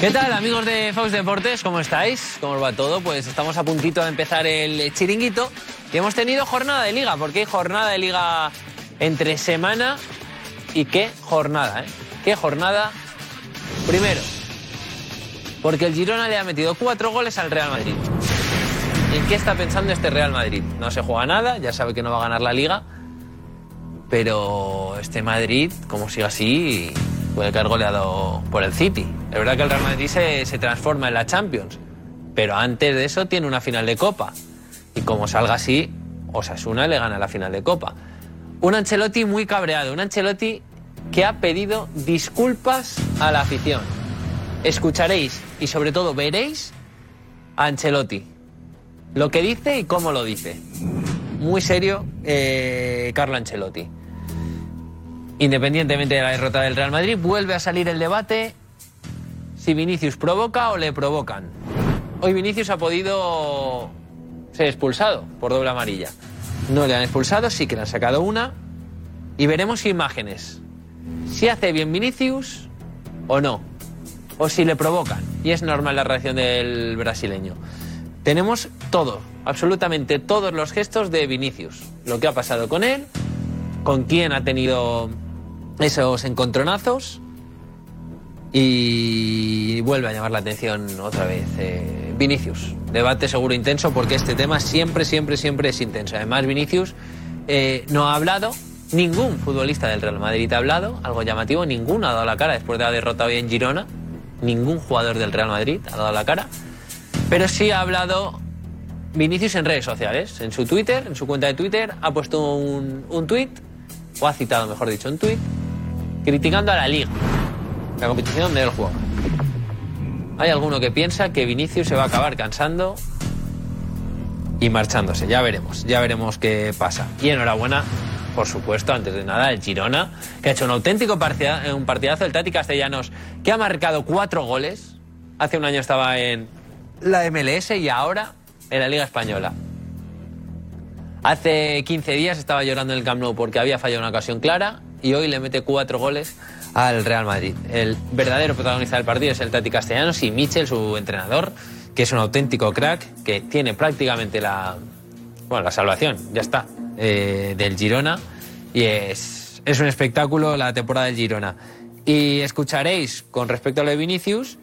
¿Qué tal amigos de Fox Deportes? ¿Cómo estáis? ¿Cómo os va todo? Pues estamos a puntito de empezar el chiringuito y hemos tenido jornada de liga, porque hay jornada de liga entre semana y qué jornada, ¿eh? ¿Qué jornada? Primero, porque el Girona le ha metido cuatro goles al Real Madrid. ¿En qué está pensando este Real Madrid? No se juega nada, ya sabe que no va a ganar la liga, pero este Madrid, como siga así, puede caer goleado por el City. Es verdad que el Real Madrid se, se transforma en la Champions, pero antes de eso tiene una final de Copa. Y como salga así, Osasuna le gana la final de Copa. Un Ancelotti muy cabreado, un Ancelotti que ha pedido disculpas a la afición. Escucharéis y sobre todo veréis a Ancelotti. Lo que dice y cómo lo dice. Muy serio, eh, Carlo Ancelotti. Independientemente de la derrota del Real Madrid, vuelve a salir el debate si Vinicius provoca o le provocan. Hoy Vinicius ha podido ser expulsado por doble amarilla. No le han expulsado, sí que le han sacado una. Y veremos imágenes. Si hace bien Vinicius o no. O si le provocan. Y es normal la reacción del brasileño. Tenemos todo, absolutamente todos los gestos de Vinicius. Lo que ha pasado con él, con quién ha tenido esos encontronazos y vuelve a llamar la atención otra vez eh, Vinicius. Debate seguro intenso porque este tema siempre, siempre, siempre es intenso. Además, Vinicius eh, no ha hablado, ningún futbolista del Real Madrid ha hablado, algo llamativo, ninguno ha dado la cara después de la derrota hoy en Girona, ningún jugador del Real Madrid ha dado la cara, pero sí ha hablado Vinicius en redes sociales, en su Twitter, en su cuenta de Twitter, ha puesto un, un tweet, o ha citado, mejor dicho, un tweet, criticando a la liga, la competición donde él juega. Hay alguno que piensa que Vinicius se va a acabar cansando y marchándose. Ya veremos, ya veremos qué pasa. Y enhorabuena, por supuesto, antes de nada, el Girona, que ha hecho un auténtico partida- un partidazo, el Tati Castellanos, que ha marcado cuatro goles. Hace un año estaba en la MLS y ahora en la Liga Española. Hace 15 días estaba llorando en el Camp Nou porque había fallado una ocasión clara y hoy le mete cuatro goles al Real Madrid. El verdadero protagonista del partido es el Tati Castellanos y Michel, su entrenador, que es un auténtico crack, que tiene prácticamente la, bueno, la salvación, ya está, eh, del Girona. Y es, es un espectáculo la temporada del Girona. Y escucharéis, con respecto a lo de Vinicius,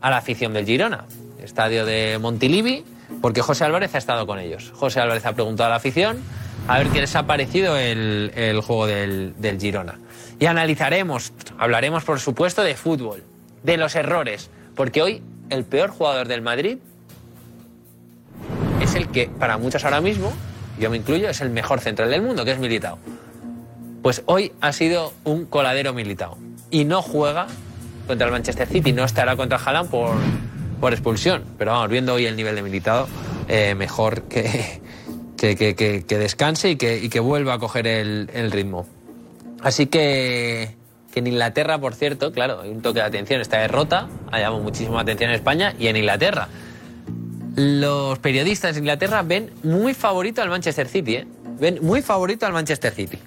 a la afición del Girona, estadio de Montilivi, porque José Álvarez ha estado con ellos. José Álvarez ha preguntado a la afición a ver qué les ha parecido el, el juego del, del Girona. Y analizaremos, hablaremos por supuesto de fútbol, de los errores, porque hoy el peor jugador del Madrid es el que para muchos ahora mismo, yo me incluyo, es el mejor central del mundo, que es Militao. Pues hoy ha sido un coladero Militao y no juega contra el Manchester City, no estará contra Haaland por, por expulsión, pero vamos, viendo hoy el nivel de Militao, eh, mejor que, que, que- que- que descanse y que, y que vuelva a coger el, el ritmo. Así que, que en Inglaterra, por cierto, claro, hay un toque de atención, esta derrota ha llamado muchísima atención en España y en Inglaterra. Los periodistas de Inglaterra ven muy favorito al Manchester City, ¿eh? Ven muy favorito al Manchester City.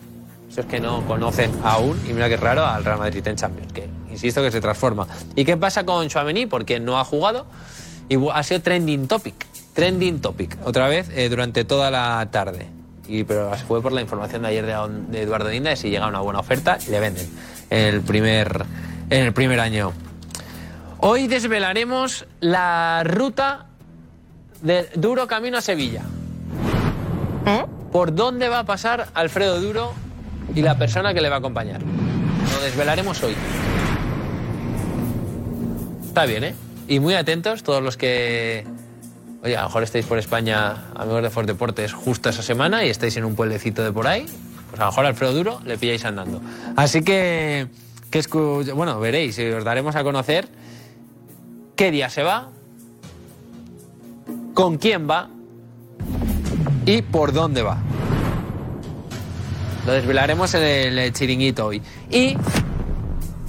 Eso es que no conocen aún, y mira que raro, al Real Madrid en Champions, que insisto que se transforma. ¿Y qué pasa con Chouameni? Porque no ha jugado y ha sido trending topic. Trending topic, otra vez eh, durante toda la tarde. Y, pero fue por la información de ayer de, de Eduardo Dinda si llega una buena oferta, le venden en el primer, en el primer año. Hoy desvelaremos la ruta de Duro Camino a Sevilla. ¿Por dónde va a pasar Alfredo Duro y la persona que le va a acompañar? Lo desvelaremos hoy. Está bien, ¿eh? Y muy atentos todos los que... Oye, a lo mejor estáis por España, amigos de Ford Deportes, justo esa semana y estáis en un pueblecito de por ahí. Pues a lo mejor a Alfredo Duro le pilláis andando. Así que, que bueno, veréis, y os daremos a conocer qué día se va, con quién va y por dónde va. Lo desvelaremos en el chiringuito hoy. Y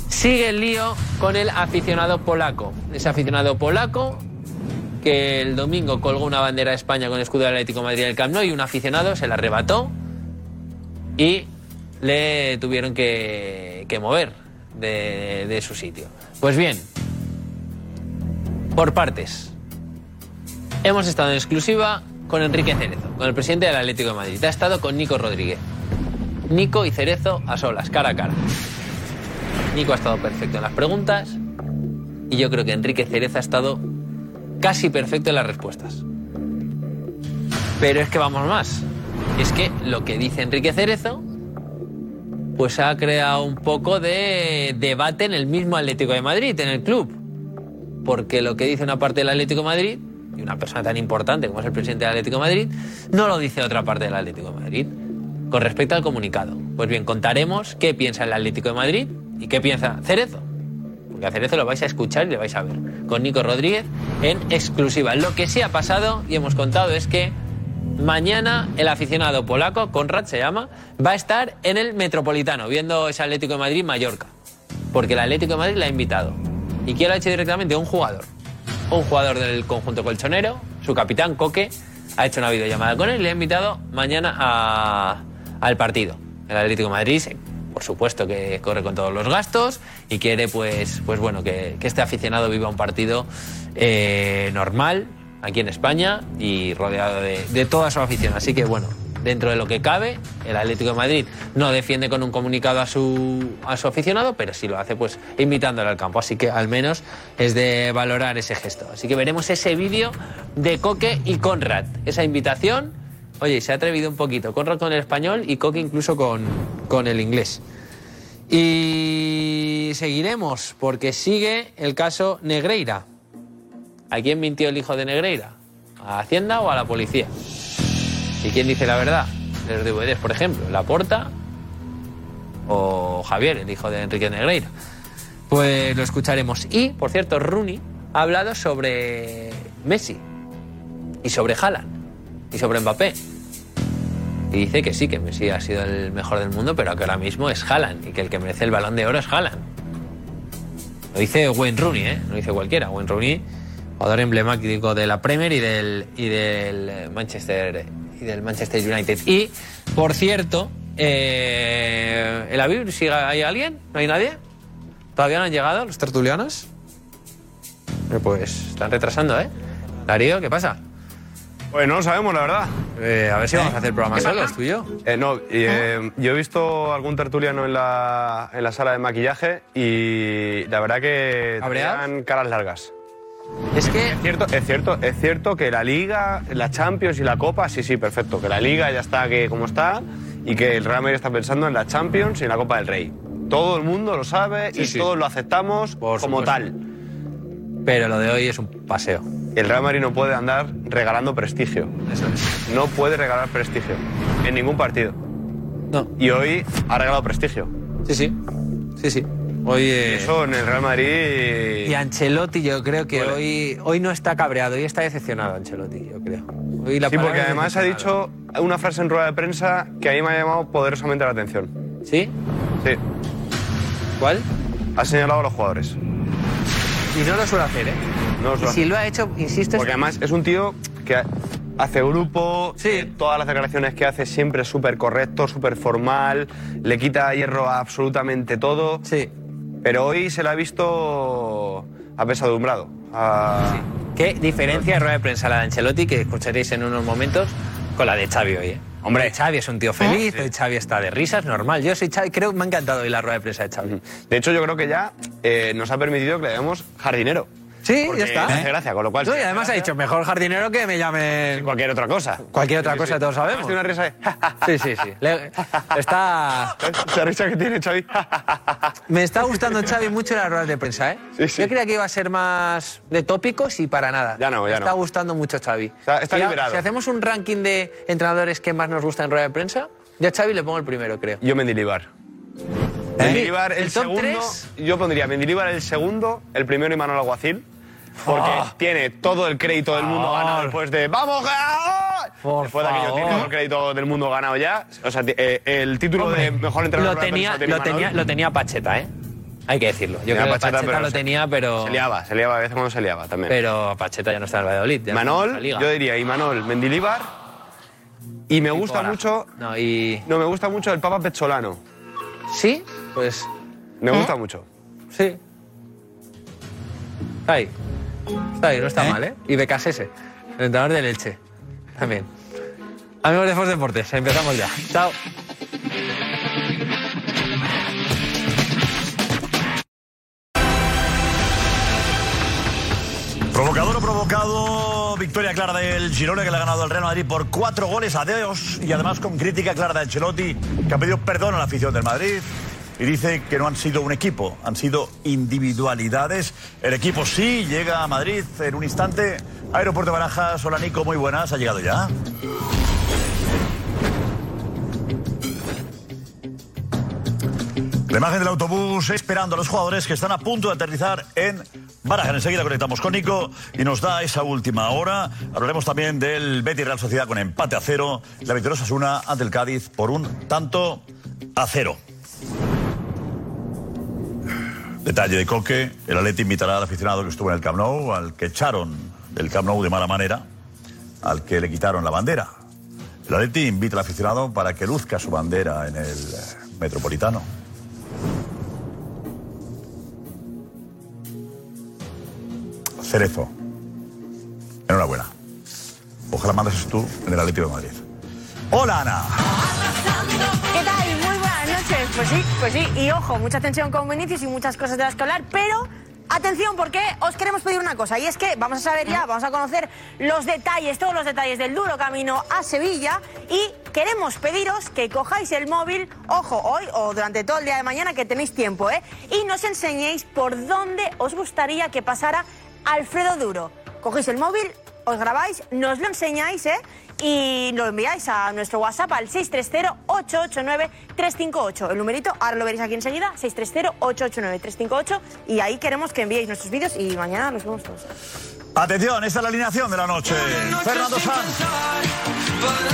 sigue el lío con el aficionado polaco. Ese aficionado polaco que el domingo colgó una bandera de España con el escudo del Atlético Madrid en el Camp Nou y un aficionado se la arrebató y le tuvieron que, que mover de, de su sitio. Pues bien, por partes. Hemos estado en exclusiva con Enrique Cerezo, con el presidente del Atlético de Madrid. Ha estado con Nico Rodríguez. Nico y Cerezo a solas, cara a cara. Nico ha estado perfecto en las preguntas y yo creo que Enrique Cerezo ha estado casi perfecto en las respuestas. Pero es que vamos más. Es que lo que dice Enrique Cerezo pues ha creado un poco de debate en el mismo Atlético de Madrid, en el club. Porque lo que dice una parte del Atlético de Madrid, y una persona tan importante como es el presidente del Atlético de Madrid, no lo dice otra parte del Atlético de Madrid. Con respecto al comunicado. Pues bien, contaremos qué piensa el Atlético de Madrid y qué piensa Cerezo. Porque a Cerezo lo vais a escuchar y le vais a ver. Con Nico Rodríguez en exclusiva. Lo que sí ha pasado y hemos contado es que mañana el aficionado polaco, Konrad se llama, va a estar en el Metropolitano viendo ese Atlético de Madrid-Mallorca. Porque el Atlético de Madrid le ha invitado. ¿Y quién lo ha hecho directamente? Un jugador. Un jugador del conjunto colchonero, su capitán, Coque, ha hecho una videollamada con él y le ha invitado mañana al partido. El Atlético de Madrid, por supuesto que corre con todos los gastos y quiere, pues, pues bueno, que, que este aficionado viva un partido eh, normal aquí en España y rodeado de, de toda su afición. Así que bueno, dentro de lo que cabe, el Atlético de Madrid no defiende con un comunicado a su, a su aficionado, pero sí lo hace pues invitándole al campo. Así que al menos es de valorar ese gesto. Así que veremos ese vídeo de Coque y Conrad. Esa invitación, oye, se ha atrevido un poquito. Conrad con el español y Coque incluso con, con el inglés. Y seguiremos porque sigue el caso Negreira. ¿A quién mintió el hijo de Negreira? ¿A Hacienda o a la policía? ¿Y quién dice la verdad? De los DVDs, por ejemplo, ¿La Porta o Javier, el hijo de Enrique Negreira? Pues lo escucharemos. Y, por cierto, Rooney ha hablado sobre Messi y sobre Haaland y sobre Mbappé. Y dice que sí, que Messi ha sido el mejor del mundo, pero que ahora mismo es Haaland y que el que merece el balón de oro es Haaland. Lo dice Wayne Rooney, ¿eh? No lo dice cualquiera. Wayne Rooney, jugador emblemático de la Premier y del, y del Manchester y del Manchester United. Y, por cierto, eh, ¿en la Biblia sigue hay alguien? ¿No hay nadie? ¿Todavía no han llegado los tertulianos? Pues están retrasando, ¿eh? Darío, ¿qué pasa? Pues no lo sabemos, la verdad. Eh, a ver si vamos a hacer programa solos, tú y yo. Eh, no, eh, yo he visto algún tertuliano en la, en la sala de maquillaje y la verdad que tenían caras largas. Es que Es cierto, es cierto, es cierto que la Liga, la Champions y la Copa, sí, sí, perfecto. Que la Liga ya está que como está y que el Real Madrid está pensando en la Champions y en la Copa del Rey. Todo el mundo lo sabe Sí, y sí. todos lo aceptamos Por como supuesto. tal. Pero lo de hoy es un paseo. El Real Madrid no puede andar regalando prestigio. Eso es. No puede regalar prestigio en ningún partido. No. Y hoy ha regalado prestigio. Sí, sí. Sí, sí. Hoy. eh, Eso en el Real Madrid. Y Ancelotti, yo creo que hoy, hoy no está cabreado, hoy está decepcionado Ancelotti, yo creo. Hoy la Sí, porque además ha dicho una frase en rueda de prensa que a mí me ha llamado poderosamente la atención. ¿Sí? Sí, ¿Cuál? ha señalado a los jugadores. Y no lo suele hacer, ¿eh? No os Y lo si lo ha hecho, insisto, Porque además es un tío que hace grupo, Sí. todas las declaraciones que hace siempre es súper correcto, súper formal, le quita hierro a absolutamente todo. Sí. Pero hoy se le ha visto apesadumbrado. a- ¿Qué diferencia de rueda de prensa la de Ancelotti, que escucharéis en unos momentos, con la de Xavi hoy, ¿eh? Hombre, Xavi es un tío feliz, hoy Xavi está de risas, normal. Yo soy Xavi, creo que me ha encantado hoy la rueda de prensa de Xavi. De hecho, yo creo que ya eh, nos ha permitido que le demos jardinero. Sí, Porque ya está. me hace gracia, con lo cual. No, y además ha dicho, mejor jardinero que me llame Cualquier otra cosa. cualquier otra Sí, cosa, sí. todos sabemos. Tiene una risa de. Sí, sí, sí. Le- está... Esa risa que tiene Xavi. Me está gustando Xavi mucho las ruedas de prensa, ¿eh? Sí, sí. Yo creía que iba a ser más de tópicos y para nada. Ya no, ya Me está no. gustando mucho Xavi. Está- está si, liberado. si hacemos un ranking de entrenadores que más nos gusta en rueda de prensa, yo a Xavi le pongo el primero, creo. Yo Mendilibar. ¿Eh? Mendilibar el, ¿El top segundo. Yo pondría Mendilibar el segundo, el primero Imanol Alguacil. Porque Oh. tiene todo el crédito del mundo ganado después de ¡Vamos! Por Después de aquello tiene todo el crédito del mundo ganado ya. O sea, eh, el título de mejor entrenador lo tenía, lo, tenía, lo tenía Pacheta, ¿eh? Hay que decirlo. Yo Tenía creo que Pacheta, lo tenía, pero. Se liaba, se liaba, a veces cuando se liaba también. Pero Pacheta ya no está en el Valladolid. ya Manol, Liga. yo diría Imanol, Mendilibar. Y me gusta mucho. No, y. No, me gusta mucho el Papa Pezzolano. ¿Sí? Pues. Me gusta mucho. Sí. Ahí. Está ahí, no está ¿Eh? mal, ¿eh? Y Becasese, el entrenador de Leche. También. Amigos de Fox Deportes, empezamos ya. Chao. Provocador o provocado, victoria clara del Girona que le ha ganado al Real Madrid por cuatro goles a Dios y además con crítica clara de Ancelotti que ha pedido perdón a la afición del Madrid y dice que no han sido un equipo, han sido individualidades. El equipo sí llega a Madrid en un instante. Aeropuerto de Barajas, hola Nico, muy buenas, ha llegado ya. La imagen del autobús esperando a los jugadores que están a punto de aterrizar en Barajas. Enseguida conectamos con Nico y nos da esa última hora. Hablaremos también del Betis Real Sociedad con empate a cero. La victoriosa Osasuna ante el Cádiz por un tanto a cero. Detalle de Coque, el Atleti invitará al aficionado que estuvo en el Camp Nou, al que echaron del Camp Nou de mala manera, al que le quitaron la bandera. El Atleti invita al aficionado para que luzca su bandera en el eh, Metropolitano. Cerezo. Enhorabuena. Ojalá mandes tú en el Atlético de Madrid. Hola, Ana. Pues sí, pues sí. Y ojo, mucha tensión con Vinicius y muchas cosas de las que hablar, pero atención porque os queremos pedir una cosa y es que vamos a saber ya, vamos a conocer los detalles, todos los detalles del duro camino a Sevilla y queremos pediros que cojáis el móvil, ojo, hoy o durante todo el día de mañana que tenéis tiempo, ¿eh? Y nos enseñéis por dónde os gustaría que pasara Alfredo Duro. Cogéis el móvil, os grabáis, nos lo enseñáis, ¿eh? Y lo enviáis a nuestro WhatsApp al 630-889-358. El numerito, ahora lo veréis aquí enseguida, 630-889-358. Y ahí queremos que enviéis nuestros vídeos y mañana los vemos todos. Atención, esta es la alineación de la noche. Fernando Sanz,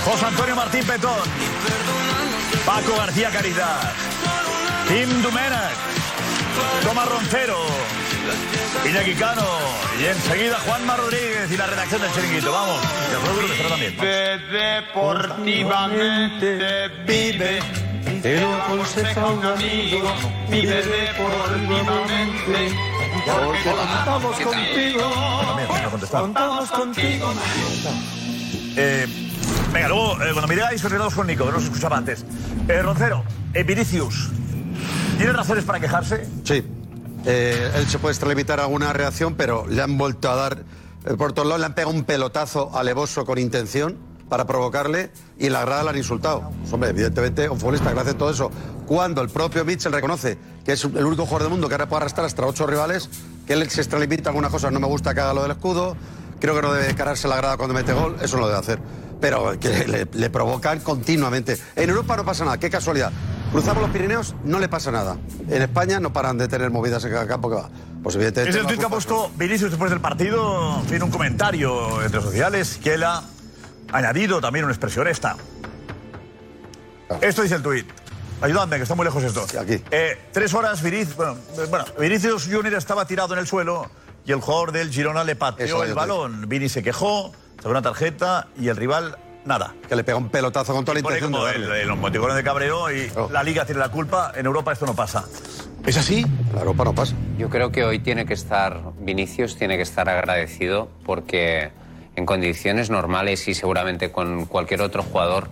José Antonio Martín Petón, Paco García Caridad, Tim Dumenac, Tomás Roncero, Iñaki Cano y enseguida Juanma Rodríguez y la redacción del Chiringuito. Vamos, estará también. Vamos. deportivamente vive. Te lo aconseja un amigo, vive deportivamente. Porque contamos contigo, contamos contigo. Eh, venga, luego, eh, cuando me digáis, continuamos con Nico, que no se escuchaba antes. Eh, Roncero, eh, Vinicius, ¿tiene razones para quejarse? Sí. Eh, él se puede extralimitar alguna reacción, pero le han vuelto a dar. eh, por todos lados le han pegado un pelotazo alevoso con intención para provocarle y la grada le han insultado. Pues, hombre, evidentemente, un futbolista que hace todo eso. Cuando el propio Mitchell reconoce que es el único jugador del mundo que ahora puede arrastrar hasta ocho rivales, que él se extralimita algunas cosas. No me gusta que haga lo del escudo. Creo que no debe cargarse la grada cuando mete gol. Eso no lo debe hacer. Pero que le, le provocan continuamente. En Europa no pasa nada. Qué casualidad. Cruzamos los Pirineos, no le pasa nada. En España no paran de tener movidas en cada campo que va. Pues evidentemente. Es el tuit que ha puesto Vinicius después del partido, en fin, un comentario entre sociales que él ha añadido también una expresión esta. Esto dice el tuit. Ayudadme, que está muy lejos esto. aquí. Eh, tres horas, Vinicius, bueno, bueno, Vinicius Junior estaba tirado en el suelo y el jugador del Girona le pateó el balón. Vini se quejó, sacó una tarjeta y el rival, nada. Que le pega un pelotazo con toda la intención de como el, darle. el emoticono de cabreo y Oh. la liga tiene la culpa. En Europa esto no pasa. ¿Es así? La Europa no pasa. Yo creo que hoy tiene que estar Vinicius, tiene que estar agradecido porque en condiciones normales y seguramente con cualquier otro jugador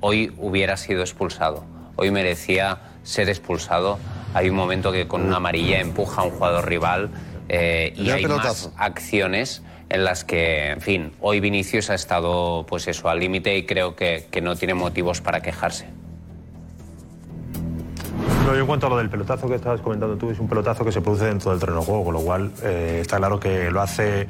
hoy hubiera sido expulsado. Hoy merecía ser expulsado. Hay un momento que con una amarilla empuja a un jugador rival eh, y hay pelotazo. más acciones en las que, en fin, hoy Vinicius ha estado pues eso al límite y creo que, que no tiene motivos para quejarse. No, yo en cuanto a lo del pelotazo que estabas comentando tú, es un pelotazo que se produce dentro del terreno de juego, con lo cual eh, está claro que lo hace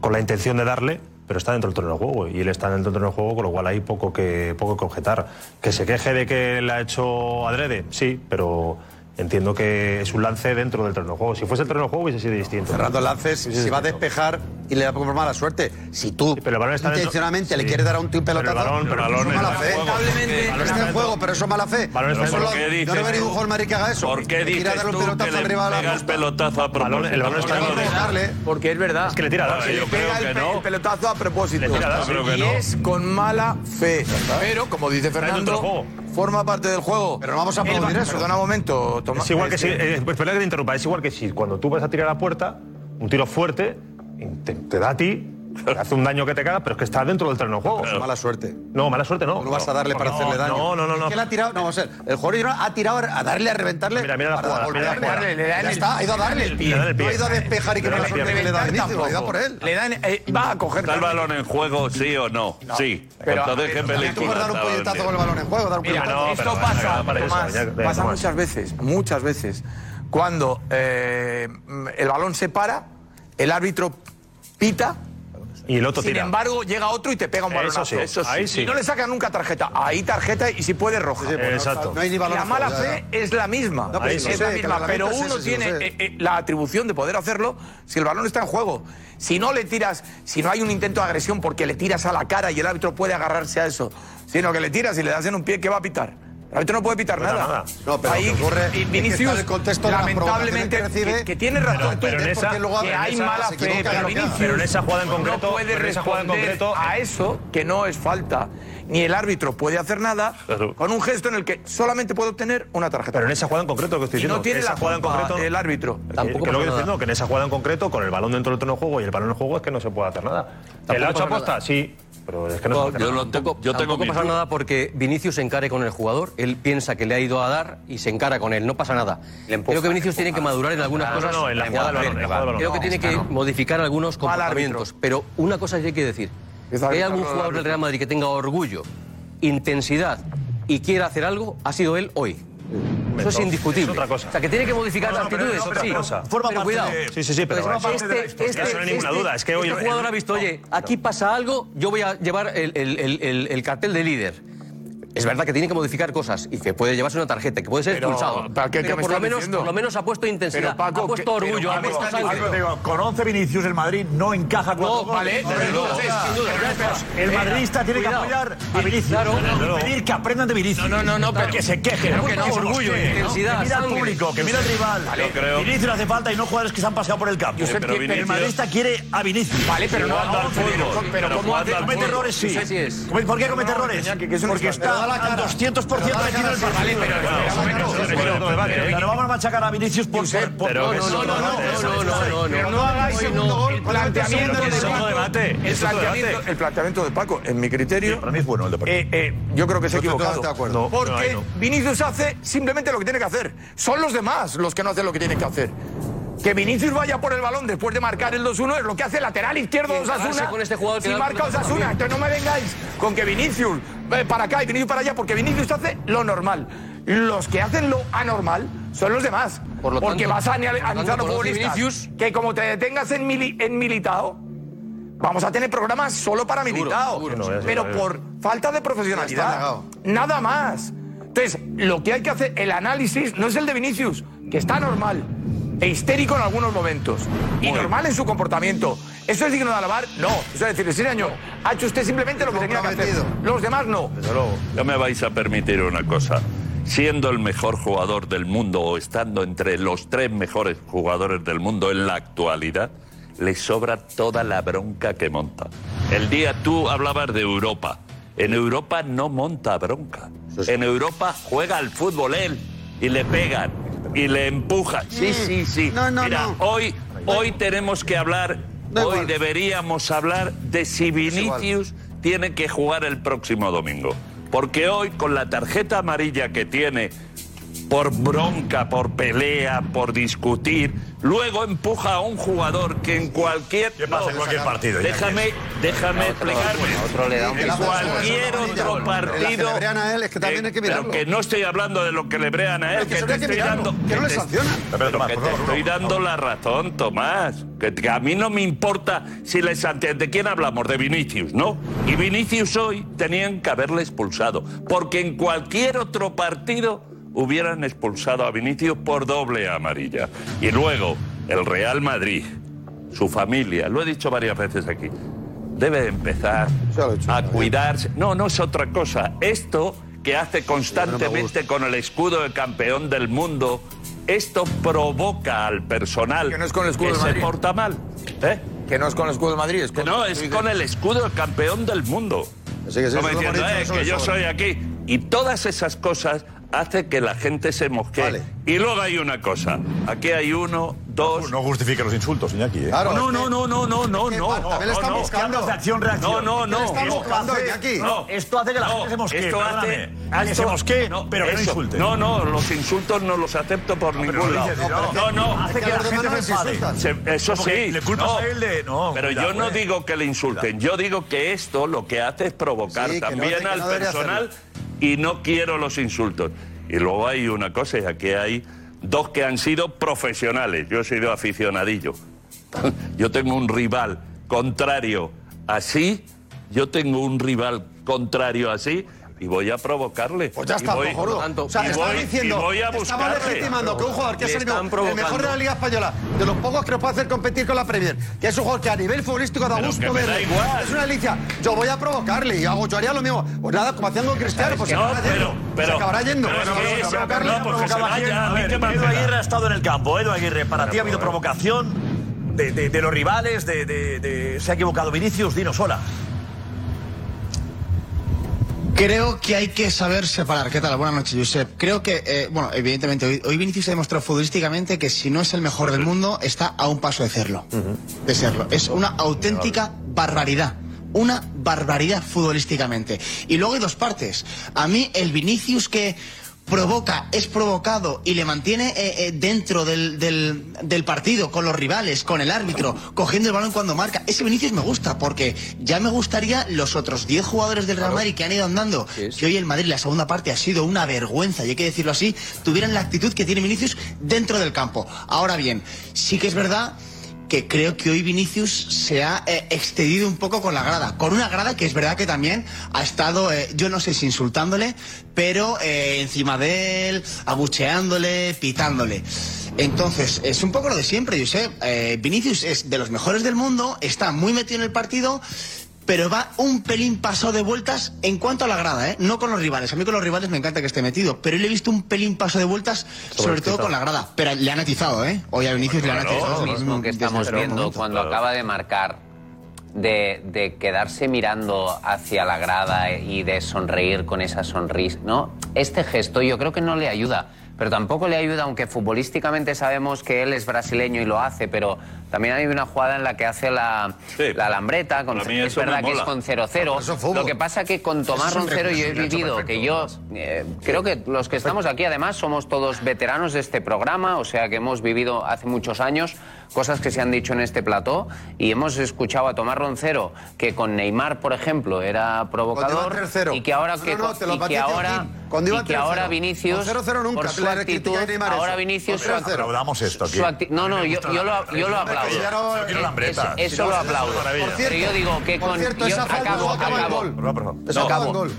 con la intención de darle, pero está dentro del terreno de juego y él está dentro del terreno de juego, con lo cual hay poco que, poco que objetar. Que se queje de que le ha hecho adrede, sí, pero entiendo que es un lance dentro del terreno de juego. Si fuese el terreno de juego hubiese sido distinto. Fernando Lances, si va a despejar y le da por mala suerte, si tú pero el balón está dentro- intencionalmente le sí. quieres dar a un tío un Pero el pelotazo, balón- pero el eso balón es mala fe. Lamentablemente está está en juego, pero eso es mala fe. Balón está Eso juego. ¿Por qué no dices ningún tú- jugador Madrid que haga eso. ¿Por qué dices darle un tú pelotazo que le arriba de la pega el posta. pelotazo a propósito? el balón está en Porque juego. no Darle. Porque es verdad. Es que le tira a dar. Yo Pega creo el, que no. el pelotazo a propósito. Le tira a dar, Yo creo que y no. es con mala fe. Pero, como dice dentro Fernando. Forma parte del juego. Pero no vamos a aplaudir eso. Perdona un momento, Tomás. Es igual que si, eh, pues, perdona que te interrumpa, es igual que si cuando tú vas a tirar a la puerta, un tiro fuerte, te, te da a ti, hace un daño que te caga, pero es que está dentro del terreno de juego. Mala suerte. No, mala suerte no. Tú no vas a darle para No, hacerle daño. No, no, no. no. ¿Qué le ha tirado? No, vamos a ver. El jugador ha tirado a darle, a reventarle. Mira, mira la jugada, volver mira a la jugada. Le dan Ya el- está, ha ido a darle el le pie. No ha ido a despejar y que Le mala el suerte que le da a reventar Vinicius, ha ido tampoco. por él. Le dan, eh, va a coger. ¿Está el balón en juego, sí o no? Sí. Pero, Entonces, ¿qué eh, Tú puedes película dar un puñetazo con el balón en juego, dar un puñetazo. no, esto no, pasa, no, Tomás, pasa muchas veces, muchas veces. Cuando eh, el balón se para, el árbitro pita, Y el otro sin tira. embargo llega otro y te pega un Eso balonazo. sí, eso sí. Ahí sí. Y no le sacan nunca tarjeta. Ahí tarjeta y si puede roja. Sí, pues no- Exacto. No hay ni balón la mala fe es la misma. No, pero es la misma, que pero uno ese, tiene eh, eh, la atribución de poder hacerlo si el balón está en juego. Si no le tiras, si no hay un intento de agresión porque le tiras a la cara y el árbitro puede agarrarse a eso, sino que le tiras y le das en un pie, ¿qué va a pitar? El árbitro no puede pitar No nada. nada. No, pero Ahí, lo que ocurre y es que Vinicius, el contexto lamentablemente, que recibe. que, que tiene razón tú, pero en ¿eh? esa- luego que hay mala fe, equivoca pero haga. Vinicius Pero en esa jugada en concreto- no puede pero en responder concreto- a eso que no es falta. Ni el árbitro puede hacer nada Claro. con un gesto en el que solamente puede obtener una tarjeta. Pero en esa jugada en concreto lo que estoy y diciendo. no tiene esa la jugada en concreto. el árbitro. Que- Tampoco que lo que estoy diciendo, que en esa jugada en concreto, con el balón dentro del terreno de juego y el balón en juego, es que no se puede hacer nada. ¿El ha hecho pasa aposta? nada. Sí, pero es que no No, Yo, nada. lo tengo, yo tengo Tampoco pasa nada porque Vinicius se encare con el jugador, él piensa que le ha ido a dar y se encara con él, no pasa nada. Empuja, Creo que Vinicius tiene que madurar en algunas No, cosas. no, no, en la jugada balón. Creo que No, tiene esta que no. modificar algunos comportamientos. Pero una cosa sí hay que decir. Que hay algún al jugador del. Real Madrid que tenga orgullo, intensidad y quiera hacer algo, ha sido él hoy. Eso es No, indiscutible. es otra cosa. O sea, que tiene que modificar No, no, pero actitudes, sí. cosa. Forma pero parte cuidado. de- Sí, sí, sí, pero Pues eso- este, este, no hay ninguna este- duda. Es que hoy este jugador ha visto, oye, aquí pasa algo, yo voy a llevar el, el- el- el- el cartel de líder. Es verdad que tiene que modificar cosas y que puede llevarse una tarjeta, que puede ser Pero, expulsado. ¿para qué- qué pero me por lo, menos, por lo menos ha puesto intensidad, Pero, Paco, ha puesto que- orgullo, pero, ha puesto sangre. Con 11 Vinicius el Madrid no encaja cuatro No, vale, El madridista tiene que apoyar a Vinicius. Claro. pedir que aprendan de Vinicius. No, no, no, no, pero- que se quejen. que no, orgullo, mosqueen, intensidad, Que mira al público, que mira al rival. Vinicius hace falta y no jugadores que se han paseado por el campo. El madridista quiere a Vinicius. Vale, pero no a al 11, fútbol, pero, pero pero ¿cómo jugando hace? al Comete errores, sí. ¿Por qué comete errores? Porque está la cara. 200% Pero da la metido el. Vale, pero- no vamos a machacar a Vinicius por ser... No, no, no, no, no, no, no, no. Pero no hagáis segundo gol. Planteamiento de Paco- debate, El planteamiento, de Paco, en mi criterio, Para mí es bueno el deporte. eh, eh, yo creo que se ha equivocado. de Porque. Vinicius hace simplemente lo que tiene que hacer. Son los demás los que no hacen lo que tienen que hacer. Que Vinicius vaya por el balón después de marcar el 2-1 es lo que hace el lateral izquierdo Y de Osasuna. con este jugador que si marca pelotazo Osasuna, también. entonces no me vengáis con que Vinicius eh, para acá y Vinicius para allá, porque Vinicius hace lo normal. Los que hacen lo anormal son los demás. Por lo porque tanto- vas a analizar los conoce futbolistas Vinicius. que como te detengas en, mili- en militado, vamos a tener programas solo para militado. seguro. Pero por falta de profesionalidad. Nada más. Entonces, lo que hay que hacer, el análisis no es el de Vinicius, que está normal e histérico en algunos momentos. Y normal en su comportamiento. ¿Eso es digno de alabar? No. Eso es decir, sí, señor, ha hecho usted simplemente lo que tenía que hacer. Los demás no. Desde luego. No me vais a permitir una cosa. Siendo el mejor jugador del mundo o estando entre los tres mejores jugadores del mundo en la actualidad, le sobra toda la bronca que monta. El día tú hablabas de Europa. En Europa no monta bronca. En Europa juega al fútbol él y le pegan y le empujan. Sí, sí, sí. No, no, Mira, no. hoy, hoy tenemos que hablar, hoy igual. deberíamos hablar de si. Vinicius tiene que jugar el próximo domingo. Porque hoy, con la tarjeta amarilla que tiene, por bronca, por pelea, por discutir, luego empuja a un jugador que en cualquier. ¿Qué pasa en cualquier partido? Déjame, déjame explicarme. En cualquier otro partido. le brean a él es que también hay que pero mirarlo. que no estoy hablando de lo que le brean a él, que te estoy dando. que no le te- estoy dando la razón, Tomás. Que, a mí no me importa si les ante ¿De quién hablamos? De Vinicius, ¿no? Y Vinicius hoy tenían que haberle expulsado. Porque en cualquier otro partido hubieran expulsado a Vinicius por doble amarilla. Y luego, el Real Madrid, su familia, lo he dicho varias veces aquí, debe empezar a cuidarse. No, no es otra cosa. Esto que hace constantemente con el escudo de campeón del mundo, esto provoca al personal Que no es con el escudo que del se porta mal. ¿Eh? Que no es con el escudo de Madrid, es Que con... no, es con el escudo de campeón del mundo. Así que sí, Como diciendo, "Eh, que yo sobra". soy aquí. Y todas esas cosas hace que la gente se mosquee. Vale. Y luego hay una cosa. Aquí hay uno, dos... No justifique los insultos, Iñaki. ¿eh? Claro, no, no, no, no, no, no, no. también le no, están no. buscando. Hablas de acción-reacción. No, no, no. ¿Qué le están Esto buscando, hace- Iñaki? no, Esto hace que la no, gente se mosquee, Esto hace, esto- se mosquee, pero que no insulte. No, no, los insultos no los acepto por ningún no lado. no, No, no. Hace que que la gente se no eso sí. le culpas no. a él de- no, pero cuidado, yo no eh. digo que le insulten. Yo digo que esto lo que hace es provocar no- también no al personal y no quiero los insultos. Y luego hay una cosa, y aquí hay dos que han sido profesionales. Yo he sido aficionadillo. Yo tengo un rival contrario así, yo tengo un rival contrario así y voy a provocarle. Pues ya Y está, voy- tanto, O sea, y voy- diciendo, y voy a estamos legitimando que un jugador que Le es el, mejor- de la Liga Española, de los pocos que nos puede hacer competir con la Premier, que es un jugador que a nivel futbolístico da Pero gusto verle. Es una delicia. Yo voy a provocarle y hago, yo haría lo mismo. Pues nada, como hacían con Cristiano, pues se No, acabará pero- yendo. pero- se acabará yendo. pero no, porque se Provocaba vaya, quién? a mí ver, qué más Edu me da. Aguirre ha estado en el campo. Edu Aguirre, para ti ha habido provocación de, los rivales, de, de- de- se ha equivocado Vinicius, dinos hola. Creo que hay que saber separar. ¿Qué tal? Buenas noches, Josep. Creo que, eh, bueno, evidentemente, hoy, hoy Vinicius ha demostrado futbolísticamente que si no es el mejor del mundo, está a un paso de serlo. De serlo. Es una auténtica barbaridad. Una barbaridad futbolísticamente. Y luego hay dos partes. A mí, el Vinicius que provoca, es provocado y le mantiene eh, eh, dentro del, del- del partido, con los rivales, con el árbitro, cogiendo el balón cuando marca. Ese Vinicius me gusta, porque ya me gustaría los otros 10 jugadores del Real Madrid que han ido andando, que hoy el Madrid, la segunda parte, ha sido una vergüenza, y hay que decirlo así, tuvieran la actitud que tiene Vinicius dentro del campo. Ahora bien, sí que es verdad que creo que hoy Vinicius se ha eh, excedido un poco con la grada. Con una grada que es verdad que también ha estado, eh, yo no sé si insultándole, pero eh, encima de él, abucheándole, pitándole. Entonces, es un poco lo de siempre, Josep. Eh, Vinicius es de los mejores del mundo, está muy metido en el partido, pero va un pelín paso de vueltas en cuanto a la grada, ¿eh? No con los rivales. A mí con los rivales me encanta que esté metido, pero le he visto un pelín paso de vueltas, sobre todo con la grada. Pero le han atizado, ¿eh? Hoy a Vinicius le han Claro, atizado. es lo mismo que estamos viendo cuando acaba de marcar, de, de quedarse mirando hacia la grada y de sonreír con esa sonrisa, ¿no? Este gesto yo creo que no le ayuda, pero tampoco le ayuda, aunque futbolísticamente sabemos que él es brasileño y lo hace, pero también hay una jugada en la que hace la, la alambreta, con, es verdad que es con 0-0. Lo que pasa que con Tomás Roncero yo he vivido, perfecto, que yo eh, creo que los que estamos aquí además somos todos veteranos de este programa, o sea que hemos vivido hace muchos años cosas que se han dicho en este plató y hemos escuchado a Tomás Roncero que con Neymar, por ejemplo, era provocador y que ahora No, que, no, te lo y que ahora Joaquín. Cuando iba y que ahora. Vinicius Con 0-0 nunca, por su actitud, ahora. Vinicius Con su esto aquí. su acti- no, no, yo, yo lo, yo lo aplaudo. Quiero la Eso, lo aplaudo. Pero yo digo que con. cierto, yo acabo, acabo. gol.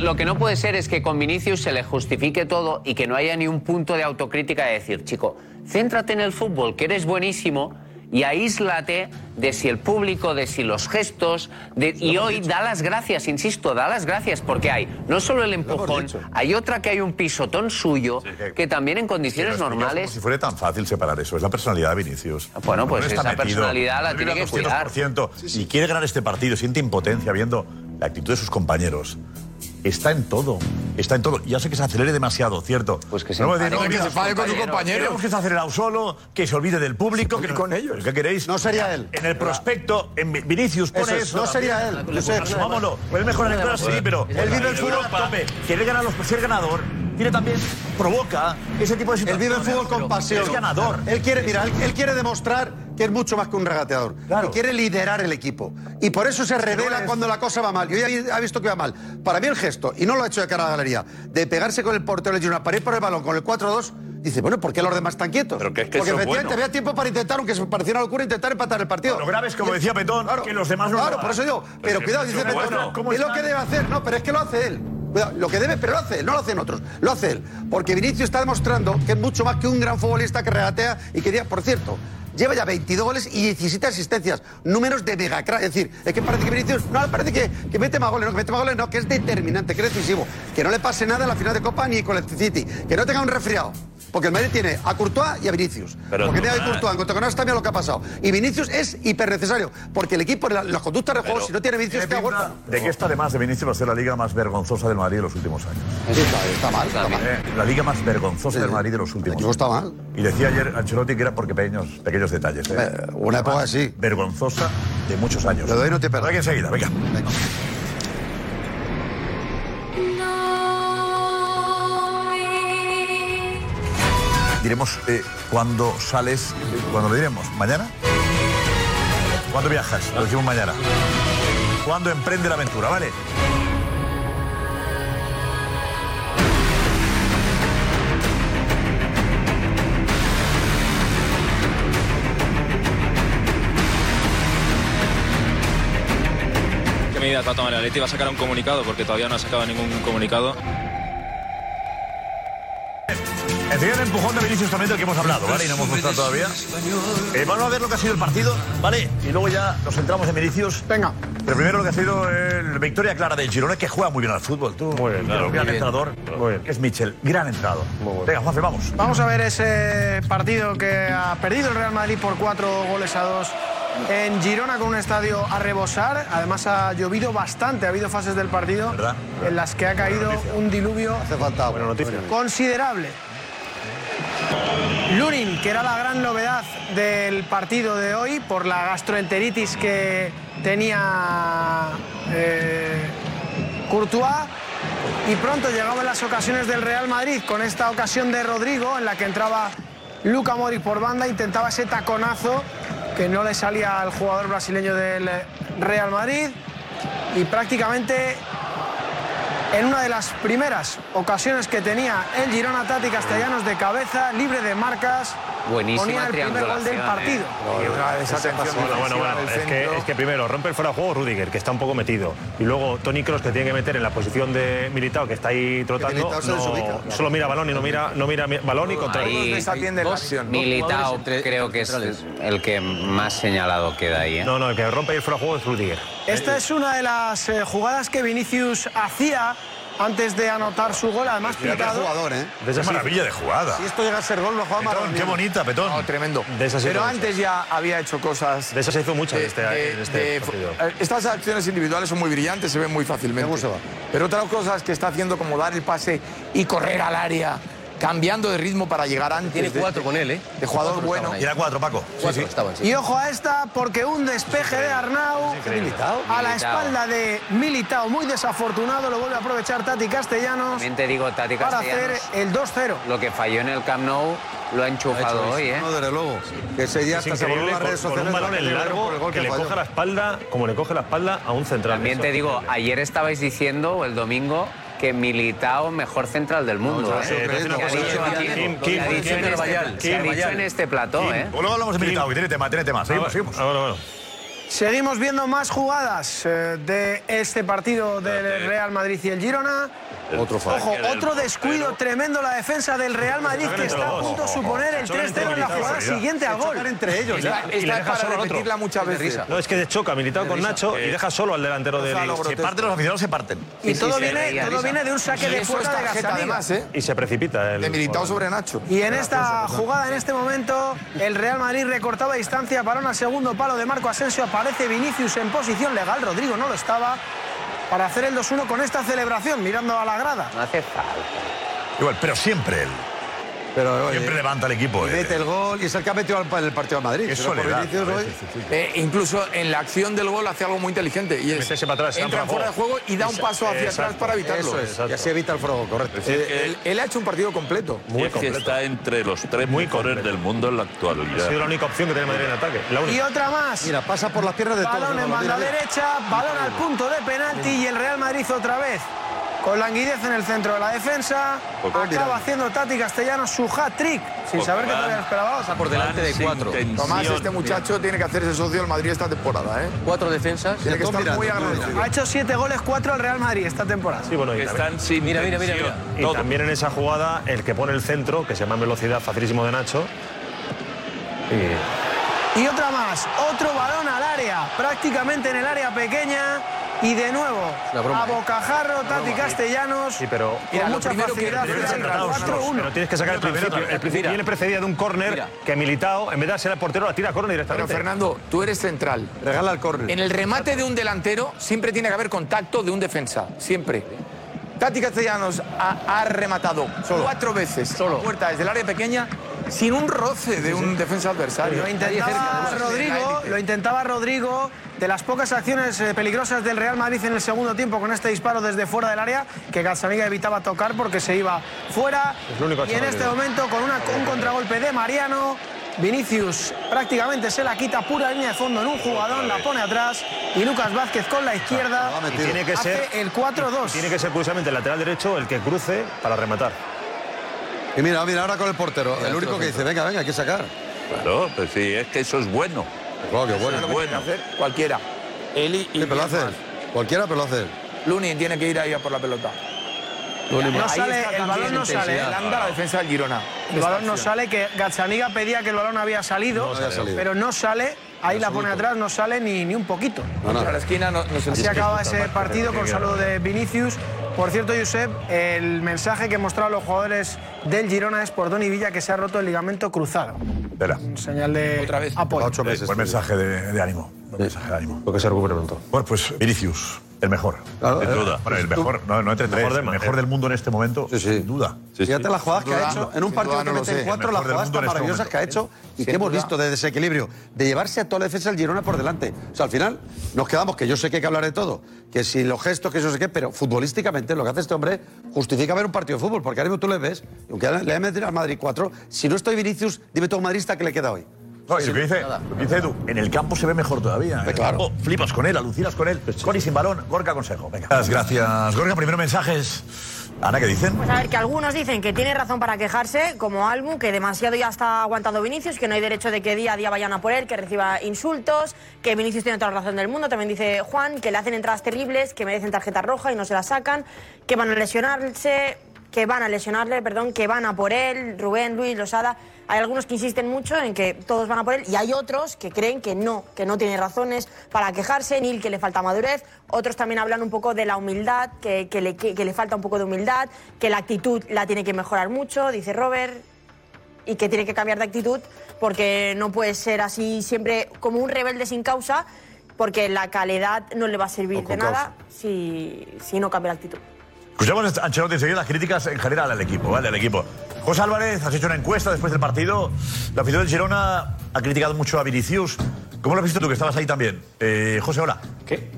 Lo que no puede ser es que con Vinicius se le justifique todo y que no haya ni un punto de autocrítica de decir, chico, céntrate en el fútbol, que eres buenísimo, y aíslate de si el público, de si los gestos, de- y hoy da las gracias, insisto, da las gracias, porque hay no solo el empujón, hay otra que hay un pisotón suyo, que también en condiciones Lo normales... Como si fuera tan fácil separar eso. Es la personalidad de Vinicius. Bueno, pues No esa personalidad la no tiene que al 200%, Y quiere ganar este partido, siente impotencia viendo la actitud de sus compañeros. Está en todo, está en todo. Ya sé que se acelere demasiado, ¿cierto? Pues que se no, enfade no, con mira, sus compañeros. Queremos que se acelerado solo, que se olvide del público. Que con ellos. ¿Qué queréis? No sería él. En el prospecto, en Vi- Vinicius pone Eso eso. es, no sería él, también. Josep. Asumámoslo. Pues es mejor en el sí, pero él vive el fútbol a tope. Quiere ganar los ser ganador. Tiene también, provoca ese tipo de Él situaciones. vive el fútbol con pasión. Es ganador. Él quiere, mira, él, él quiere demostrar que es mucho más que un regateador. Que quiere liderar el equipo. Y por eso se revela cuando la cosa va mal. Yo ya vi- ha visto que va mal. Para mí el gesto, y no lo ha hecho de cara a la galería, de pegarse con el portero y una pared por el balón con el 4-2, dice, bueno, ¿por qué los demás están quietos? Pero que es que Porque efectivamente bueno. había tiempo para intentar, aunque se pareciera una locura, intentar empatar el partido. Lo grave es, como decía Petón, que los demás no lo Claro, hagan. por eso digo, pero cuidado, dice Petón. ¿Cómo es lo que debe hacer. No, pero es que lo hace él. Cuidado, lo que debe, pero lo hace él, no lo hacen otros, lo hace él. Porque Vinicius está demostrando que es mucho más que un gran futbolista que regatea y que, por cierto, lleva ya 22 goles y 17 asistencias, números de mega crack. Es decir, es que parece que Vinicius, no, parece que, que mete más goles, no, que mete más goles, no, que es determinante, que es decisivo. Que no le pase nada en la final de Copa ni con el City, que no tenga un resfriado. Porque el Madrid tiene a Courtois y a Vinicius. Pero porque tiene a Courtois, en cuanto también lo que ha pasado. Y Vinicius es hiper necesario. Porque el equipo, la- las conductas de juego, si no tiene Vinicius, ¿Tiene queda pinta huérfano. de que esta, además de Vinicius, va a ser la liga más vergonzosa del Madrid de los últimos años? Sí, está, está mal, está mal. Eh, La liga más vergonzosa del Madrid de los últimos años. está mal. Y decía ayer Ancelotti que era por pequeños, pequeños detalles. ¿eh? Una época así. Vergonzosa de muchos años. Le doy no te Venga, enseguida, venga. Diremos eh, sales, cuándo lo diremos, ¿mañana? ¿Cuándo viajas? Lo decimos mañana. ¿Cuándo emprende la aventura? ¿Vale? ¿Qué medidas va a tomar el Atleti? ¿Va a sacar un comunicado? Porque todavía no ha sacado ningún comunicado. Enseguida el empujón de Vinicius también del que hemos hablado, ¿vale? Y no hemos mostrado todavía. Eh, vamos a ver lo que ha sido el partido, ¿vale? Y luego ya nos centramos en Vinicius. Venga. Pero primero lo que ha sido el victoria clara del Girona, que juega muy bien al fútbol. Tú, muy bien, claro, gran muy bien. entrenador, que es Michel. Gran entrenador. Venga, Juanfe, vamos. Vamos a ver ese partido que ha perdido el Real Madrid por cuatro goles a dos en Girona con un estadio a rebosar. Además ha llovido bastante, ha habido fases del partido en las que ha caído un diluvio considerable. Lunin, que era la gran novedad del partido de hoy por la gastroenteritis que tenía eh, Courtois. Y pronto llegaban las ocasiones del Real Madrid con esta ocasión de Rodrigo en la que entraba Luca Mori por banda, intentaba ese taconazo que no le salía al jugador brasileño del Real Madrid y prácticamente en una de las primeras ocasiones que tenía el Girona Tati Castellanos de cabeza, libre de marcas, Buenísima ponía el primer gol del partido. ¿eh? Y una Bueno, bueno, bueno. Es que, centro. es que primero rompe el fuera de juego Rudiger, que está un poco metido. Y luego Tony Kroos, que tiene que meter en la posición de Militao, que está ahí trotando. No- desubica. solo mira balón y no mira, no mira mi- balón y contra Ahí, Militao creo que es el que más señalado queda ahí. ¿eh? No, no, el que rompe el fuera de juego es Rudiger. Esta es una de las eh, jugadas que Vinicius hacía antes de anotar su gol, además qué picado. jugador, ¿eh? Qué maravilla de jugada. Si esto llega a ser gol, lo juega Petón, qué bonita, Petón. No, tremendo. De esas Pero antes ya había hecho cosas. De esas se hizo muchas de- en este, de- en este de- partido. eh, Estas acciones individuales son muy brillantes, se ven muy fácilmente. Pero otras cosas que está haciendo como dar el pase y correr al área, cambiando de ritmo para llegar antes. Tiene de- cuatro con él, ¿eh? De jugador Cuatro bueno. Y era cuatro, Paco. Cuatro estaban, sí. Y ojo a esta, porque un despeje de Arnau a la espalda de Militao, muy desafortunado, lo vuelve a aprovechar Tati Castellanos También te digo, Tati para hacer Castellanos, el 2-0. lo que falló en el Camp Nou lo ha enchufado hoy, ¿eh? No, desde luego. Que ese día hasta se volvió las redes con sociales. un balón en largo el gol que le falló. coge la espalda, como le coge la espalda a un central. También te digo, ayer estabais diciendo, el domingo, que Militao mejor central del mundo. No, ¿eh? que ha dicho en este- dicho en este plató, ¿eh? Luego hablamos de Militao, que tiene tema, tiene tema. Seguimos, seguimos. Seguimos viendo más jugadas eh, de este partido del Real Madrid y el Girona. Otro fallo. Ojo, otro descuido tremendo la defensa del Real Madrid que está a punto de suponer el 3-0 en la jugada siguiente al gol. entre ellos. Esta, esta es deja para repetirla muchas veces. No, es que choca Militao con Nacho y deja solo al delantero del... Gonzalo Se parten los aficionados, se parten. Y todo, viene, de un saque de fuera de Gazzaniga. ¿eh? Y se precipita el... De Militao sobre Nacho. Y en esta jugada, en este momento, el Real Madrid recortaba distancia, balón al segundo palo de Marco Asensio, aparece Vinicius en posición legal, Rodrigo no lo estaba, para hacer el 2-1 con esta celebración, mirando a la grada. No hace falta. Igual, pero siempre él. Pero, oye, Siempre levanta al equipo. y eh. mete el gol y es el que ha metido el partido al Madrid. Hoy-. Eh, incluso en la acción del gol hace algo muy inteligente y es para atrás, entra fuera de juego y da un paso hacia atrás para evitarlo. Eso es. Y así evita el fuego, correcto. Eh, él, él ha hecho un partido completo. Y es que está entre los tres Muy mejores completo. del mundo en la Ha sido actualidad. la única opción que tiene Madrid en ataque. La Y otra más. Mira, pasa por las piernas de todos. Balón ¿no? en banda derecha, balón al punto de penalti y el Real Madrid otra vez con languidez en el centro de la defensa. Acaba haciendo Tati Castellanos su hat-trick, sin saber que todavía esperaba otra. por delante de cuatro. Tomás, este muchacho tiene que hacerse socio del Madrid esta temporada, ¿eh? Cuatro defensas. Tiene que estar muy agradecido. Ha hecho siete goles, cuatro al Real Madrid esta temporada. Sí, bueno, y Están sin Mira, mira, mira, tensión. Y Todo. también en esa jugada, el que pone el centro, que se llama en velocidad facilísimo de Nacho. Y Y otra más, otro balón al área, prácticamente en el área pequeña. Y de nuevo, broma, a ¿eh? bocajarro, Tati Castellanos. Sí, pero- con Mira, mucha primero que- facilidad. final, central, 4-1. Pero tienes que sacar el principio. El principio Mira. viene precedida de un córner que Militao, en vez de ser el portero, la tira a córner Pero directamente. Fernando, tú eres central. Regala el córner. En el remate de un delantero siempre tiene que haber contacto de un defensa, siempre. Tati Castellanos ha, ha rematado cuatro veces Solo. puerta desde el área pequeña sin un roce de un defensa adversario. Lo intentaba Rodrigo, lo intentaba Rodrigo. De las pocas acciones eh, peligrosas del Real Madrid en el segundo tiempo con este disparo desde fuera del área, que Gazzaniga evitaba tocar porque se iba fuera. Y en este momento, con una- un contragolpe de Mariano, Vinicius prácticamente se la quita pura línea de fondo en un jugador, la pone atrás. Y Lucas Vázquez con la izquierda Y tiene que hace ser el 4-2. Tiene que ser curiosamente el lateral derecho el que cruce para rematar. Y mira, mira, ahora con el portero. El único que dice, venga, venga, hay que sacar. Claro, pues sí, es que eso es bueno. Claro, que bueno. Lo que que hacer cualquiera. Eli y Sí, pero lo hace él. Cualquiera, pero lo hace él. Lunin tiene que ir ahí a por la pelota. No Ahí sale, el balón no sale. el anda la defensa del Girona. El balón no sale, que Gazzaniga pedía que el balón había salido, No había salido. pero no sale. Ahí la pone atrás, no sale ni, ni un poquito. A la esquina no, no se Así acaba ese partido con saludo de Vinicius. Por cierto, Josep, el mensaje que mostraron los jugadores del Girona es por Doni Villa que se ha roto el ligamento cruzado. Espera. Señal de Otra vez. apoyo. Ocho meses. Buen mensaje de, de ánimo. Buen mensaje de ánimo. Lo que se recupere pronto. Bueno, pues Vinicius, el mejor. Claro, Sin eh, duda. Bueno, el mejor, no, no entre tres, mejor de el mejor del mundo en este momento, Sí, sí. sin duda. Fíjate las jugadas que ha duda, hecho en un partido que mete en cuatro, El las del jugadas tan en este maravillosas que ha hecho y que hemos visto de desequilibrio, de llevarse a toda la defensa del Girona por delante. O sea, al final nos quedamos, que yo sé que hay que hablar de todo, que si los gestos, que eso sé qué, pero futbolísticamente lo que hace este hombre justifica ver un partido de fútbol, porque ahora mismo tú le ves, y aunque le haya metido al Madrid 4, si no estoy Vinicius, dime tú a un madrista que le queda hoy. No, y lo que dice, lo que dice Edu, en el campo se ve mejor todavía. En el claro. campo flipas con él, alucinas con él. Con y sin balón, Gorka consejo. Venga. Gracias, gracias. Gorka, primero mensajes. Ana, ¿qué dicen? Pues a ver, que algunos dicen que tiene razón para quejarse, como Albu, que demasiado ya está aguantando Vinicius, que no hay derecho de que día a día vayan a por él, que reciba insultos, que Vinicius tiene toda la razón del mundo. También dice Juan que le hacen entradas terribles, que merecen tarjeta roja y no se la sacan, que van a lesionarse, que van a lesionarle, perdón, que van a por él, Rubén, Luis, Losada. Hay algunos que insisten mucho en que todos van a por él y hay otros que creen que no, que no tiene razones para quejarse, ni que le falta madurez. Otros también hablan un poco de la humildad, que, que le, que- que le falta un poco de humildad, que la actitud la tiene que mejorar mucho, dice Robert, y que tiene que cambiar de actitud porque no puede ser así siempre como un rebelde sin causa, porque la calidad no le va a servir de nada si, si no cambia la actitud. Escuchamos a Ancelotti enseguida las críticas en general al equipo, ¿vale? Al equipo. José Álvarez, has hecho una encuesta después del partido. La afición del Girona ha criticado mucho a Vinicius. ¿Cómo lo has visto tú, que estabas ahí también? Eh, José, hola. ¿Qué?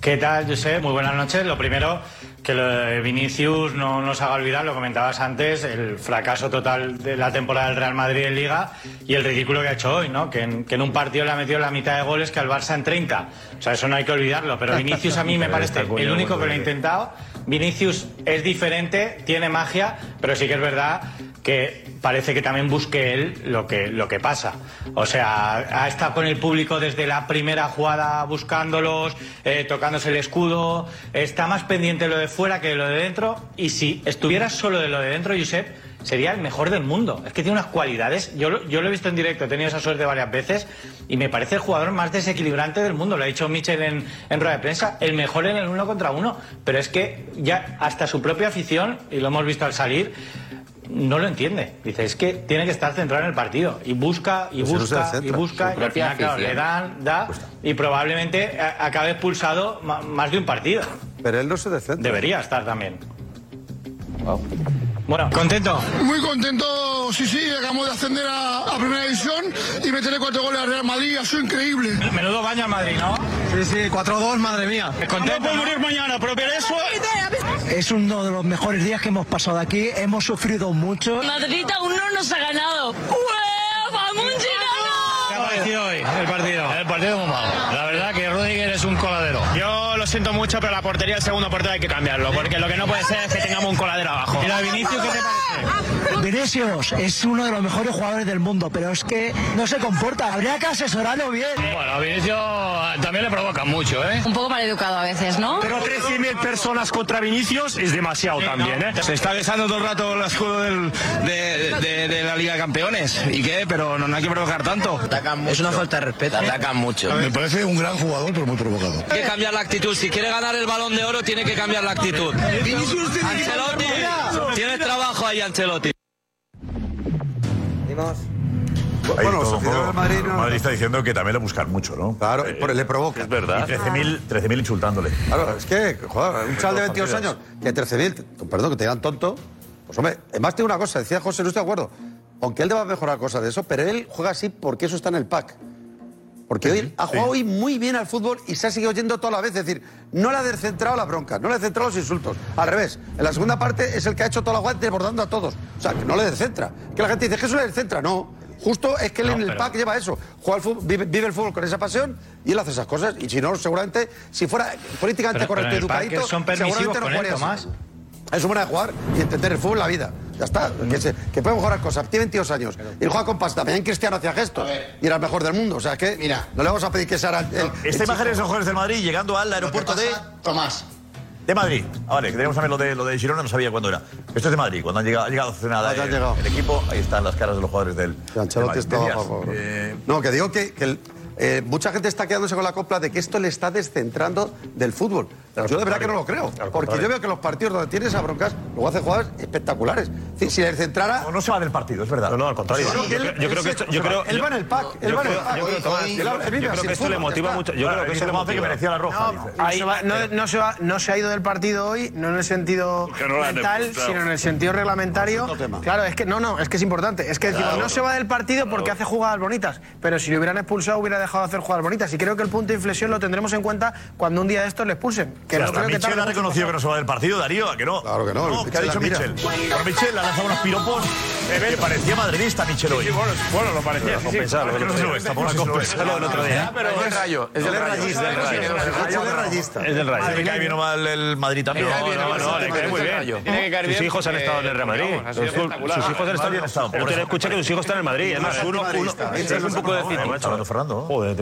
¿Qué tal, José? Muy buenas noches. Lo primero, que lo de Vinicius no nos haga olvidar, lo comentabas antes, el fracaso total de la temporada del Real Madrid en Liga y el ridículo que ha hecho hoy, ¿no? Que en, que en un partido le ha metido la mitad de goles que al Barça en 30. O sea, eso no hay que olvidarlo. Pero Vinicius a mí me parece el único que lo ha intentado. Vinicius es diferente, tiene magia, pero sí que es verdad que parece que también busque él lo que, lo que pasa. O sea, ha estado con el público desde la primera jugada buscándolos, eh, tocándose el escudo, está más pendiente lo de fuera que de lo de dentro. Y si estuviera solo de lo de dentro, Josep, sería el mejor del mundo. Es que tiene unas cualidades. Yo, lo- yo lo he visto en directo, he tenido esa suerte varias veces y me parece el jugador más desequilibrante del mundo. Lo ha dicho Michel en, en rueda de prensa, el mejor en el uno contra uno. Pero es que ya hasta su propia afición, y lo hemos visto al salir, no lo entiende. Dice, es que tiene que estar centrado en el partido. Y busca, y Pues busca, y busca, y al propia final, claro, afición. le dan, da, y probablemente acabe expulsado más de un partido. Pero él no se descentra. Debería estar también. Bueno, contento. Muy contento, sí, sí, acabamos de ascender a, a Primera División y meterle cuatro goles al Real Madrid, ha sido increíble. Menudo baño al Madrid, ¿no? Sí, sí, 4-2, madre mía. Contento. ¿no? mañana, pero eso... Es uno de los mejores días que hemos pasado aquí. Hemos sufrido mucho. Madrid aún no nos ha ganado. ¡Ué! ¡Vamos, ¿Qué ha parecido hoy el partido? El partido muy malo. La verdad que Rudiger es un coladero. Siento mucho, pero la portería del segundo portero hay que cambiarlo, porque lo que no puede ser es que tengamos un coladero abajo. Vinicius es uno de los mejores jugadores del mundo, pero es que no se comporta. Habría que asesorarlo bien. Bueno, a Vinicius también le provoca mucho, ¿eh? Un poco maleducado a veces, ¿no? Pero 13.000 personas contra Vinicius es demasiado también, ¿eh? Se está besando todo el rato el escudo del- de, de- de la Liga de Campeones. ¿Y qué? Pero no, no hay que provocar tanto. Es una falta de respeto. Atacan mucho. Me parece un gran jugador, pero muy provocado. Hay que cambiar la actitud. Si quiere ganar el balón de oro, tiene que cambiar la actitud. Ancelotti, tienes trabajo ahí, Ancelotti. Bueno, todo, del Madrid no- Madrid está diciendo que también le buscan mucho, ¿no? Claro, por- le provoca. Es verdad. Y 13.000 13.000 insultándole. Claro, es que, joder, un chaval de 22 partidas. años, que 13.000, perdón, que te digan tonto, pues hombre, además tiene una cosa, decía José, no estoy de acuerdo, aunque él deba mejorar cosas de eso, pero él juega así porque eso está en el pack. Porque hoy ha jugado hoy muy bien al fútbol y se ha seguido yendo toda la vez. Es decir, no le ha descentrado la bronca, no le ha descentrado los insultos. Al revés, en la segunda parte es el que ha hecho toda la jugada desbordando a todos. O sea, que no le descentra. Que la gente dice que eso le descentra. No. Justo es que él No, en el pero- pack lleva eso. Juega al fútbol, vive, vive el fútbol con esa pasión y él hace esas cosas. Y si no, seguramente, si fuera políticamente Pero- pero correcto el pack educadito, son permisivos seguramente no jugaría así. Es una manera de jugar y entender el fútbol la vida. Ya está. Que, se- que puede mejorar cosas. Tiene 22 años. Y juega con pasta. Mañana Cristiano hacía gestos. Y era el mejor del mundo. O sea que. Mira. No le vamos a pedir que sea el. el- Esta el imagen es los jugadores del Madrid llegando al aeropuerto de. Tomás. De Madrid. Ah, vale, que teníamos también lo de, lo de Girona, no sabía cuándo era. Esto es de Madrid, cuando han llegado, ha llegado hace nada Ah, han el, llegado. el equipo, ahí están las caras de los jugadores del. Ancelotti estaba eh, No, que digo que, que el- eh, mucha gente está quedándose con la copla de que esto le está descentrando del fútbol. Yo de verdad que no lo creo. Porque yo veo que los partidos donde tiene esas broncas, luego hace jugadas espectaculares. Si le descentrara. No, no se va del partido, es verdad. No, no, al contrario. Yo creo que él- Yo creo que esto- yo creo- Él va en el pack. Él yo va en el creo- pack. yo creo, Tomás, yo que esto le motiva mucho. Yo creo que esto le Juanfe que motiva. merecía la roja, no, se va, no se ha ido del partido hoy, no en el sentido lo mental, sino en el sentido reglamentario. Claro, es que no, no, es que es importante. Es que decimos, no se va del partido porque hace jugadas bonitas, pero si le hubieran expulsado hubiera dejado de hacer jugadas bonitas. Y creo que el punto de inflexión lo tendremos en cuenta cuando un día de estos le expulsen. Que no creo Michel ha reconocido que no se va del partido, Darío, ¿a que no? Claro que no, ¿Qué ha dicho. Michel? Bueno, Michel ha lanzado unos piropos que parecía madridista, Michel hoy. Sí, bueno, bueno, lo parecía. sí, compensarlo, Es que no se lo ve, tampoco se lo ve. compensarlo del otro día. Pero es del rayo. Es del rayista. Es del rayista. Es del Rayo. ¿Le cae bien o mal el Madrid también? No, no, no, le cae muy bien. Sus hijos han estado en el Real Madrid. Sus- hijos han estado Bien El escuché que sus hijos están en el Madrid. Uno, es un poco de. Joder,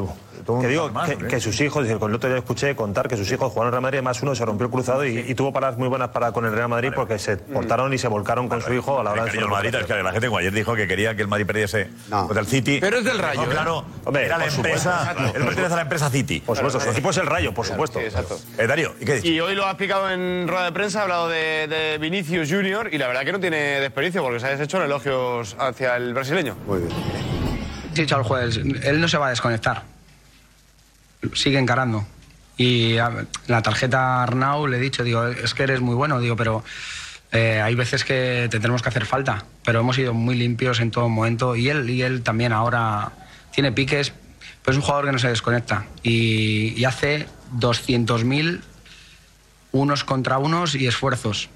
que digo más, que, sus hijos, el otro día escuché contar que sus hijos jugaron en Real Madrid, además uno se rompió el cruzado y, y tuvo paradas muy buenas para con el Real Madrid porque se portaron y se volcaron con su hijo a la hora de el Madrid, es que la gente como ayer dijo que quería que el Madrid perdiese contra el City. Pero es del Rayo, No, ¿eh? claro. Hombre, era la empresa. Él pertenece a la empresa City. Por supuesto, su equipo es el Rayo, por supuesto. exacto. Eh, Darío, ¿y qué dices? Y hoy lo ha explicado en rueda de prensa, ha hablado de, de Vinicius Junior y la verdad que no tiene desperdicio porque se ha hecho elogios hacia el brasileño. Muy bien. He dicho al juez, él no se va a desconectar. Sigue encarando. Y la tarjeta Arnau le he dicho, digo, es que eres muy bueno, digo, pero eh, hay veces que te tenemos que hacer falta. Pero hemos sido muy limpios en todo momento. Y él, y él también ahora tiene piques, pero es un jugador que no se desconecta. Y, y hace 200.000 unos contra unos y esfuerzos.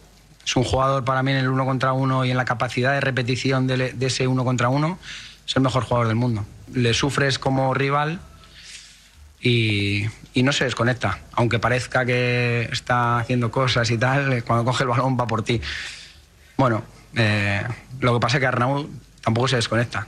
Es un jugador para mí en el uno contra uno y en la capacidad de repetición de ese uno contra uno. Es el mejor jugador del mundo. Le sufres como rival y, y no se desconecta. Aunque parezca que está haciendo cosas y tal, eh, cuando coge el balón va por ti. Bueno, eh, lo que pasa es que Arnau tampoco se desconecta.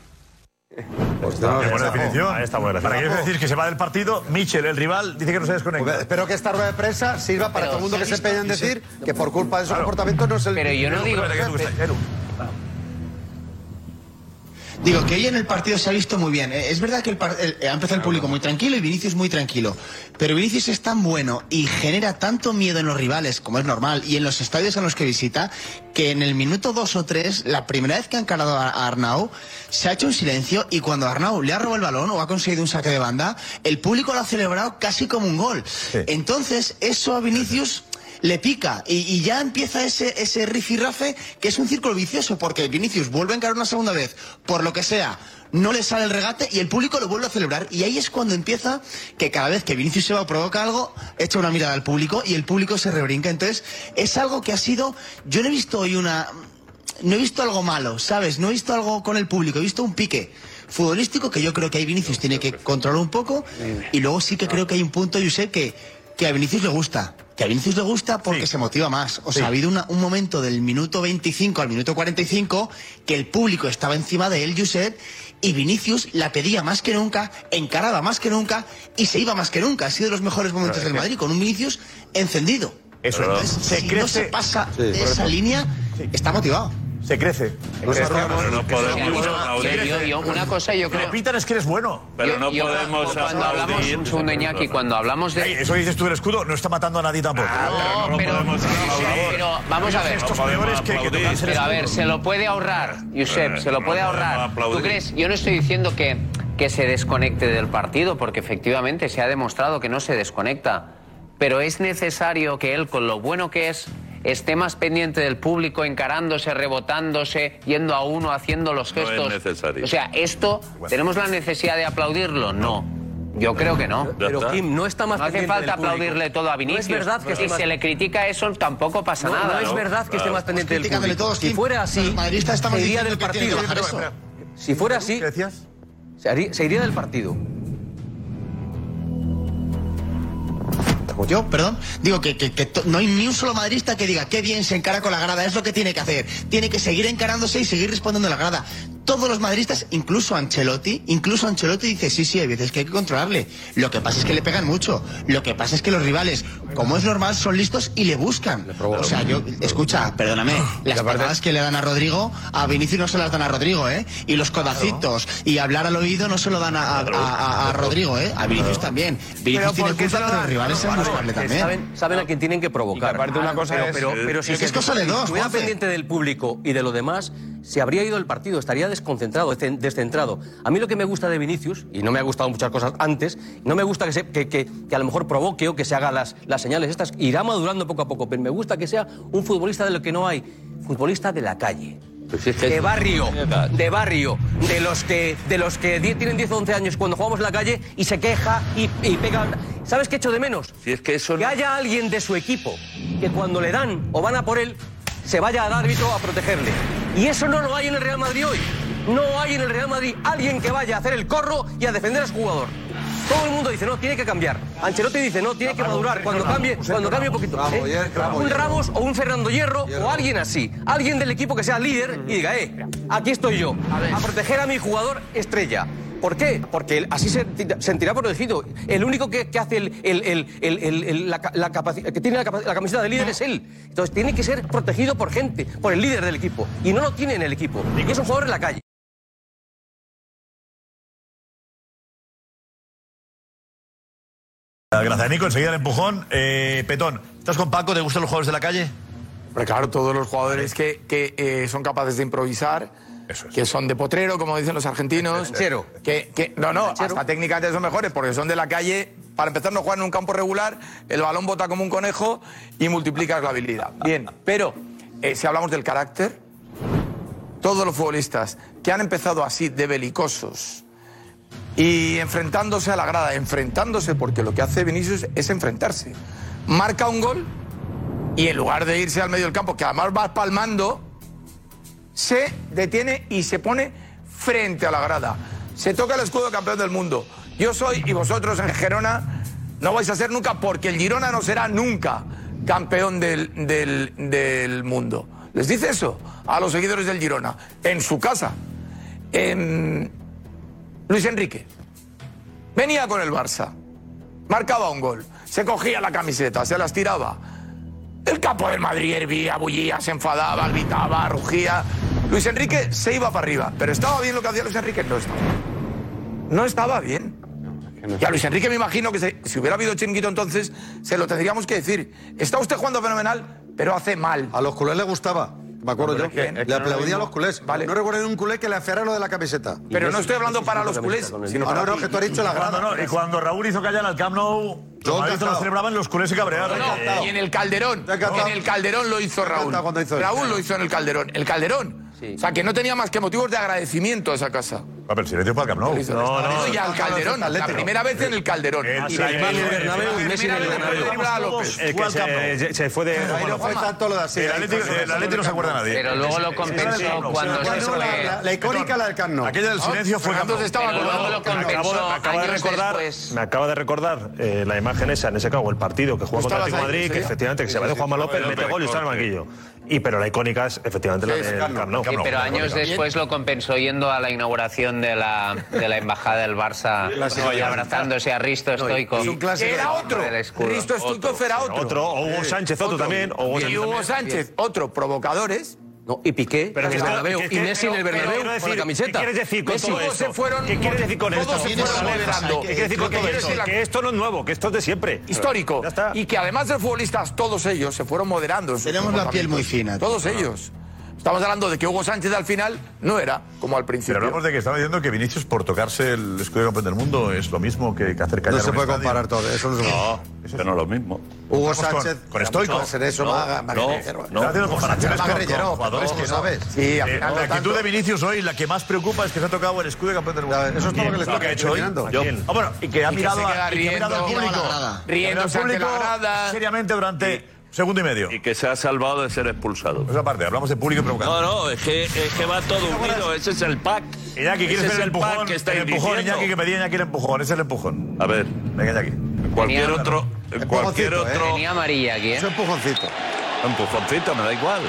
Pues Qué buena definición. Ahí está buena Para que decir que se va del partido, Michel, el rival, dice que no se desconecta. Espero que esta rueda de prensa sirva para Pero todo el mundo que se empeña en decir que por culpa de su comportamiento no es el. Pero yo no digo... Digo que hoy en el partido se ha visto muy bien. Eh, Es verdad que el par- el- ha empezado el público muy tranquilo y Vinicius muy tranquilo. Pero Vinicius es tan bueno y genera tanto miedo en los rivales, como es normal, y en los estadios a los que visita, que en el minuto dos o tres, la primera vez que han cargado a a Arnau, se ha hecho un silencio y cuando Arnau le ha robado el balón o ha conseguido un saque de banda, el público lo ha celebrado casi como un gol. Entonces, eso a Vinicius le pica y, y ya empieza ese, ese rifirrafe que es un círculo vicioso porque Vinicius vuelve a encarar una segunda vez, por lo que sea, no le sale el regate y el público lo vuelve a celebrar y ahí es cuando empieza que cada vez que Vinicius se va a provocar algo, echa una mirada al público y el público se rebrinca. Entonces, es algo que ha sido, yo no he visto hoy una, no he visto algo malo, ¿sabes? No he visto algo con el público, he visto un pique futbolístico que yo creo que ahí Vinicius tiene que controlar un poco y luego sí que creo que hay un punto, Josep, que que a Vinicius le gusta. Que a Vinicius le gusta porque se motiva más. O sea, ha habido una- un momento del minuto 25 al minuto 45 que el público estaba encima de él, Josep, y Vinicius la pedía más que nunca, encaraba más que nunca y se iba más que nunca. Ha sido de los mejores momentos del Madrid, con un Vinicius encendido. Eso Entonces, se si no crece- se pasa Sí. de esa línea, está motivado. Se crece. Pero no podemos aplaudir. yo- yo- una cosa yo creo. Repitan es que eres bueno. Pero no yo- podemos cuando hablamos un segundo Iñaki, cuando hablamos de Ey, Eso dices tú del escudo, no está matando a nadie tampoco. No, pero, pero vamos a ver. Estos peores que, que tocarse el Pero a ver, se lo puede ahorrar, Josep, se lo puede no ahorrar. ¿Tú crees? Yo no estoy diciendo que, que se desconecte del partido, porque efectivamente se ha demostrado que no se desconecta. Pero es necesario que él, con lo bueno que es, esté más pendiente del público, encarándose, rebotándose, yendo a uno, haciendo los No es gestos. necesario. O sea, esto, ¿tenemos la necesidad de aplaudirlo? No. Yo creo que no. Pero Kim, no está más No hace pendiente falta del público. aplaudirle todo a Vinicius. No es verdad que si más- se le critica eso, tampoco pasa No, nada. no es verdad que esté más pendiente del criticándole público. todos, si Kim. fuera así, Los madridistas estamos se iría del diciendo que tiene partido. que bajar eso. Si fuera así, se, haría- se iría del partido. Yo, perdón, digo que, que- no hay ni un solo madridista que diga qué bien se encara con la grada, es lo que tiene que hacer. Tiene que seguir encarándose y seguir respondiendo a la grada. Todos los madridistas, incluso Ancelotti, incluso Ancelotti dice, sí, sí, hay veces que hay que controlarle. Lo que pasa es que le pegan mucho. Lo que pasa es que los rivales, como es normal, son listos y le buscan. O sea, yo, escucha, perdóname, las patadas que le dan a Rodrigo, a Vinicius no se las dan a Rodrigo, ¿eh? Y los codacitos y hablar al oído no se lo dan a, a- a- a Rodrigo, ¿eh? A Vinicius también. Vinicius tiene culpa, pero los rivales saben buscarle también. Saben, saben a quién tienen que provocar. Y aparte una cosa pero, es- Pero, pero si Es que es se- cosa de si dos, estuviera Juanfe. pendiente del público y de lo demás, se habría ido el partido, estaría desconcentrado, descen- descentrado. A mí lo que me gusta de Vinicius, y no me ha gustado muchas cosas antes, no me gusta que, se- que, que- que a lo mejor provoque o que se haga las, las señales estas, irá madurando poco a poco, pero me gusta que sea un futbolista de lo que no hay, futbolista de la calle. De barrio, de barrio, de los que, de los que tienen 10 o 11 años cuando jugamos en la calle y se queja y, y pega. ¿Sabes qué echo de menos? Si es que eso Que haya alguien de su equipo que cuando le dan o van a por él, se vaya al árbitro a protegerle. Y eso no lo hay en el Real Madrid hoy. No hay en el Real Madrid alguien que vaya a hacer el corro y a defender a su jugador. Todo el mundo dice, no, tiene que cambiar. Ancelotti dice, no, tiene que madurar. Cuando cambie, cuando cambie un poquito. Ramos, ¿eh? Ramos, Ramos, Un. Ramos o un Fernando Hierro, o alguien así. Alguien del equipo que sea líder y diga, eh, aquí estoy yo. A proteger a mi jugador estrella. ¿Por qué? Porque así se sentirá- protegido. El único que, que hace el, el- el- el- el- el- la, la que tiene la, la camiseta de líder es él. Entonces tiene que ser protegido por gente, por el líder del equipo. Y no lo tiene en el equipo. Y es un jugador en la calle. Gracias, Nico. Enseguida el empujón. Eh, Petón, ¿estás con Paco? ¿Te gustan los jugadores de la calle? Pero claro, todos los jugadores que, que, eh, son capaces de improvisar, que son de potrero, como dicen los argentinos. Canchero. Que, que- no, no, hasta técnicamente son mejores porque son de la calle. Para empezar, no juegan en un campo regular, el balón bota como un conejo y multiplicas la habilidad. Bien, pero eh, si hablamos del carácter, todos los futbolistas que han empezado así de belicosos y enfrentándose a la grada, enfrentándose, porque lo que hace Vinicius es enfrentarse. Marca un gol y en lugar de irse al medio del campo, que además va palmando, se detiene y se pone frente a la grada. Se toca el escudo campeón del mundo. Yo soy y vosotros en Gerona no vais a ser nunca porque el Girona no será nunca campeón del, del- del mundo. Les dice eso a los seguidores del Girona en su casa. Em, Luis Enrique venía con el Barça, marcaba un gol, se cogía la camiseta, se las tiraba. El campo del Madrid hervía, bullía, se enfadaba, gritaba, rugía. Luis Enrique se iba para arriba, pero ¿estaba bien lo que hacía Luis Enrique? No estaba. No estaba bien. Y a Luis Enrique me imagino que si hubiera habido chiringuito entonces, se lo tendríamos que decir. Está usted jugando fenomenal, pero hace mal. A los culés les gustaba. Me acuerdo yo. que- es que le no aplaudía lo a los culés. Vale. No recuerdo un culé que le aferra lo de la camiseta. Pero no estoy hablando para los culés, sino No, para no, no, ti. que tú has dicho la Cuando, grada. no, y cuando Raúl hizo callar al Camp Nou, los Yo lo celebraban, los culés se cabrearon. No, Eh, y en el Calderón. En el Calderón lo hizo Raúl. hizo. Raúl lo hizo en el Calderón. El Calderón. Sí. O sea, que no tenía más que motivos de agradecimiento a esa casa. Ah, pero el silencio fue al Camp Nou. No, no, y al Calderón, la primera vez en el Calderón. Y el Bernabéu y Messi en el Bernabéu. Se fue de... No fue tanto lo de así. El Atlético no se acuerda nadie. Pero luego lo compensó cuando se fue... La icónica la del Camp Nou. Aquella del silencio fue Camp Nou. Acaba de recordar, me acaba de recordar la imagen esa, en ese caso, el partido que jugó contra el Madrid, que efectivamente que se va de Juan López, mete gol y está en el banquillo y pero la icónica es efectivamente la del Camp Nou. Sí, pero años después lo compensó yendo a la inauguración de la, de la embajada del Barça y abrazándose a Risto Stoico. No, es un. Era otro. Risto Stoico era otro. Otro, o Hugo Sánchez, otro, también. Y Hugo Sánchez, otro, provocadores no, y Piqué pero en el Bernabéu. Y Messi en el Bernabéu decir, con la camiseta. ¿Qué quieres decir con Messi, todo todos? Se fueron, ¿Qué quieres decir con esto? Se fueron ¿Qué quieres decir con todo esto? Que esto no es nuevo, que esto es de siempre. Histórico. Y que además de futbolistas, todos ellos se fueron moderando. Tenemos la piel muy fina. Todos ellos. Estamos hablando de que Hugo Sánchez al final no era como al principio. Pero hablamos de que estaba diciendo que Vinicius por tocarse el escudo de campeón del mundo es lo mismo que, que hacer callar No se puede comparar todo, eso no, no eso no es lo mismo. Hugo Sánchez con, con estoico. En eso no, maga, no, no, comparaciones con, con jugadores que sabes. Sí, al eh, final, la actitud de Vinicius hoy la que más preocupa es que se ha tocado el escudo de campeón del mundo. Eso es todo lo que le está que hecho hoy. Ah, y que ha mirado al público, riendo ante la grada, seriamente durante Segundo y medio. Y que se ha salvado de ser expulsado. Esa parte, hablamos de público provocado. No, no, es que, es que va todo unido. Ese es el pack. Iñaki, ¿quieres ver el, empujón? Que está el empujón, diciendo? Iñaki, que pedía Iñaki el empujón. Ese es el empujón. A ver. Venga, Iñaki. Cualquier Tenía otro... Cualquier ¿eh? otro... Eh. Tenía amarilla aquí, ¿eh? Es empujoncito. Empujoncito, me da igual.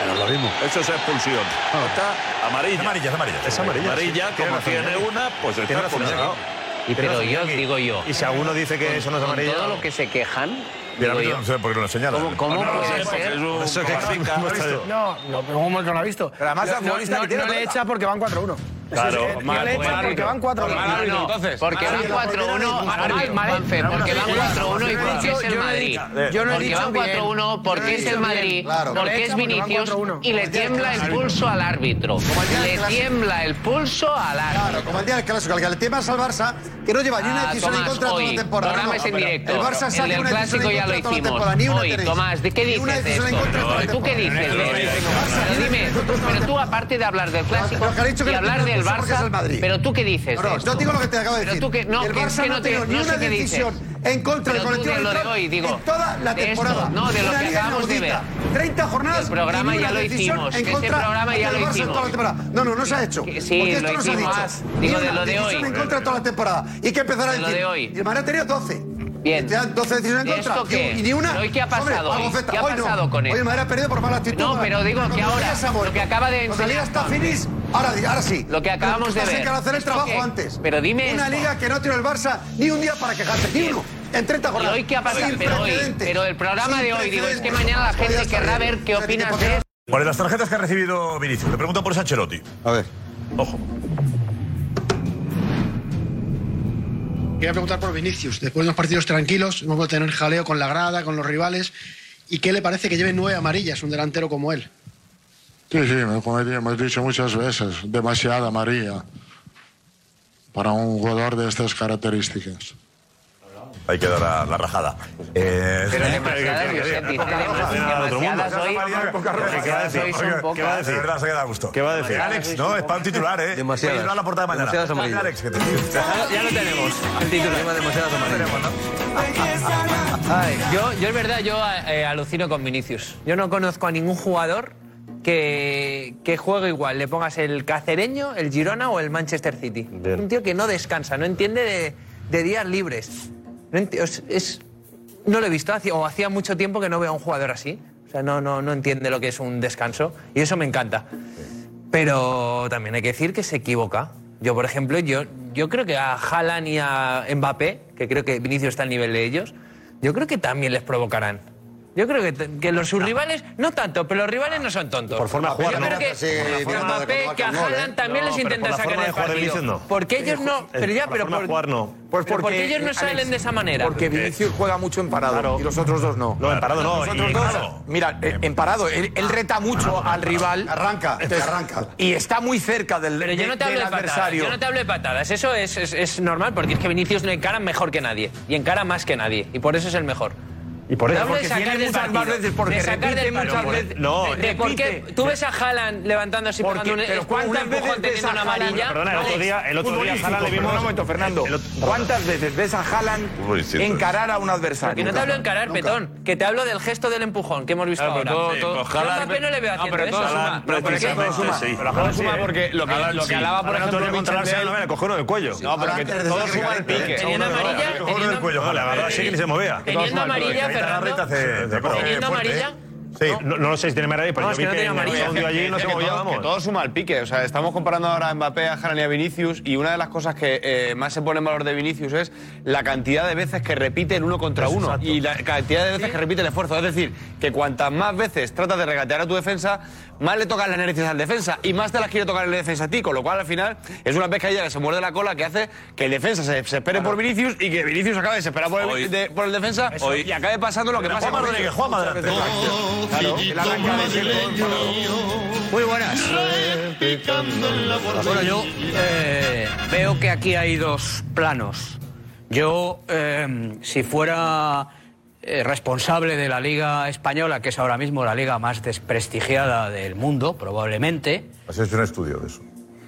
Pero lo mismo. Eso es expulsión. Ah. Está amarilla. Es amarilla, es amarilla. Es amarilla. Amarilla, sí, como tiene, tiene ¿eh? una, pues está expulsado. ¿eh? Y pero yo, digo yo. Y si alguno dice que eso no es amarilla... todo lo que se quejan... Pero a no sé por qué no lo señala. ¿Cómo? ¿Cómo? No, puede ser? Un... Eso que explica. No, no, no lo ha visto? Pero además, no, no, no, le echa porque van 4-1. Claro, mal, porque van 4-1. Entonces. Porque van 4-1, porque van 4-1 y porque es el Madrid. Porque es Vinicius y le tiembla el pulso al árbitro. Le tiembla el pulso al árbitro. Como el día del clásico, que le al Barça, que no lleva ni una ah, decisión en El Barça. Tomás, ¿de qué dices ¿Tú qué dices? Dime, pero tú aparte de hablar del clásico y hablar del el Barça, porque es el Madrid. Pero tú qué dices. No, no, digo lo que te acabo de decir. Pero tú que, no, el Barça que no, no te, ni una sé decisión en contra del colectivo de lo de hoy, digo, en toda la temporada. Esto, no, de lo que acabamos de ver. 30 jornadas. El programa ya lo hicimos. Este programa ya lo hicimos. No, no, no se ha hecho. Sí, porque esto no se ha dicho. Digo, de lo de hoy. en contra de toda la temporada. Y que empezará a decir. De hoy. Y el Madrid ha tenido 12. Bien. Este, ah, Te dan 12 decisiones en contra. Qué? Y ni una. Hoy qué ha pasado? Hombre, hoy? ¿Qué ha hoy pasado no. con él? Hoy Madrid ha perdido por mala actitud. No, pero digo que ahora lo que acaba de enseñar... La liga está finis, ahora, ahora sí. Lo que acabamos pero, de ver. Tienes que hacer el trabajo qué? antes. Pero dime Una esto. liga que no tiene el Barça ni un día para quejarte, ni uno en 30 jornadas. ¿Y hoy qué ha pasado? Pero, hoy, pero, el programa de hoy, digo, es que mañana la gente querrá ver qué opinas de esto. ¿Cuáles las tarjetas que ha recibido Vinicius? Le pregunto por Sanchelotti. A ver. Ojo. Quería preguntar por Vinicius. Después de unos partidos tranquilos, hemos vuelto a tener jaleo con la grada, con los rivales. ¿Y qué le parece que lleve nueve amarillas un delantero como él? Sí, sí, como hemos dicho muchas veces, demasiada amarilla para un jugador de estas características. Ahí queda la, la rajada. Eh... Pero eh, eh, eh, demasiadas, Vicente. ¿Qué va a decir? verdad, se queda a gusto. ¿Qué va a decir? Alex, no, es para un titular, ¿eh? Demasiadas. Titular la portada de mañana. Demasiadas. Alex, que te Ya lo tenemos. El titular. Demasiadas amarillas. Yo, yo es verdad, yo alucino con Vinicius. Yo no conozco a ningún jugador que, que juegue igual. Le pongas el Cacereño, el Girona o el Manchester City. Bien. Un tío que no descansa, no entiende de, de días libres no lo he visto, hacia, o hacía mucho tiempo que no veo a un jugador así. O sea, no, no, no entiende lo que es un descanso. Y eso me encanta. Pero también hay que decir que se equivoca. Yo, por ejemplo, yo, yo creo que a Haaland y a Mbappé, que creo que Vinicius está al nivel de ellos, yo creo que también les provocarán. Yo creo que, que los, sus rivales, no tanto, pero los rivales no son tontos. Por forma de jugar, Yo creo que, a ¿eh? también les intentan sacar el partido. Porque ellos no... Pero ya, pero por, no. Pues porque, ellos no salen de esa manera. Porque Vinicius juega mucho en parado y los otros dos no. No, en parado no. Los otros dos, mira, eh, en parado, él, reta mucho al rival. Arranca, entonces, arranca. Y está muy cerca del, yo no adversario. Yo no te hablo de patadas. Eso es, es, normal porque es que Vinicius no encara mejor que nadie y encara más que nadie. Y por eso es el mejor. Y Y por eso- porque tiene muchas partido, más veces, porque repite muchas veces. No, de, de por qué tú ves a Haaland levantando así Porque- pegando un, pero ¿cuántas empujón veces ves teniendo a una Haaland? amarilla. Perdona, el otro día, el otro día Haaland le vimos... un momento, Fernando. el otro- ¿Cuántas veces ves a Haaland encarar a un adversario? Que no te hablo de encarar, Petón, que te hablo del gesto del empujón que hemos visto Claro, ahora. pero todo- Sí, todo- Yo Haaland- Mbappé no le veo No, haciendo eso. suma, Suma. pero ¿Por qué? todo suma. sí. Pero todo suma porque lo que, Haaland hablaba, por Haaland ejemplo, Arsenal, Bell- le cogió uno del cuello. No, pero que todo suma el pique. Teniendo amarilla, Le cogió uno del cuello, la verdad, sí que ni se movía. Teniendo amarilla, Fernando. Teniendo amarilla. Sí, no, no lo sé si tiene amarilla, pero No, yo vi que en el audio allí no se que movía, todo, que suma al pique. O sea, estamos comparando ahora a Mbappé, a Haaland y a Vinicius y una de las cosas que eh, más se pone en valor de Vinicius es la cantidad de veces que repite el uno contra uno exacto. y la cantidad de veces que repite el esfuerzo. Es decir, que cuantas más veces tratas de regatear a tu defensa, más le tocan las narices al defensa y más te las quiere tocar el defensa a ti, con lo cual al final es una pescadilla que se muerde la cola que hace que el defensa se, se espere por Vinicius y que Vinicius acabe desesperado por el, de- por el defensa hoy- y acabe pasando lo que pasa con Rodríguez. Claro, de siempre. Muy buenas. Bueno, yo eh, veo que aquí hay dos planos. Yo, eh, si fuera eh, responsable de la Liga Española, que es ahora mismo la liga más desprestigiada del mundo, probablemente. Has hecho un estudio de eso.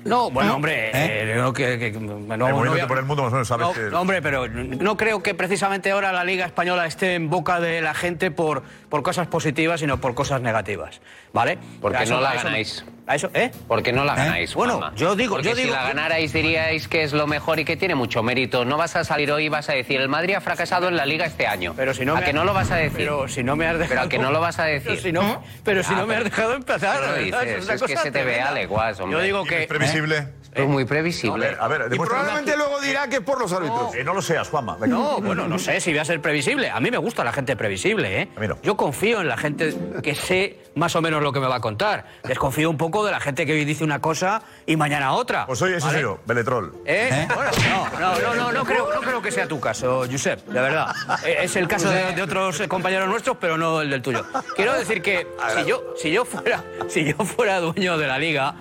No, bueno, hombre, eh, no, que, que- no, no a- por el mundo más o menos sabes no, que... no, hombre, pero no creo que precisamente ahora la Liga Española esté en boca de la gente por, por cosas positivas, sino por cosas negativas, ¿vale? Porque eso- no la a eso- ganáis. ¿A eso? ¿Eh? Porque no la ganáis. Bueno, Juanma. yo digo- Porque yo si digo- la ganarais diríais que es lo mejor y que tiene mucho mérito. No vas a salir hoy y vas a decir el Madrid ha fracasado en la Liga este año. Pero si no a me que ha- no lo vas a decir. Pero si no me has dejado. Pero a que no lo vas a decir. Pero si no, pero si Ah, no me has pero- dejado empezar. ¿Qué lo ¿verdad? dices? una Es que cosa se te ve aleguas, hombre. Yo digo ¿Y que. es previsible? Es muy previsible. A ver, a ver, Y probablemente luego dirá que es por los árbitros. Que no lo seas, Juanma. venga. No, bueno, no sé si voy a ser previsible. A mí me gusta la gente previsible, ¿eh? A mí no. Yo confío en la gente que sé más o menos lo que me va a contar. Desconfío un poco de la gente que hoy dice una cosa y mañana otra. Pues oye, ese ¿vale? yo, Beletrol. ¿Eh? Bueno, no, no, no, no, no creo, no creo que sea tu caso, Josep, de verdad. Eh, Es el caso de, de otros eh, compañeros nuestros, pero no el del tuyo. Quiero decir que si yo, si yo fuera, si yo fuera dueño de la liga,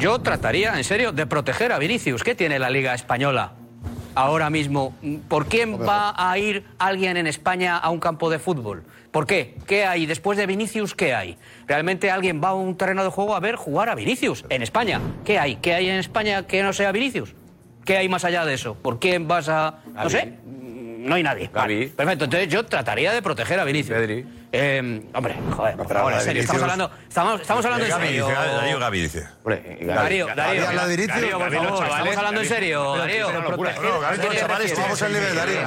yo trataría, en serio, de proteger a Vinicius. ¿Qué tiene la liga española? Ahora mismo, ¿por quién va a ir alguien en España a un campo de fútbol? ¿Por qué? ¿Qué hay? Después de Vinicius, ¿qué hay? ¿Realmente alguien va a un terreno de juego a ver jugar a Vinicius en España? ¿Qué hay? ¿Qué hay en España que no sea Vinicius? ¿Qué hay más allá de eso? ¿Por quién vas a...? No sé. No hay nadie. Vale, perfecto, entonces yo trataría de proteger a Vinicius. Eh, hombre, joder, por favor, en serio, estamos hablando, estamos, estamos hablando en serio. dice, Darío Gavi dice. Darío, Darío? Darío, por favor, estamos hablando en serio, Darío. No.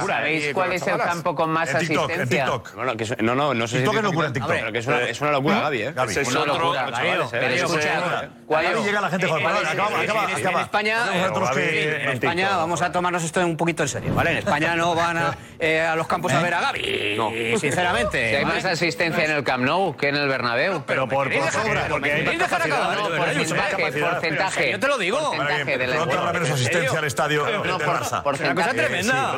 ¿Sabéis cuál es el campo con más En TikTok, en asistencia? TikTok. No, no, no sé TikTok es locura en TikTok. Pero que es una, locura, Gaby, ¿eh? Ese es Una locura, Darío. ¿eh? Pero Eso es escucha, una- ¿cuál Gavi es? llega la gente con En- acaba, acaba. España, eh, en vamos a tomarnos esto un poquito en serio, ¿vale? En España no van a, eh, a los campos a ver a Gaby, sinceramente. Asistencia en el Camp Nou que en el Bernabéu. Pero por, por sobra, porque hay ¿Queréis más dejar capacidad. acabar? ¿no? De verdad, Porcentaje. Yo te lo digo. Porcentaje de la Pronto habrá menos asistencia al estadio del por- Barça. porcentaje. Una cosa tremenda.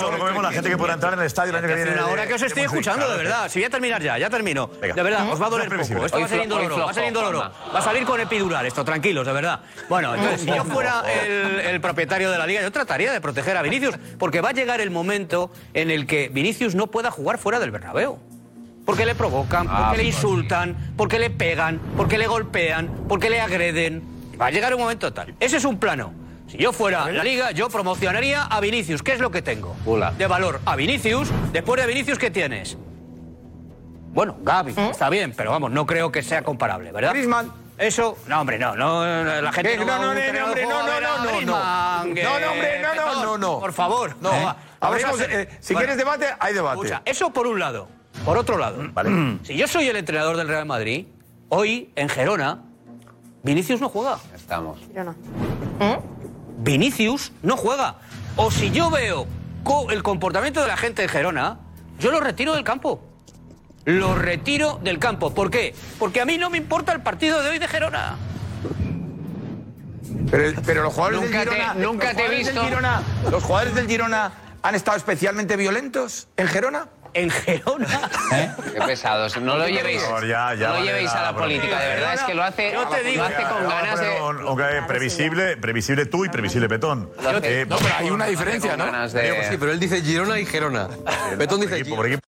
Yo lo vemos la gente que pueda entrar en el estadio el año que viene. una hora que os estoy escuchando, de verdad. Si voy a terminar ya, ya termino. De verdad, os va a doler poco. Esto Hoy va a ser indoloro, va a ser indoloro. Va a salir con epidural esto, tranquilos, de verdad. Bueno, entonces, si yo fuera el, el propietario de la liga, yo trataría de proteger a Vinicius, porque va a llegar el momento en el que Vinicius no pueda jugar fuera del Bernabéu. Porque le provocan, porque le insultan, porque le pegan, porque le golpean, porque le agreden. Va a llegar un momento tal. Ese es un plano. Si yo fuera la liga, yo promocionaría a Vinicius. ¿Qué es lo que tengo? Hola. De valor a Vinicius. Después de Vinicius, ¿qué tienes? Bueno, Gaby, está bien, pero vamos, no creo que sea comparable, ¿verdad? Griezmann. Eso, no, hombre, no, no, la gente ¿Qué? no, No, no, no, hombre, no, no, no, no, no. No, no, hombre, no, no, no, no. Por favor, no. ¿Eh? va- Hablemos vamos a de- ser- eh, si quieres debate, hay debate. Escucha, eso por un lado. Por otro lado, si yo soy el entrenador del Real Madrid, hoy en Gerona, Vinicius no juega. Estamos. Girona. Vinicius no juega. O si yo veo co- el comportamiento de la gente de Gerona, yo lo retiro del campo. Lo retiro del campo. ¿Por qué? Porque a mí no me importa el partido de hoy de Gerona. Pero, pero los jugadores Nunca del te- Girona, nunca los te he del visto- Girona- los jugadores del Girona han estado especialmente violentos en Gerona en Gerona. ¿Eh? Qué pesados. No lo llevéis, no llevéis a la, política, de verdad. Es que lo hace, lo hace con ganas de... Okay, previsible, previsible tú y previsible Petón. Te... Eh, no, pero hay una diferencia, ¿no? Pues sí, pero él dice Girona y Gerona. Petón dice... Por.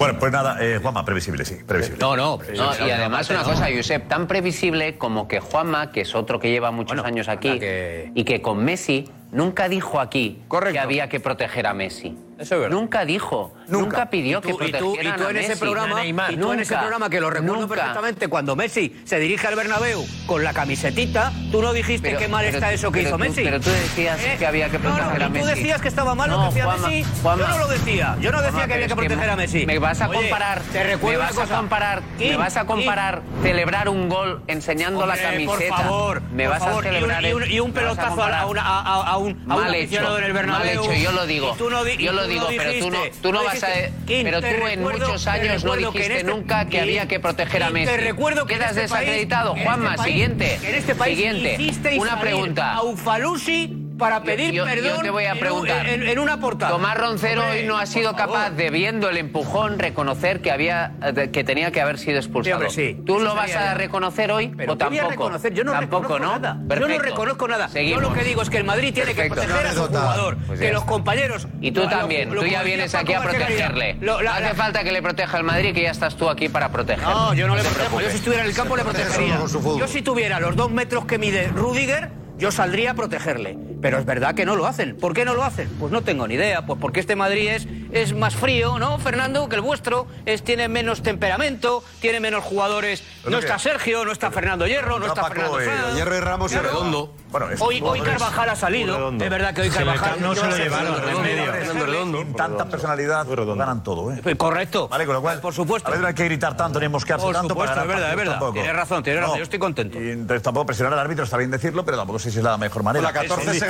Bueno, pues nada, eh, Juanma, previsible, sí, previsible. No, no, no y además una cosa, Josep, tan previsible como que Juanma, que es otro que lleva muchos bueno, años aquí, que... y que con Messi nunca dijo aquí Correcto. que había que proteger a Messi. Eso es verdad. Nunca dijo. Nunca, nunca pidió que protegieran y tú, en ese programa, y tú en ese programa que lo recuerdo nunca. perfectamente cuando Messi se dirige al Bernabéu con la camisetita, tú no dijiste pero, qué mal pero, está eso que hizo tú, Messi. Pero tú decías eh, que había que proteger no, no, a Messi. Tú decías que estaba mal lo que Messi. Juanma, yo no lo decía. Yo no Juanma, decía que había que proteger que a Messi. Me vas a Oye, comparar. Te recuerdo me vas cosa. a comparar. Me vas a comparar celebrar un gol enseñando Hombre, la camiseta. Por favor. Me vas a celebrar y un, pelotazo a, a, un, mal hecho, en el Bernabéu. Mal hecho, yo lo digo. Yo lo digo, pero tú no, tú no vas pero tú en muchos años no dijiste este, nunca que había que proteger a Messi. Te recuerdo que Quedas este desacreditado. País, Juanma, este país, siguiente. En este país siguiente. Una pregunta. A Ufalusi para pedir yo, perdón yo te voy a preguntar, en, una portada. Tomás Roncero hoy no ha sido capaz de, viendo el empujón, reconocer que, había, que tenía que haber sido expulsado. Hombre, sí, ¿Tú lo vas a reconocer hoy Pero o tampoco? Voy a reconocer. Yo no tampoco, reconozco ¿no? nada. Yo no reconozco nada. Yo lo que digo es que el Madrid tiene que proteger a su jugador, pues que los compañeros... Y tú también, tú ya vienes aquí a protegerle. Hace falta que le proteja el Madrid, que ya estás tú aquí para protegerle. No, yo no le protejo. Yo si estuviera en el campo le protegería. Yo si tuviera los dos metros que mide Rudiger, yo saldría a protegerle. Pero es verdad que no lo hacen. ¿Por qué no lo hacen? Pues no tengo ni idea. Pues porque este Madrid es, es más frío, ¿no, Fernando? Que el vuestro. Es, tiene menos temperamento, tiene menos jugadores. No está Sergio, no está Fernando Hierro, no está Fernando Sanz. Hierro y Ramos y Redondo. Bueno, hoy, hoy Carvajal ha salido. Es verdad que hoy Carvajal no se lo llevaron. Fernando Redondo. Tanta personalidad ganan todo, ¿eh? Correcto. Vale, con lo cual, por supuesto. No hay que gritar tanto ni mosquearse tanto. Por supuesto, es verdad, es verdad. Tienes razón, tienes razón. Yo estoy contento. Tampoco presionar al árbitro está bien decirlo, pero tampoco sé si es la mejor manera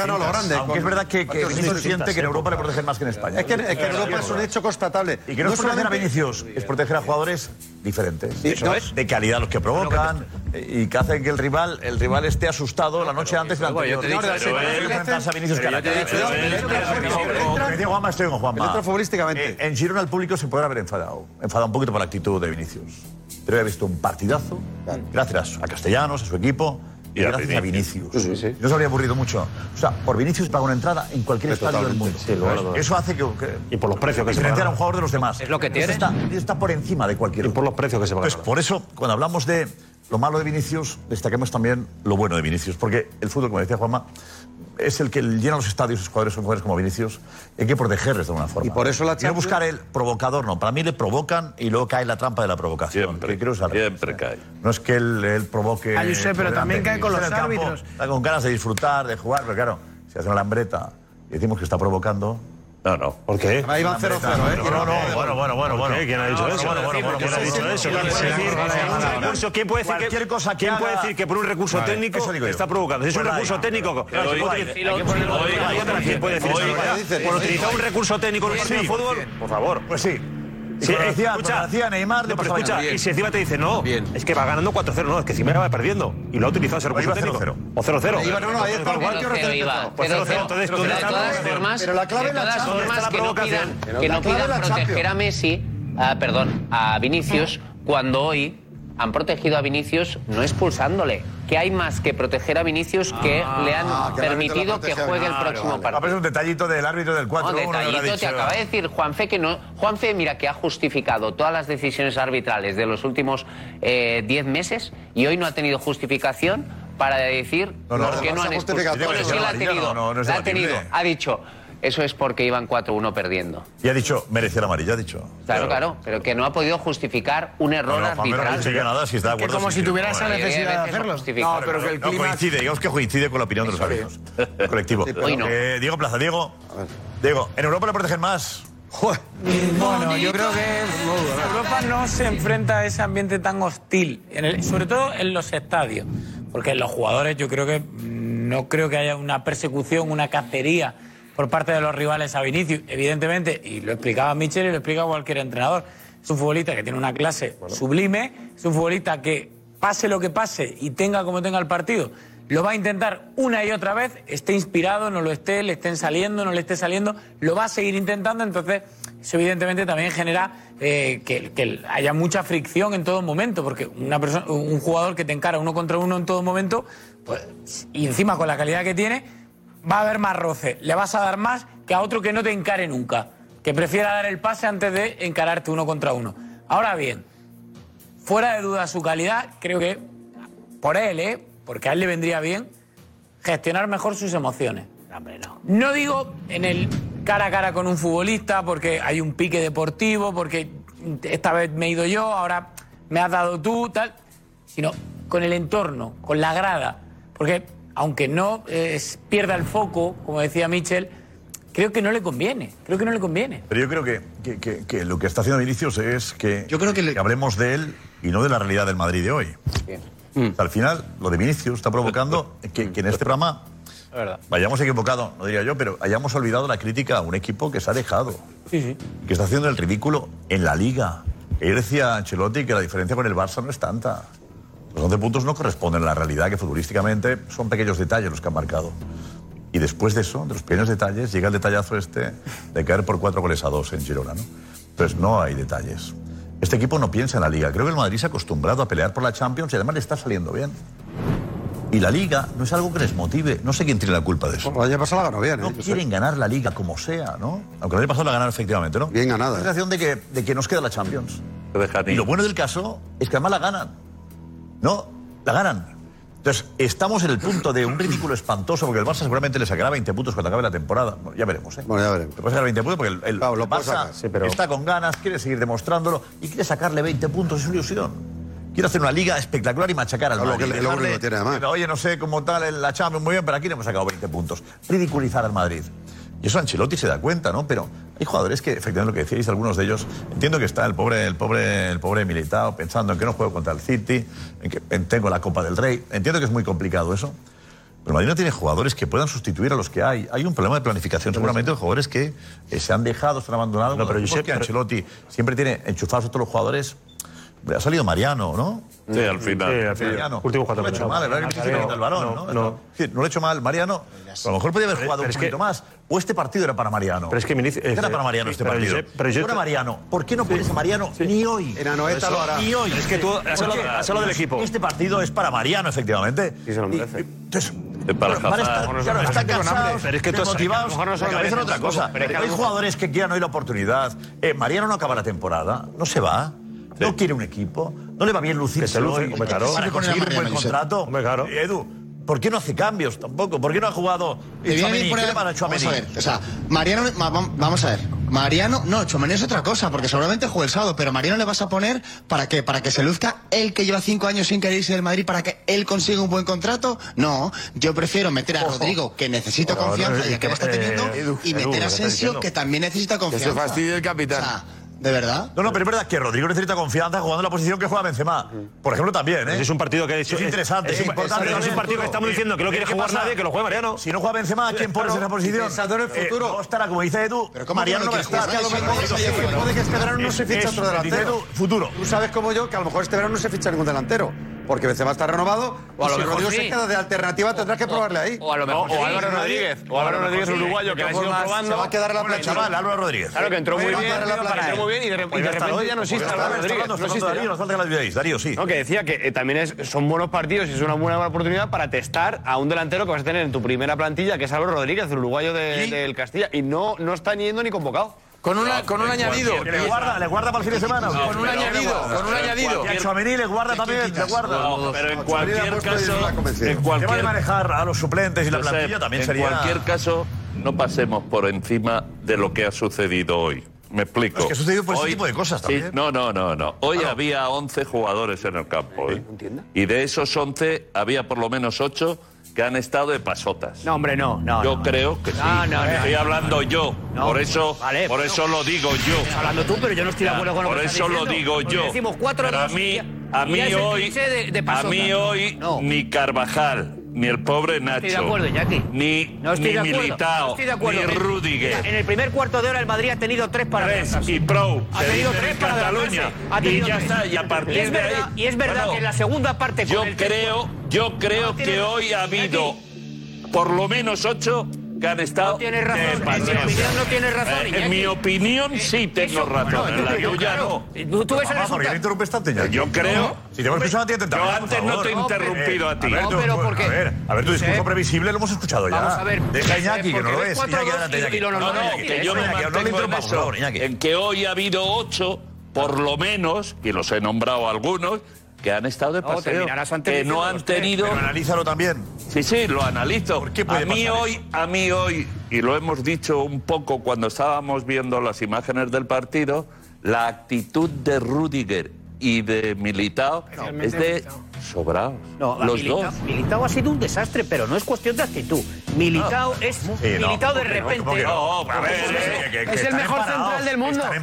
ganado los grandes. Aunque es verdad que, que Vinicius siente que en ¿eh? Europa le protegen más que en España. Es que, es que en Europa es un hecho constatable. Y que no, no es proteger a Vinicius, es proteger a jugadores diferentes. Sí, es. De calidad los que provocan y que hacen que el rival, el rival esté asustado la noche antes de la anterior. Yo te a Vinicius Me digo Juanma, estoy con Juanma. futbolísticamente. Eh, en Girona el público se podrá haber enfadado. Enfadado un poquito por la actitud de Vinicius. Pero he visto un partidazo, gracias a Castellanos, a su equipo, Gracias Vinicius. a Vinicius. Sí, se habría aburrido mucho. O sea, por Vinicius paga una entrada en cualquier estadio del mundo. Sí, lo Eso hace que, que, Y por los precios que se a un jugador de los demás. Es lo que tiene. Está, está, por encima de cualquier. Y por los precios que se pagan. Pues por eso, cuando hablamos de lo malo de Vinicius, destaquemos también lo bueno de Vinicius. Porque el fútbol, como decía Juanma, es el que llena los estadios esos jugadores, son jugadores como Vinicius. Hay que protegerles de alguna forma. Y por eso la Champions... No buscar el provocador, no. Para mí le provocan y luego cae la trampa de la provocación. Siempre, creo siempre ¿eh? cae. No es que él, él provoque... A Josep, pero también cae con los campo, árbitros. Está con ganas de disfrutar, de jugar, pero claro, si hace una lambreta y decimos que está provocando... No, no. ¿Por qué? Ahí van 0-0, ¿eh? No, no, bueno, bueno, bueno. bueno. ¿Quién ha dicho eso? Bueno, bueno, bueno, ¿quién ha dicho eso? ¿Quién puede decir, que, cosa ¿quién puede decir que por un recurso técnico está provocando? Si es un recurso técnico... ¿Quién puede decir eso? Por utilizar un recurso técnico en el fútbol... Por favor. Pues sí. Sí, eh, escucha, Neymar, pero escucha, y si encima te dice, no, bien. es que va ganando 4-0, no, es que Cimera va perdiendo. Y lo ha utilizado a ser muy O 0-0. No, Pero la clave de todas formas que no pidan, que no pidan proteger a Messi, perdón, a Vinicius, cuando hoy han protegido a Vinicius no expulsándole. Que hay más que proteger a Vinicius que le han que permitido que juegue el próximo vale. partido. Es un detallito del árbitro del 4 no, detallito, dicho, te acaba de decir Juanfe que no. Juanfe, mira, que ha justificado todas las decisiones arbitrales de los últimos 10 eh, meses y hoy no ha tenido justificación para decir no, no, por qué no, no han expulsado. No, sí la ha tenido. Ha dicho eso es porque iban 4-1 perdiendo. Y ha dicho, merecía la amarilla, ha dicho. Claro, claro, claro, pero que no ha podido justificar un error no, arbitral. No dice nada, si está de acuerdo. Como si tuviera esa necesidad de hacerlo. No, pero que el clima... No coincide, digamos que coincide con la opinión de los árbitros. Colectivo. Sí, eh, Diego Plaza, Diego. Diego, ¿en Europa le protegen más? Bueno, yo creo que Europa no se enfrenta a ese ambiente tan hostil, en el, sobre todo en los estadios, porque los jugadores yo creo que mm, no creo que haya una persecución, una cacería por parte de los rivales a Vinicius, evidentemente, y lo explicaba Michel y lo explica cualquier entrenador, es un futbolista que tiene una clase sublime, es un futbolista que pase lo que pase y tenga como tenga el partido, lo va a intentar una y otra vez, esté inspirado, no lo esté, le estén saliendo, no le esté saliendo, lo va a seguir intentando, entonces eso evidentemente también genera eh, que, que haya mucha fricción en todo momento, porque una persona, un jugador que te encara uno contra uno en todo momento, pues, y encima con la calidad que tiene, va a haber más roce, le vas a dar más que a otro que no te encare nunca, que prefiera dar el pase antes de encararte uno contra uno. Ahora bien, fuera de duda su calidad, creo que por él, ¿eh? porque a él le vendría bien gestionar mejor sus emociones. No digo en el cara a cara con un futbolista porque hay un pique deportivo, porque esta vez me he ido yo, ahora me has dado tú, tal, sino con el entorno, con la grada. Porque aunque no eh, pierda el foco, como decía Michel, creo que no le conviene, creo que no le conviene. Pero yo creo que, que- que- que lo que está haciendo Vinicius es que, yo creo que, hablemos de él y no de la realidad del Madrid de hoy. O sea, al final, lo de Vinicius está provocando que, que en este programa vayamos equivocados, no diría yo, pero hayamos olvidado la crítica a un equipo que se ha dejado, que está haciendo el ridículo en la Liga. Ayer decía Ancelotti que la diferencia con el Barça no es tanta. Los 11 puntos no corresponden a la realidad, que futbolísticamente son pequeños detalles los que han marcado. Y después de eso, de los pequeños detalles, llega el detallazo este de caer por cuatro goles a dos en Girona. ¿no? Entonces no hay detalles. Este equipo no piensa en la Liga. Creo que el Madrid se ha acostumbrado a pelear por la Champions y además le está saliendo bien. Y la Liga no es algo que les motive. No sé quién tiene la culpa de eso. El año pasado la ganó bien. No ¿eh? Sé. quieren ganar la Liga como sea, ¿no? Aunque el año pasado la ganaron efectivamente, ¿no? Bien ganada. La sensación de que, de que nos queda la Champions. Y lo bueno del caso es que además la ganan. ¿No? La ganan. Entonces, estamos en el punto de un ridículo espantoso, porque el Barça seguramente le sacará 20 puntos cuando acabe la temporada. Bueno, ya veremos, ¿eh? Bueno, ya veremos. Le puede sacar 20 puntos porque el, el lo Barça sacar. Sí, pero- está con ganas, quiere seguir demostrándolo y quiere sacarle 20 puntos, es una ilusión. Quiere hacer una liga espectacular y machacar al lo Madrid. que- lo que tiene, además. Oye, no sé cómo tal la Champions, muy bien, pero aquí le hemos sacado 20 puntos. Ridiculizar al Madrid. Y eso Ancelotti se da cuenta, ¿no? Pero hay jugadores que, efectivamente, lo que decíais, algunos de ellos, entiendo que está el pobre, el pobre, el pobre Militao pensando en que no juego contra el City, en que en- tengo la Copa del Rey. Entiendo que es muy complicado eso. Pero Madrid no tiene jugadores que puedan sustituir a los que hay. Hay un problema de planificación seguramente de jugadores que eh, se han dejado, se han abandonado. No, pero Equipos Josep, que Ancelotti siempre tiene enchufados a todos los jugadores. Ha salido Mariano, ¿no? Sí, al final. Sí, al final. Mariano. Últimos cuatro no lo he hecho mal, ¿verdad? Que Mariano. necesita el balón, No, ¿no? no. Sí, no lo he hecho mal, Mariano. A lo mejor podía haber jugado pero un poquito que- más. O este partido era para Mariano. Pero es que Vinicius- Era eh, para Mariano sí, este pero partido. Josep- pero yo- Si fuera Mariano. ¿Por qué no pones a Mariano ni hoy? En Anoeta lo hará. Ni hoy. Es que tú has ¿Por hablado- qué? has hablado del equipo. Este partido es para Mariano, efectivamente. Y se lo merece. Entonces, Es para bueno, van a estar- Hazard. claro, están cansados, Pero es que desmotivados. no merecen otra cosa. pero que Hay jugadores que quieran hoy la oportunidad. Eh, Mariano no acaba la temporada, no se va. No quiere un equipo, no le va bien lucirse Que se luce, hoy hombre, claro. para conseguir un buen contrato. Hombre, claro. Eh, Edu, ¿por qué no hace cambios tampoco? ¿Por qué no ha jugado bien ¿Qué le poner- van a Vamos a ver, o sea, Mariano, ma- vam- vamos a ver. Mariano, no, Chomení es otra cosa, porque seguramente juega el sábado, pero Mariano le vas a poner para qué, para que se luzca él que lleva cinco años sin querer irse del Madrid, para que él consiga un buen contrato. No, yo prefiero meter a Rodrigo, que necesita Pero, confianza no, y que la está eh, teniendo, Edu, y meter ¿qué a Asensio, que también necesita Que confianza. se fastidie el O capitán. sea, ¿de verdad? No, no, pero es verdad que Rodrigo necesita confianza jugando en la posición que juega Benzema. Por ejemplo, también, ¿eh? Es un partido que es, interesante. Es, un- importante es un partido que estamos diciendo que no quiere ¿Qué jugar pasa? nadie, que lo juegue Mariano. Si no juega Benzema, ¿quién pones en esa posición? pensando en el futuro. Eh, no estará, como dice Edu, Pero ¿cómo Mariano no va a quiere estar. Es que a lo mejor puede que este verano no se ficha Es- otro delantero. Futuro. Tú sabes como yo que a lo mejor este verano no se ficha ningún delantero. Porque Benzema está renovado. O a lo si mejor Rodrigo sí. se queda de alternativa, tendrás que probarle ahí. O a lo mejor o Álvaro Rodríguez. O Álvaro Rodríguez, sí. uruguayo, que ha formas, probando. Se va a quedar la plancha. Chaval, Álvaro Rodríguez. Claro que entró muy bien, entró muy bien y de, rep- y de repente ya no existe Está Álvaro Rodríguez. hablando, No está existe. Darío, nos falta que la olvidéis. Darío, sí. No, que decía que eh, también es, son buenos partidos y es una buena oportunidad para testar a un delantero que vas a tener en tu primera plantilla, que es Álvaro Rodríguez, el uruguayo de- del Castilla, y no, no está ni yendo ni convocado. Con, una, con un añadido. Le guarda, le guarda para el fin de semana. Con un añadido, con un añadido. Y a Tchouaméni le guarda también, le guarda. No, pero en cualquier caso, en de cualquier, manejar a los suplentes y la Josep, plantilla también en sería... cualquier caso, no pasemos por encima de lo que ha sucedido hoy. Me explico. Es que ha sucedido por ese Hoy- tipo de cosas Sí, también. no, no, no, no. Hoy Claro. había 11 jugadores en el campo. ¿eh? Y de esos 11 había por lo menos 8 que han estado de pasotas. No, hombre, no, no. Yo no. creo que sí. No, no, no, estoy no, hablando yo. No. por eso, Vale, por eso lo digo yo. Estás hablando tú, pero yo no estoy de acuerdo con lo Por que eso estás lo digo yo. decimos cuatro Pero a mí, a mí hoy, de- de a mí No, hoy no. ni Carvajal, ni el pobre Nacho, estoy de acuerdo, Iñaki. ni, No estoy ni de acuerdo. Militao, no estoy de acuerdo. ni En- Rudiger. En el primer cuarto de hora el Madrid ha tenido tres para Tres y pro, Ha tenido tres para Cataluña. Ha Y tenido ya tres. está, y a partir Y es de verdad, ahí- Y es verdad Bueno, que en la segunda parte Yo el creo, yo creo que hoy ha habido por lo menos ocho que han estado. No tienes razón. En mi opinión no razón, Eh, en mi opinión sí tengo razón. en la yo, tuya claro. no. Tú, tú ves el Mamá, ¿por qué resultado. le interrumpes tanto, Iñaki? Yo creo. Si te hemos escuchado a ti, atentamente, Yo antes no te he interrumpido a ti. A ver, No, tú- pero tú- porque- A ver, a ver, tu discurso previsible lo hemos escuchado ya. Vamos a ver, Deja a Iñaki, que no lo ves es. cuatro, Iñaki, adelante, No, no, que yo me no mantengo en eso. favor, Iñaki. En que hoy ha habido ocho, por lo menos, y los he nombrado algunos, que han estado de No, paseo. antes que no han tenido. Pero analízalo también. Sí, sí, lo analizo. qué puede a mí pasar hoy, a mí hoy, y lo hemos dicho un poco cuando estábamos viendo las imágenes del partido, la actitud de Rudiger y de Militao es de sobrados. No, los Militao, dos. Militao ha sido un desastre, pero no es cuestión de actitud. Militao es Sí, no, Militao de repente. ¿Cómo que no? A ver, que- que- que Es el mejor central del mundo. a ver,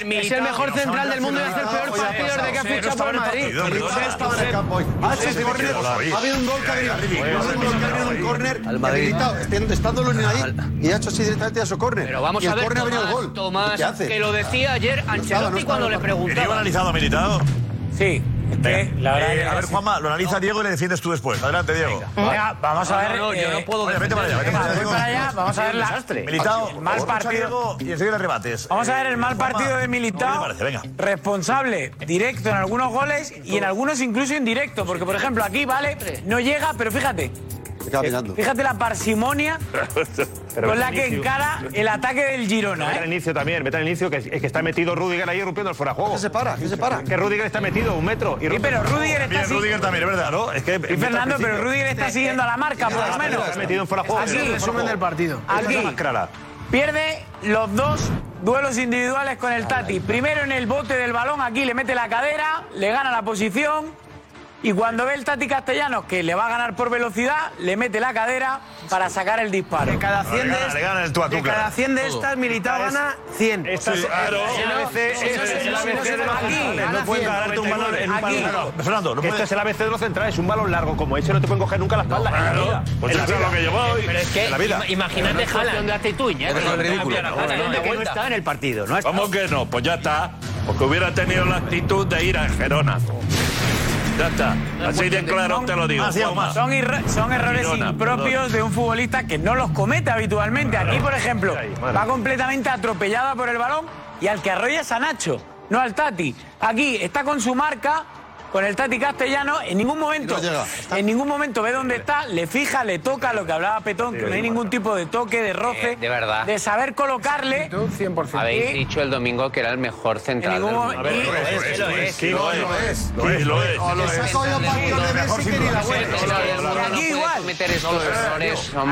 Es Militao, el mejor central del mundo y es el peor partido desde que ha fichado estaba por en Madrid. Militao estaba en el campo. Ha habido un gol que ha venido. Ha habido un córner. Militao, estando- estando Lunin ahí, y ha hecho así directamente a su córner. Pero vamos y el a ver, córner ha venido el Tomás, gol. Tomás, ¿Y qué hace? que lo decía ayer no Ancelotti cuando en le el ¿Que Diego preguntaba. analizado, militado? Sí, la verdad Eh, que a ver. Juanma, lo analiza Diego y le defiendes tú después. Adelante, Diego. Venga, vamos a ver. no, no, yo eh, no puedo Oye, vete para allá, vete para allá. voy para allá, vamos a ver la- desastre. Militao, el mal escucha a partido. Diego y enseguida rebates. Vamos a ver el Eh, mal Juanma, partido de ¿cómo Militao. parece? Venga. Responsable, directo en algunos goles y en algunos incluso indirecto. Porque, por ejemplo, aquí, vale, no llega, pero fíjate. Acaba mirando. Fíjate la parsimonia con la que encara el ataque del Girona. Vete al ¿eh? inicio también, vete al inicio, que, es que está metido Rudiger ahí rompiendo el fuera juego. ¿Qué se para? ¿Qué se para? Que Rudiger está metido un metro. Y Sí, pero Rudiger está Bien, así. Rudiger también, es verdad, ¿no? Es que Sí, Fernando, pero Rudiger está siguiendo a la marca, por lo menos. Está metido en fuera juego. Aquí, Resumen del partido. Aquí. más clara. Pierde los dos duelos individuales con el Tati. Primero en el bote del balón, aquí le mete la cadera, le gana la posición. Y cuando ve el Tati Castellanos que le va a ganar por velocidad, le mete la cadera para sacar el disparo. De cada 100 Le de, gana- le gana el tú a tú, de claro. cada 100 de estas, Militao gana 100. Esta es Claro. es el ABC, de los centrales. No pueden 100, ganarte un balón en un balón largo. Fernando, no puedes- Este es el ABC de los centrales, un balón largo como ese no te pueden coger nunca la espalda. en la Claro, vida. pues eso es lo que yo voy. Pero es que imagínate cuestión de actitud, Iñaki. Es ridículo. Que no está en el partido. ¿Cómo que no? Pues ya está. Porque hubiera tenido la actitud de ir a Gerona. Ya está. Así de claro te lo digo. Juanma. Son, errores Girona, impropios de un futbolista que no los comete habitualmente. Aquí, por ejemplo, va completamente atropellada por el balón y al que arrolla es a Nacho, no al Tati. Aquí está con su marca, con el Tati Castellano, en ningún momento, No llega. en ningún momento ve dónde está, le fija, le toca lo que hablaba Petón, que no hay ningún tipo de toque, de roce, Eh, de verdad. de saber colocarle. 100%. Habéis dicho el domingo que era el mejor central En del mundo. Sí, lo es. Lo es, Sí, lo es. lo es. Lo es. Es Aquí igual.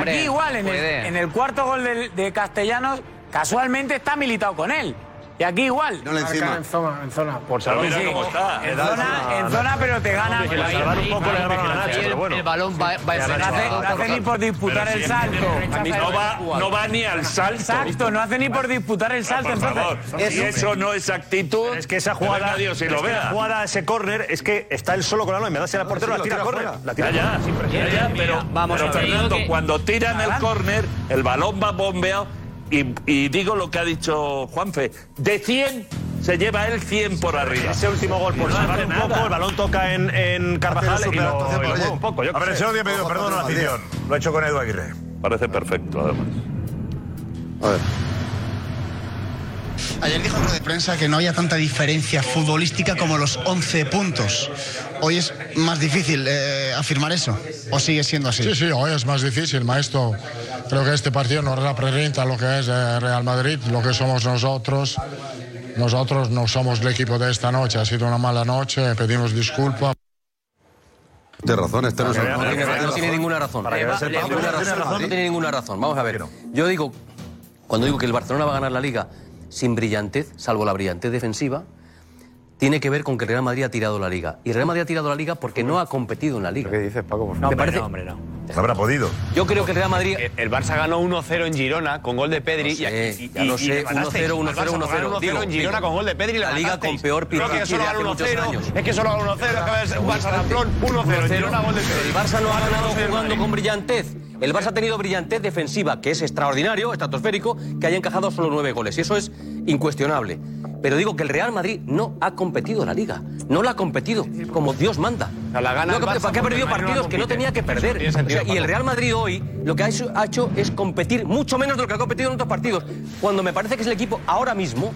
Aquí igual, en el, puede. en el cuarto gol de, Castellanos, casualmente está militado con él. Y aquí igual. No le encima. en zona, en zona. Por salvar mira Sí. cómo está. En zona, en zona, pero te gana. Por salvar un poco le ganaron a Nacho, pero bueno. el balón va, va a No hace, no hace ni por disputar el si salto. No va, no va ni al salto. Exacto, no hace ni por disputar el salto. Por favor, si eso no es actitud, Es que esa jugada, Dios y es lo vea. jugada, ese córner, es que está él solo con la balón, en de ser el portero, sí, la tira córner. La tira Ya, pero, vamos pero a ver. Fernando, cuando tiran el córner, el balón va bombeado y, y digo lo que ha dicho Juanfe, de 100 se lleva él 100 por arriba. Ese último gol, por No salvar hace un nada. poco, el balón toca en, en Carvajal y lo, y lo mueve un poco. Yo A ver, el señor pedido perdón a la afición. Lo ha hecho con Edu Aguirre. Parece perfecto, además. A ver. Ayer dijo en rueda de prensa que no había tanta diferencia futbolística como los 11 puntos. Hoy es más difícil eh, afirmar eso. ¿O sigue siendo así? Sí, sí, hoy es más difícil, maestro. Creo que este partido no representa lo que es eh, Real Madrid, lo que somos nosotros. Nosotros no somos el equipo de esta noche. Ha sido una mala noche, pedimos disculpas. Tienes razón, este no es el No tiene, no tiene ninguna razón. Para. No tiene ninguna razón. Vamos a ver. Yo digo, cuando digo que el Barcelona va a ganar la liga sin brillantez, salvo la brillantez defensiva, tiene que ver con que el Real Madrid ha tirado la liga. Y el Real Madrid ha tirado la liga porque no ha competido en la liga. ¿Qué dices, Paco? Por no, me hombre, parece- no, hombre, no. No habrá podido. Yo creo que el Real Madrid. Eh, el Barça ganó 1-0 en Girona con gol de Pedri. Y, y, ya lo sé, 1-0, 1-0, 1-0. 1-0 en Girona con gol de Pedri. La, liga con peor Creo que solo 1-0. Es que solo ganó 1-0. Es que Barça Ramplón 1-0. Girona gol de Pedri. El Barça no ha ganado jugando con brillantez. El Barça ha tenido brillantez defensiva, que es extraordinario, estratosférico, que haya encajado solo nueve goles. Y eso es incuestionable. Pero digo que el Real Madrid no ha competido la liga. No la ha competido como Dios manda. La gana no, ha perdido partidos que no tenía que perder? No y el Real Madrid hoy lo que ha hecho, ha es competir mucho menos de lo que ha competido en otros partidos. Cuando me parece que es el equipo ahora mismo,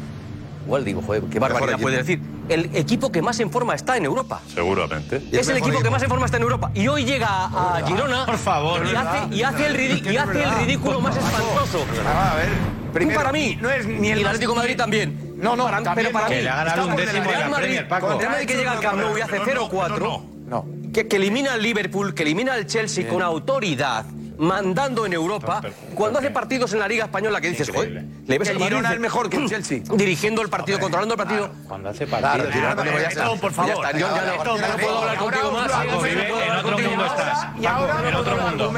igual digo, joder, qué barbaridad puede decir, el equipo que más en forma está en Europa. Seguramente. Es el, equipo, que más en forma está en Europa. Y hoy llega a, Girona. Por favor. Y hace, y hace, el, ridículo más espantoso. A ver. Primero, para mí, no es ni el, Atlético Madrid también. No, no, pero para mí. Le ha ganado un el tema de que llega al Camp y hace 0-4. No, no que, que elimina al Liverpool, que elimina al Chelsea Bien. con autoridad mandando en Europa, Perfecto. cuando hace partidos en la Liga Española que dices, joder, le ves el Girona es mejor que el Chelsea. Dirigiendo el partido, okay. controlando el partido. Claro. cuando hace partidos. Claro, claro, ya está, por favor. Ya, está, ya, no, ya no, puedo hablar contigo ahora, más. Paco, vive, en otro mundo estás. Y ahora en otro mundo.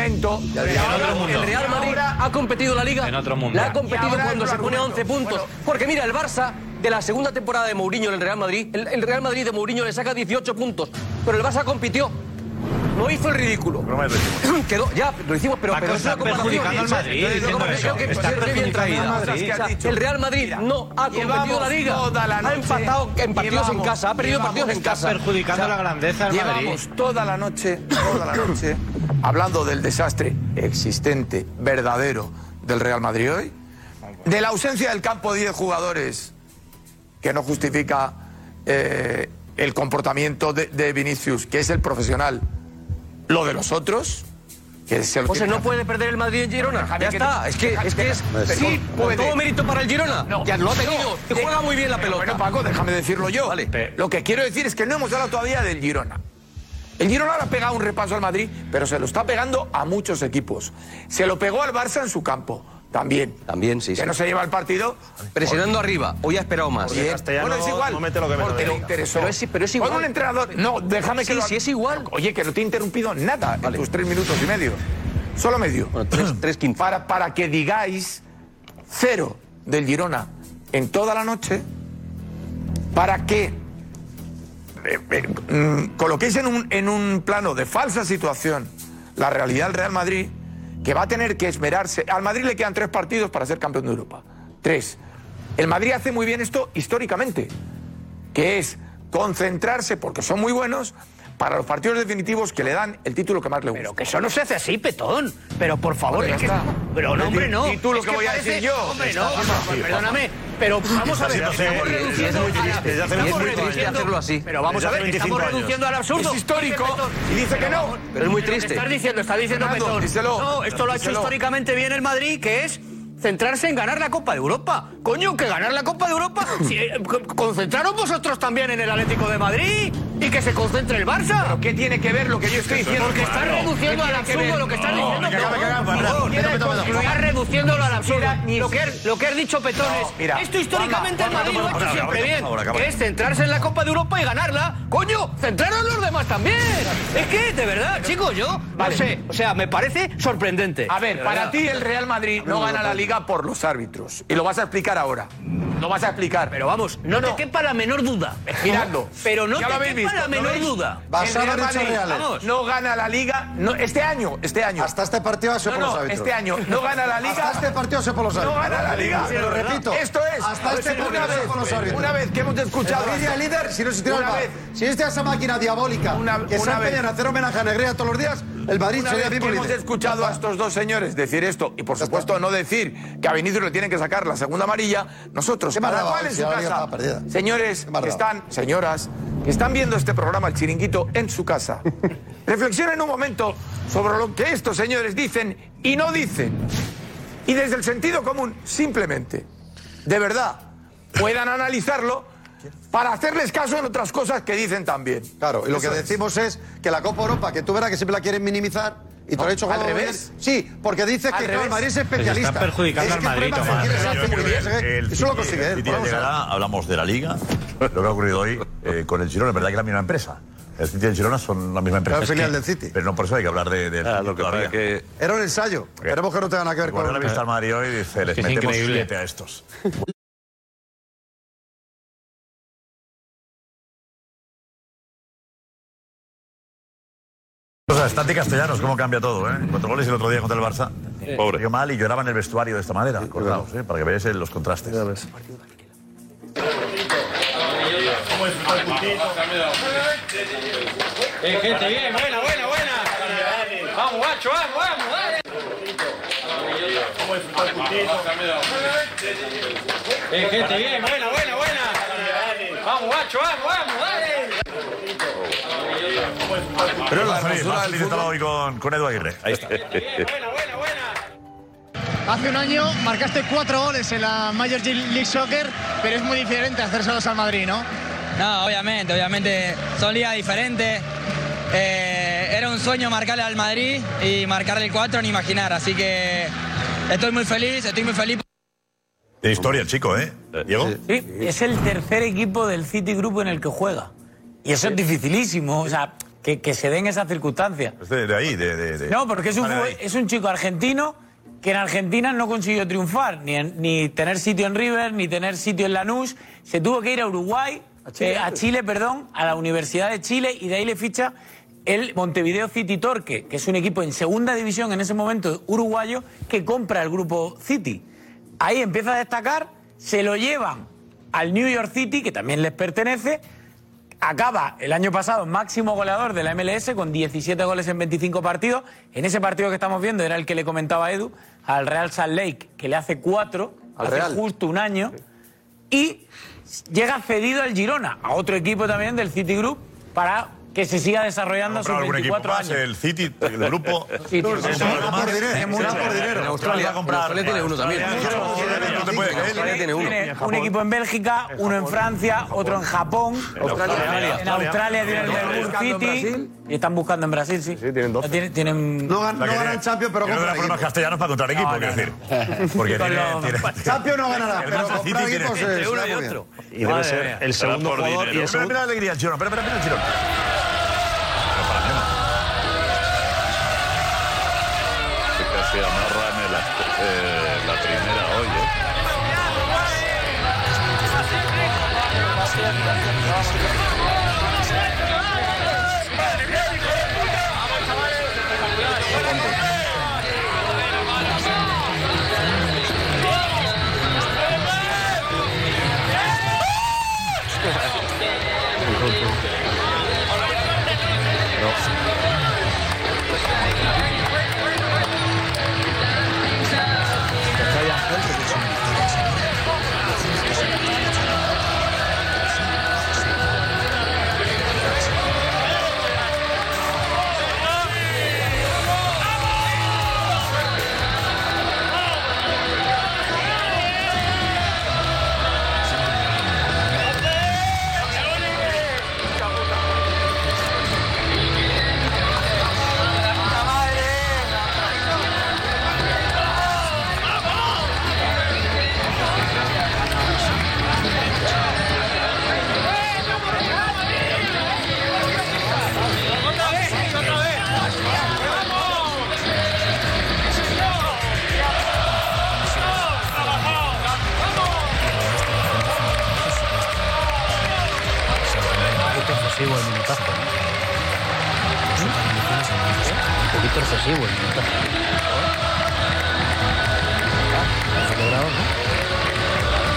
El Real Madrid ha competido la Liga. En otro mundo. La ha competido cuando se pone a 11 puntos. Porque mira, el Barça de la segunda temporada de Mourinho en el Real Madrid, el, Real Madrid de Mourinho le saca 18 puntos, pero el Barça compitió. No hizo el ridículo. No Quedó, ya, lo hicimos, pero, pero es una comparación. Al Madrid, el Real Madrid no ha competido la liga. Toda ha empatado en partidos en casa, ha perdido partidos en casa. perjudicando o sea, la grandeza del llevamos Madrid. toda la noche, toda la noche, hablando del desastre existente, verdadero, del Real Madrid hoy, de la ausencia del campo 10 jugadores que no justifica eh, el comportamiento de, Vinicius, que es el profesional, lo de los otros. Que se lo o sea, no puede perder el Madrid en Girona. Ya está. Es que, es, que es... sí, puede. todo mérito para el Girona. Ya lo ha tenido. Eh, juega muy bien la pelota. Bueno, Paco, déjame decirlo yo. Vale. Lo que quiero decir es que no hemos hablado todavía del Girona. El Girona le ha pegado un repaso al Madrid, pero se lo está pegando a muchos equipos. Se lo pegó al Barça en su campo. También. También, sí. Que sí. no se lleva el partido. Presionando arriba. Hoy ha esperado más. Porque ¿eh? bueno, es igual. No mete lo que me pero, interesó. Pero, es, igual. Con un entrenador. No, déjame que. Sí, sí, es igual. Oye, que no te he interrumpido nada en tus tres minutos y medio. Solo medio. Bueno, tres, tres. Para, para que digáis cero del Girona en toda la noche. Para que eh, eh, mm, coloquéis en un, en un plano de falsa situación la realidad del Real Madrid que va a tener que esmerarse. Al Madrid le quedan tres partidos para ser campeón de Europa. Tres. El Madrid hace muy bien esto históricamente, que es concentrarse, porque son muy buenos, para los partidos definitivos que le dan el título que más le gusta. Pero que eso no se hace así, petón. Pero por favor, es que... Pero hombre, no. Y tú lo que, voy a decir yo. Hombre, no, perdóname pero vamos a ver, estamos reduciendo hacerlo así. Pero vamos a ver, estamos reduciendo al absurdo. Es histórico. Y dice que no. Pero es muy triste. Estás diciendo, está diciendo no, esto lo ha hecho históricamente bien el Madrid, que es centrarse en ganar la Copa de Europa. Coño, que ganar la Copa de Europa. Si, eh, concentraron vosotros también en el Atlético de Madrid y que se concentre el Barça. Qué tiene que ver lo que yo estoy diciendo? Porque están reduciendo al absurdo lo que están diciendo. Estás reduciéndolo al absurdo. Lo que, has dicho, Petones. Esto históricamente el Madrid lo ha hecho siempre bien. Es centrarse en la Copa de Europa y ganarla. Coño, centraron los demás también. Es que, de verdad, chicos, yo no sé. O sea, me parece sorprendente. A ver, para ti el Real Madrid no gana la Liga por los árbitros. Y lo vas a explicar ahora. Lo vas a explicar. Pero vamos, no, no te quepa la menor duda. Girando. Pero no ya te quepa la menor ¿no duda. Basado en hechos reales. No gana la liga. Este año, este año. Hasta este partido ha sido no, por los árbitros. Este año. No gana la liga. Hasta este partido ha sido por los árbitros. No gana la liga. Lo repito. Esto es. Hasta este partido por los árbitros. Una vez que hemos escuchado. Líder, si no se el Si este esa máquina diabólica. Una, que se empeñan a hacer homenaje a Negreira todos los días el Madrid sería hemos escuchado a estos dos señores decir esto y por supuesto no decir que a Vinicius le tienen que sacar la segunda amarilla, nosotros, cada cual en su casa, señores que están, señoras, que están viendo este programa El Chiringuito en su casa, reflexionen un momento sobre lo que estos señores dicen y no dicen. Y desde el sentido común, simplemente, de verdad, puedan analizarlo para hacerles caso en otras cosas que dicen también. Claro, y lo Eso que decimos es que la Copa Europa, que tú verás que siempre la quieren minimizar, y no, te hecho al revés. Bien. Sí, porque dices que el Madrid es pues especialista. Está perjudicando es que al Madrid, ¿eh? Eso lo consigue. ¿eh? El, el, el, llegará, hablamos de la Liga, lo que ha ocurrido hoy eh, con el Girona. Es verdad que es la misma empresa. El City y el Girona son la misma empresa. Claro, filial del City. Pero no por eso hay que hablar de, de ah, lo que. Que... Era un ensayo. Esperemos que no tenga nada que ver bueno, con... Bueno, la vista al Madrid hoy dice, les metemos siete a estos. Sea, Stati Castellanos, cómo cambia todo, ¿eh? Cuatro goles el otro día contra el Barça. Pobre. Salió mal y lloraba en el vestuario de esta manera, acordaos, ¿eh? Para que veáis eh, los contrastes. Eh, gente, bien, buena, buena, buena. Vamos, guacho, vamos, vamos, dale. Eh, gente, bien, buena, buena, buena. Vamos, guacho, vamos, vamos, dale. Pero la Feliz, más feliz estaba hoy con, con Edu Aguirre. Ahí está. Hace un año marcaste cuatro goles en la Major League Soccer, pero es muy diferente hacérselos al Madrid, ¿no? No, obviamente, obviamente son ligas diferentes. Eh, era un sueño marcarle al Madrid y marcarle el 4 ni imaginar, así que estoy muy feliz, estoy muy feliz. De historia el chico, ¿eh? Diego. Sí, es el tercer equipo del City Group en el que juega. Y eso es dificilísimo, o sea, que, que se den esas circunstancias. Es de, de ahí, de, de- de- No, porque es un, Vale, ahí. es un chico argentino que en Argentina no consiguió triunfar, ni, en- ni tener sitio en River, ni tener sitio en Lanús. Se tuvo que ir a Uruguay, eh, a Chile, perdón, a la Universidad de Chile, y de ahí le ficha el Montevideo City Torque, que es un equipo en segunda división en ese momento uruguayo que compra el grupo City. Ahí empieza a destacar, se lo llevan al New York City, que también les pertenece, acaba el año pasado máximo goleador de la MLS con 17 goles en 25 partidos. En ese partido que estamos viendo era el que le comentaba Edu al Real Salt Lake, que le hace cuatro, Al hace Real. justo un año. Y llega cedido al Girona, a otro equipo también del City Group, para que se siga desarrollando sus ¿Comprado algún equipo 24 más? años. El City, el grupo. Sí, ¿Será será por por dinero? En Australia- comprar- tiene uno también. No Australia tiene uno. Tiene un equipo en Bélgica, uno en Francia, otro en Japón. Australia. En Australia tiene el Melbourne City. Y están buscando en Brasil, sí. Sí, tienen dos. Tienen, No, no ganan Champions, pero compran los problemas castellanos para encontrar equipo, quiero decir. Porque tiene, los- tiene- Champions no ganará, El pero comprar equipos se uno y otro. Y debe ser el Será segundo por jugador dinero. y el Espera, segundo. espera la alegría, el Girona. Espera, espera, espera, Podcast.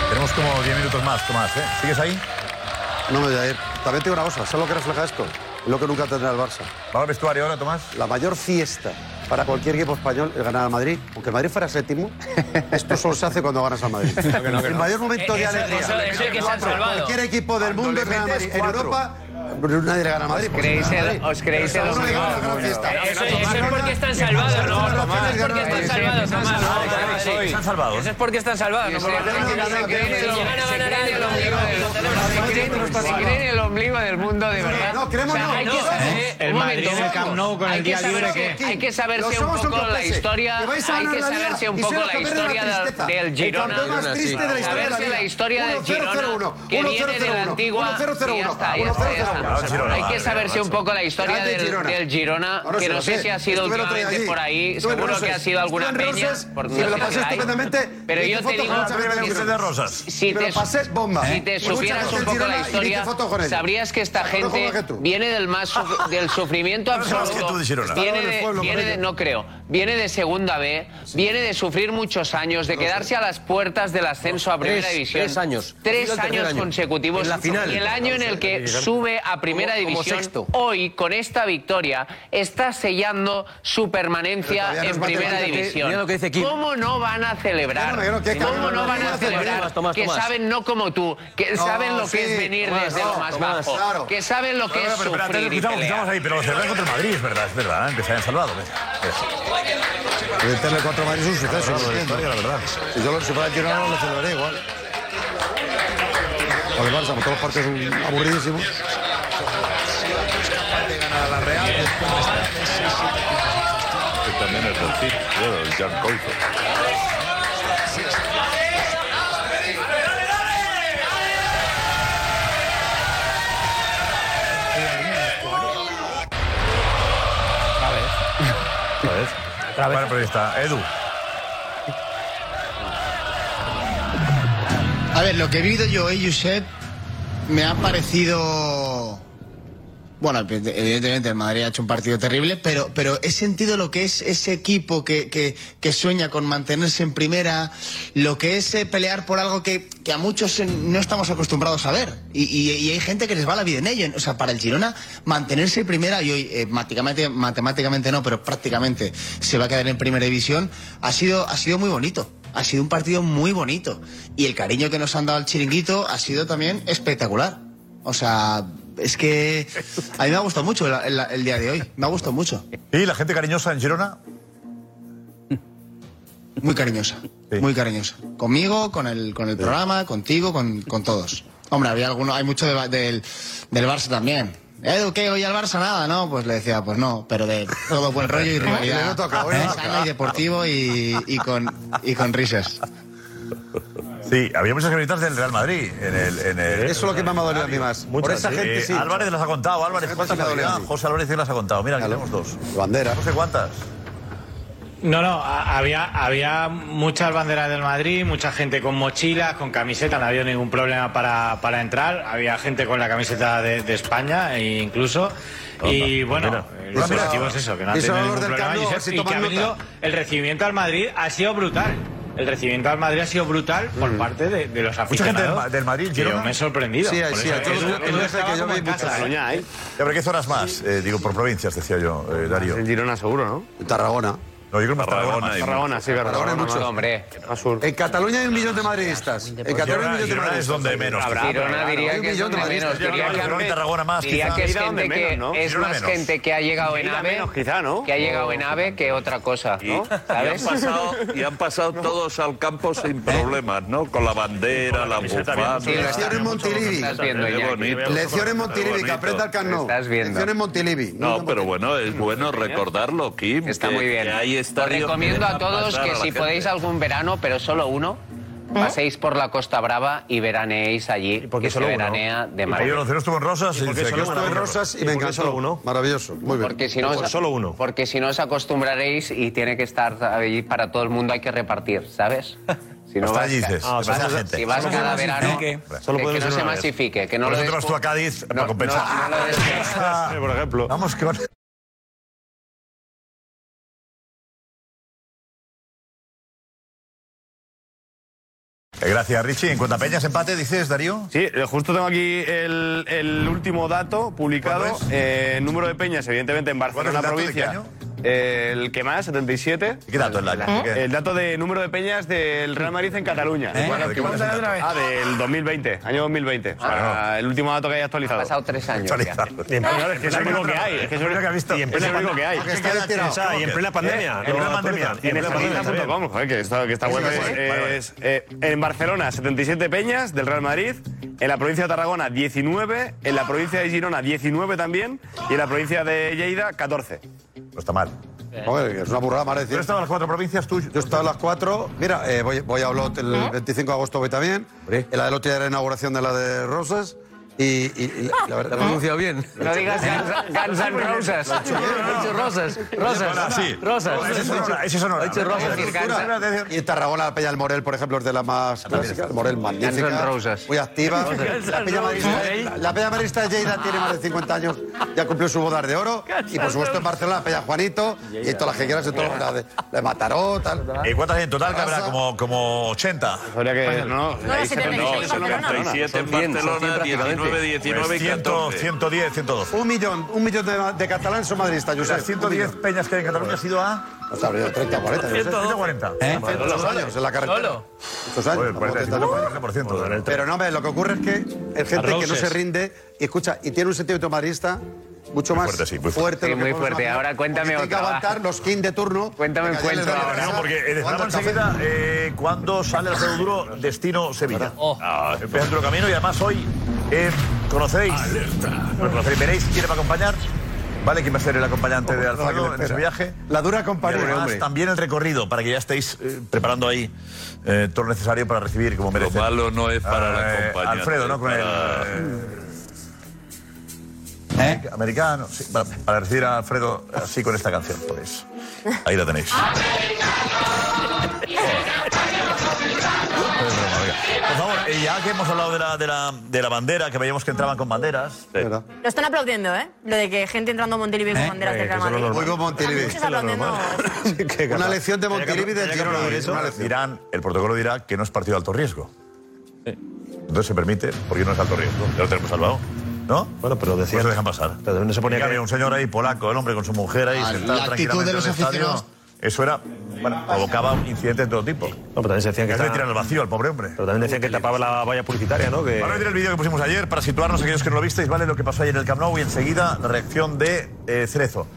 Tenemos como 10 minutos más, Tomás, ¿eh? ¿Sigues ahí? No me voy a ir. También te digo una cosa, ¿sabes lo que refleja esto? Lo que nunca tendrá el Barça. ¿Vamos al vestuario ahora, Tomás? La mayor fiesta para cualquier equipo español es ganar al Madrid. Aunque el Madrid fuera séptimo, esto solo se hace cuando ganas al Madrid. no, el no. mayor momento de Eso- alegría. Cualquier equipo del mundo es ganar al Madrid. En Europa, nadie le gana al Madrid. Os creéis el- Madrid. os creéis el-. Eso- eso es porque están salvados, ¿no? Es porque están salvados. Están salvados. Eso es porque están salvados. no creen el ombligo del mundo de verdad. No, creemos sea, no. hay que No, saber- eh, un el momento, Madrid en el Camp Nou con hay el que día libre, saberse- ¿qué? Hay que saberse Los un poco la historia. A Hay que saberse un poco la historia del El Girona. campeón más triste de la historia de la historia del 1-0-0-1, Girona que viene de la 1-0-0-1, antigua. y ya está, ya está, ya está. Hay que saberse un poco la historia del Girona. del Girona, No, que no sé sé. si ha sido últimamente por ahí, seguro que ha sido alguna peña. Roses por me lo sé pasé estupendamente. Pero yo te digo, si- que de Rosas. si Me te, si te supieras un poco la historia, sabrías que esta gente viene del más del sufrimiento absoluto. Viene de, no creo, viene de segunda B, viene de sufrir muchos años, de quedarse a las puertas del ascenso a primera división. tres años. Tres años año. consecutivos. En la final. Y el año en el que sube a primera Como- como división, sexto. hoy, con esta victoria, está sellando su permanencia no en primera que- división. mira lo que dice Kim. ¿Cómo no van a celebrar? Bueno, Miguel, ¿qué ¿Cómo no van a Tomás, celebrar? Tomás, que Tomás. saben, no como tú, que No, saben lo que sí, es venir Tomás, desde no, lo más Tomás, bajo. claro. Que saben lo que No, no, es pero sufrir y escuchamos pelear. ahí, pero lo celebran contra el Madrid, es verdad, es verdad, que se hayan salvado. Meterle cuatro Madrid es un suceso. La verdad. Si yo lo- si fuera Girona lo celebraré igual. O el Barça, como todos los partidos aburridísimos. City, claro, el Jan Coito. Otra vez. Bueno, pero ahí está. Edu. A ver, lo que he vivido yo hoy, Josep, me ha parecido... Bueno, evidentemente el Madrid ha hecho un partido terrible, pero, pero he sentido lo que es ese equipo que, que, sueña con mantenerse en primera, lo que es eh, pelear por algo que, que a muchos eh, no estamos acostumbrados a ver. Y, y- hay gente que les va la vida en ello. O sea, para el Girona, mantenerse en primera, y hoy eh, matemáticamente, matemáticamente no, pero prácticamente se va a quedar en primera división, ha sido, ha sido muy bonito. Ha sido un partido muy bonito. Y el cariño que nos han dado al chiringuito ha sido también espectacular. O sea, es que a mí me ha gustado mucho el, el- el día de hoy. Me ha gustado mucho. ¿Y la gente cariñosa en Girona? Muy cariñosa. Muy cariñosa. Conmigo, con el, con el programa, contigo, con, con todos. Hombre, había alguno, hay mucho de- del, del Barça también. Edu, ¿qué? ¿Hoy al Barça nada? No, pues le decía, pues no, pero de todo buen rollo y rivalidad. No toca. Sano y deportivo y, y con, y con risas. Sí, había muchas camisetas del Real Madrid en el. En el Eso es lo que me ha dolido a mí más. Por esa gente, Eh, sí. Álvarez las ha contado. Álvarez, ¿cuántas ha. José Álvarez las ha contado. Mira, aquí tenemos dos. Bandera. No sé cuántas. No, no, había, había muchas banderas del Madrid, mucha gente con mochilas, con camiseta, no había ningún problema para, para entrar. Había gente con la camiseta de, de España e incluso. Y bueno, el Mira, mira. objetivo es eso, que no ha Y tenido ningún problema. Así y que ha venido, el recibimiento al Madrid ha sido brutal. El recibimiento al Madrid ha sido brutal por parte de, de los Mm. Mucha gente del, aficionados. Del Madrid, yo me he sorprendido. Sí, sí, a todos que yo vi muchas. Ya, pero ¿qué zonas más? Eh, digo, por provincias, decía yo, eh, Darío. En Girona seguro, ¿no? Tarragona. No, yo creo que más Tarragona. Tarragona sí, verdad. Tarragona hay mucho. Hombre, Azul. En Cataluña hay un millón de madridistas. En Cataluña hay un millón de Girona es madridistas. donde menos. Girona diría hay un que es millón de donde menos. madridistas. Diría que, Girona y Tarragona más, diría que es gente que ¿no? es más gente que ha llegado en AVE, quizá, ¿no? que ha llegado en AVE que otra cosa, Y, ¿no? y han pasado, y han pasado todos al campo sin problemas, ¿no? Con la bandera, la bufanda. Lección en Montilivi. Estás viendo, Qué Iñaki. bonito. Lección en Montilivi, que aprenda el viendo. Lección en Montilivi. No, pero bueno, es bueno recordarlo, Kim. Está muy bien. Que hay Os que recomiendo a todos que a si gente. podéis algún verano, pero solo uno, paséis por la Costa Brava y veraneéis allí, por qué que se solo uno? veranea de Ahí maravilla. Rocero estuvo en Rosas y por qué dice, solo uno? estuve en Rosas. Y ¿Y me encantó. solo uno? Maravilloso. Muy bien. Porque si, no os, solo uno. porque si no os acostumbraréis y tiene que estar ahí para todo el mundo, hay que repartir, ¿sabes? Si Hasta vas allí dices, Ah, solo- gente. si vas Solo cada se verano, masifique. que, Solo que puede no ser se masifique, que no Por lo vas tú a Cádiz no, para compensar. no, no lo Por ejemplo. Vamos con... Gracias, Richie. En cuanto a Peñas, empate, dices, Darío. Sí, eh, justo tengo aquí el, el último dato publicado. Eh, número de peñas, evidentemente, en ¿Cuál es el Barcelona, provincia. Eh, el que más, 77. ¿Qué dato es la ¿Qué? El dato de número de peñas del Real Madrid en Cataluña. ¿De cuál- de. Ah, del 2020, año 2020. O sea, el último dato que hay Ha actualizado. pasado tres años. es que es el único que hay. Es que es el Primero que ha visto. es el único que hay. Y en plena pandemia. En plena pandemia. En plena joder, que esta, web es, eh, en Barcelona 77 peñas del Real Madrid, en la provincia de Tarragona 19, en la provincia de Girona 19 también y en la provincia de Lleida 14. No está mal. Joder, que es una burrada, más ¿Tú has decir. estado en las cuatro provincias? Tú, Yo he estado en las cuatro. Mira, eh, voy, voy a Olot el 25 de agosto, voy también. En la del otro día de la inauguración de la de Rosas. Y, y, la verdad. pronuncia bien. No digas Guns N' Roses. Rosas. Rosas. Sí. Rosas. Ese es honor. Ese es honor. Y Tarragona, la Peña del Morel, por ejemplo, es de las más clásicas. Morel, magnífica. Guns Roses. Muy activa. La Peña Marista, de Lleida tiene más de 50 años. Ya cumplió su bodas de oro. Y por supuesto en Barcelona, la Peña Juanito. Y todas las que quieras, todas las de, de Mataró. Tal, ¿Y cuántas en total habrá? Como, 80. Habría que. No, no, no, 77 en Barcelona, 19 pues 19, 19 y 110, 112. Un millón, un millón de, catalanes son madridistas, Josep. 110 peñas que hay en Cataluña ha sido a... No sabría, 30, 40. 140. Los años en la carretera. ¿Solo? Años. Pero no, lo que ocurre es que es gente que no se rinde y escucha, y tiene un sentimiento madridista mucho más fuerte, sí, muy fuerte. Muy fuerte. Ahora pues cuéntame otra. Los de turno. Cuéntame un cuando eh, eh, sale el duro destino Sevilla. Oh. Ah, camino y además hoy eh, conoceréis, bueno, conoceréis, veréis quién va a acompañar. ¿Vale? ¿Quién va a ser el acompañante de que Alfredo le en ese espera. viaje? La dura Y compañía. además hombre. también el recorrido, para que ya estéis eh, preparando ahí eh, todo lo necesario para recibir como Lo merece. malo no es para la Eh, compañía. Alfredo, ¿no? Con el... eh, Americano, sí, para, para recibir a Alfredo así con esta canción, pues. Ahí la tenéis. ya que hemos hablado de la, de, la, de la bandera, que veíamos que entraban con banderas. Lo están aplaudiendo, ¿eh? Lo de que gente entrando a Montilivi con banderas del Real Madrid. Oigo Montilivi. Muchos aplaudiendo. Una lección de Montilivi lección. dirán, el protocolo dirá que no es partido de alto riesgo. Entonces se permite, porque no es alto riesgo. Ya lo tenemos salvado. ¿no? Bueno, pero decían. Pues lo dejan pasar. Pero no se ponía Y que- había un señor ahí polaco, el hombre con su mujer ahí Ah, sentado la actitud de los aficionados. Eso era, bueno, provocaba incidentes de todo tipo. No, pero también se decían que. Estaba- tiran al vacío al pobre hombre. Pero también decían que tapaba la valla publicitaria, ¿no? Que... Vamos a ver el vídeo que pusimos ayer para situarnos aquellos que no lo visteis, ¿vale? Lo que pasó ayer en el Camp Nou y enseguida la reacción de eh, Cerezo.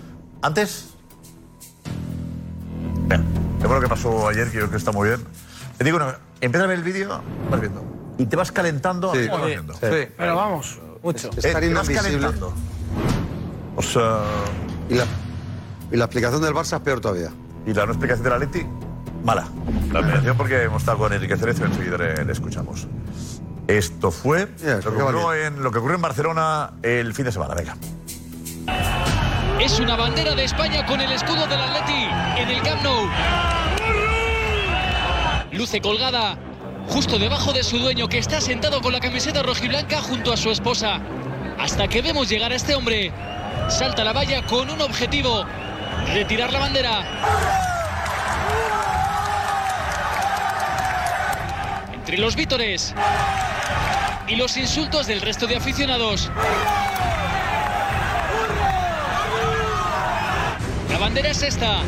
Antes. Venga, vemos lo que pasó ayer, que yo creo que está muy bien. Te digo, una, empieza a ver el vídeo, vas viendo. Y te vas calentando. a Sí. vas Sí. viendo. Sí. Pero vamos, mucho. Es Eh, te vas calentando. O sea, Y la, y la explicación del Barça es peor todavía. Y la no explicación de la Leti, mala. La explicación porque hemos estado con Enrique Cerezo y enseguida le, le escuchamos. Esto fue Yeah, lo, que ocurrió en, lo que ocurrió en Barcelona el fin de semana. Venga. Es una bandera de España con el escudo del Atleti en el Camp Nou. Luce colgada justo debajo de su dueño que está sentado con la camiseta rojiblanca junto a su esposa. Hasta que vemos llegar a este hombre, salta la valla con un objetivo, retirar la bandera. Entre los vítores y los insultos del resto de aficionados. La bandera es esta,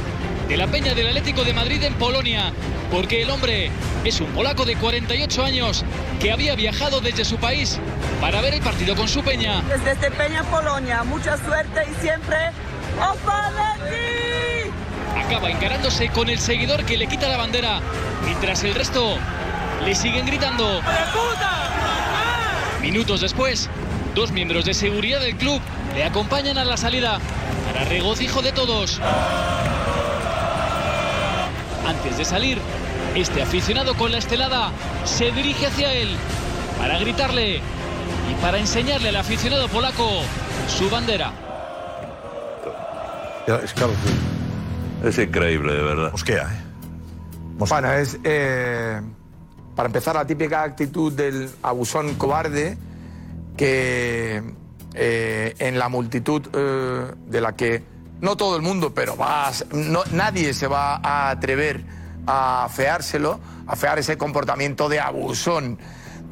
de la Peña del Atlético de Madrid en Polonia, porque el hombre es un polaco de 48 años que había viajado desde su país para ver el partido con su Peña. Desde Peña Polonia, mucha suerte y siempre. Acaba encarándose con el seguidor que le quita la bandera, mientras el resto le siguen gritando. Minutos después, dos miembros de seguridad del club le acompañan a la salida para regocijo de todos. Antes de salir, este aficionado con la estelada se dirige hacia él para gritarle y para enseñarle al aficionado polaco su bandera. Es claro, Es increíble, de verdad. Mosquea, ¿eh? Bueno, es eh, para empezar la típica actitud del abusón cobarde que eh, en la multitud eh, de la que no todo el mundo, pero vas, no, nadie se va a atrever a afeárselo, a afear ese comportamiento de abusón,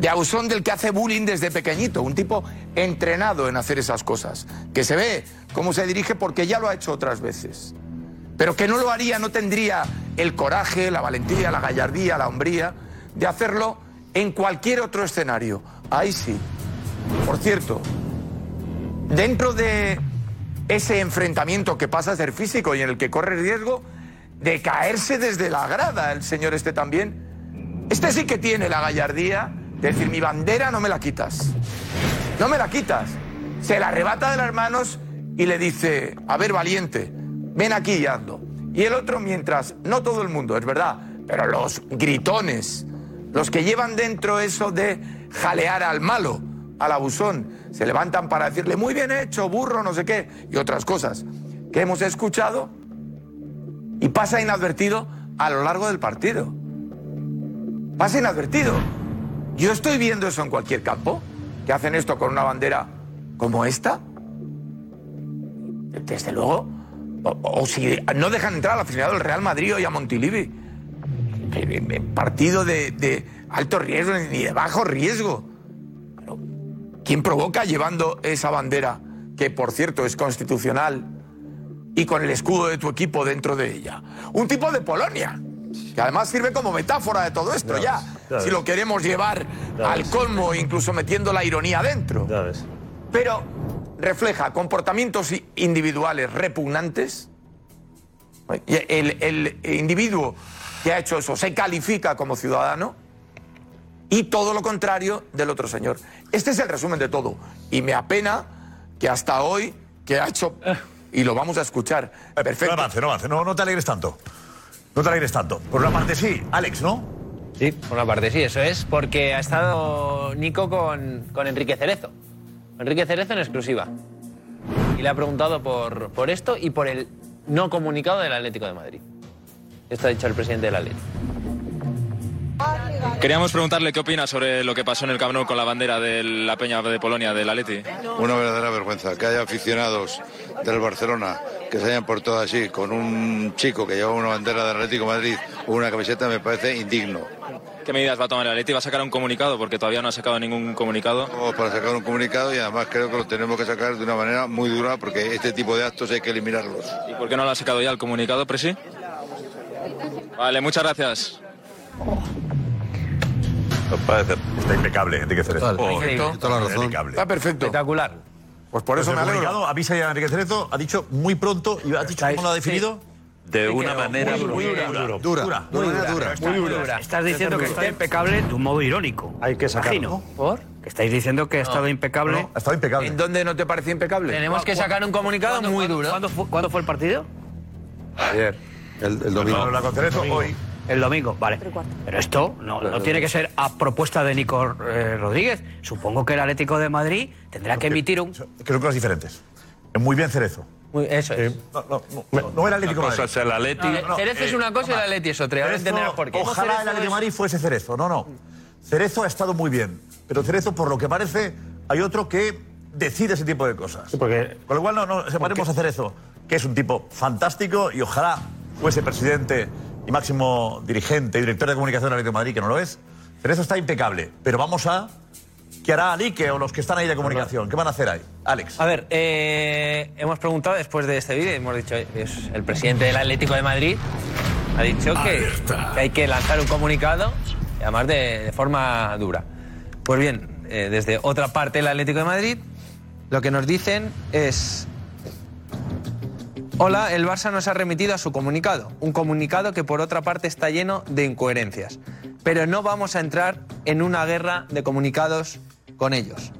de abusón del que hace bullying desde pequeñito, un tipo entrenado en hacer esas cosas, que se ve cómo se dirige porque ya lo ha hecho otras veces pero que no lo haría, no tendría el coraje, la valentía, la gallardía, la hombría de hacerlo en cualquier otro escenario. Ahí sí. Por cierto, dentro de ese enfrentamiento que pasa a ser físico y en el que corre riesgo de caerse desde la grada, el señor este también, este sí que tiene la gallardía decir, mi bandera no me la quitas. No me la quitas. Se la arrebata de las manos y le dice, a ver, valiente, ven aquí y hazlo. Y el otro, mientras, no todo el mundo, es verdad, pero los gritones, los que llevan dentro eso de jalear al malo, al abusón, se levantan para decirle muy bien hecho, burro, no sé qué, y otras cosas que hemos escuchado, y pasa inadvertido a lo largo del partido. Pasa inadvertido. Yo estoy viendo eso en cualquier campo, que hacen esto con una bandera como esta. Desde luego, o, si no dejan entrar al aficionado del Real Madrid y a Montilivi. Eh, eh, Partido de, de alto riesgo ni de bajo riesgo. ¿Quién provoca llevando esa bandera, que por cierto es constitucional, y con el escudo de tu equipo dentro de ella? Un tipo de Polonia, que además sirve como metáfora de todo esto ya. ya si ves. lo queremos llevar Ya al ves. colmo, incluso metiendo la ironía dentro. Pero refleja comportamientos i- individuales repugnantes. El, el individuo que ha hecho eso se califica como ciudadano y todo lo contrario del otro señor. Este es el resumen de todo. Y me apena que hasta hoy, que ha hecho, y lo vamos a escuchar, perfecto. No avance, no avance, no, no te alegres tanto. No te alegres tanto. Por una parte sí, Alex, ¿no? Sí, por una parte sí, eso es, porque ha estado Nico con, con Enrique Cerezo. Enrique Cerezo en exclusiva. Y le ha preguntado por, por esto y por el no comunicado del Atlético de Madrid. Esto ha dicho el presidente del Atlético. Queríamos preguntarle qué opina sobre lo que pasó en el Camp Nou con la bandera de la Peña de Polonia del Atleti. Una verdadera vergüenza que haya aficionados del Barcelona que se hayan portado así con un chico que lleva una bandera del Atlético de Madrid o una camiseta me parece indigno. ¿Qué medidas va a tomar el Atleti? ¿Va a sacar un comunicado? Porque todavía no ha sacado ningún comunicado. Vamos para sacar un comunicado y además creo que lo tenemos que sacar de una manera muy dura porque este tipo de actos hay que eliminarlos. ¿Y por qué no lo ha sacado ya el comunicado, Presi? Vale, muchas gracias. Está impecable, Enrique Cerezo. Perfecto. Toda la razón. Impecable. Está perfecto. Espectacular. Pues por eso Pues me alegro. avisa ya a Enrique Cerezo, ha dicho muy pronto, y ha dicho cómo lo ha definido. De una manera muy, dura. dura. Dura, dura, Muy dura. Estás diciendo que está impecable de un modo irónico. Hay que sacarlo. ¿Por? Que estáis diciendo que ha estado impecable. Ha estado impecable. ¿En dónde no te parece impecable? Tenemos que sacar un comunicado muy duro. ¿Cuándo fue, cuándo fue el partido? Ayer. El, el domingo. la hoy. El domingo, vale. Pero esto no, no tiene que ser a propuesta de Nico eh, Rodríguez. Supongo que el Atlético de Madrid tendrá que emitir un. Que son cosas diferentes. Es muy bien Cerezo. eso es. No, no, no, no era Atlético Madrid. es el Atleti. No, no, Cerezo es una cosa y el Atleti es otra. Ahora Cerezo, entenderás por qué. Ojalá el Atlético de Madrid fuese Cerezo. No, no. Cerezo ha estado muy bien. Pero Cerezo, por lo que parece, hay otro que decide ese tipo de cosas. porque- Con lo cual, no, no, separemos a Cerezo, que es un tipo fantástico y ojalá fuese presidente y máximo dirigente y director de comunicación del Atlético de Madrid, que no lo es. Cerezo está impecable. Pero vamos a. ¿Qué hará Alique o los que están ahí de comunicación? ¿Qué van a hacer ahí? Alex. A ver, eh, hemos preguntado después de este vídeo, hemos dicho, es el presidente del Atlético de Madrid ha dicho que, que hay que lanzar un comunicado, y además de, de forma dura. Pues bien, eh, desde otra parte del Atlético de Madrid, lo que nos dicen es... Hola, el Barça nos ha remitido a su comunicado, un comunicado que por otra parte está lleno de incoherencias, pero no vamos a entrar en una guerra de comunicados con ellos.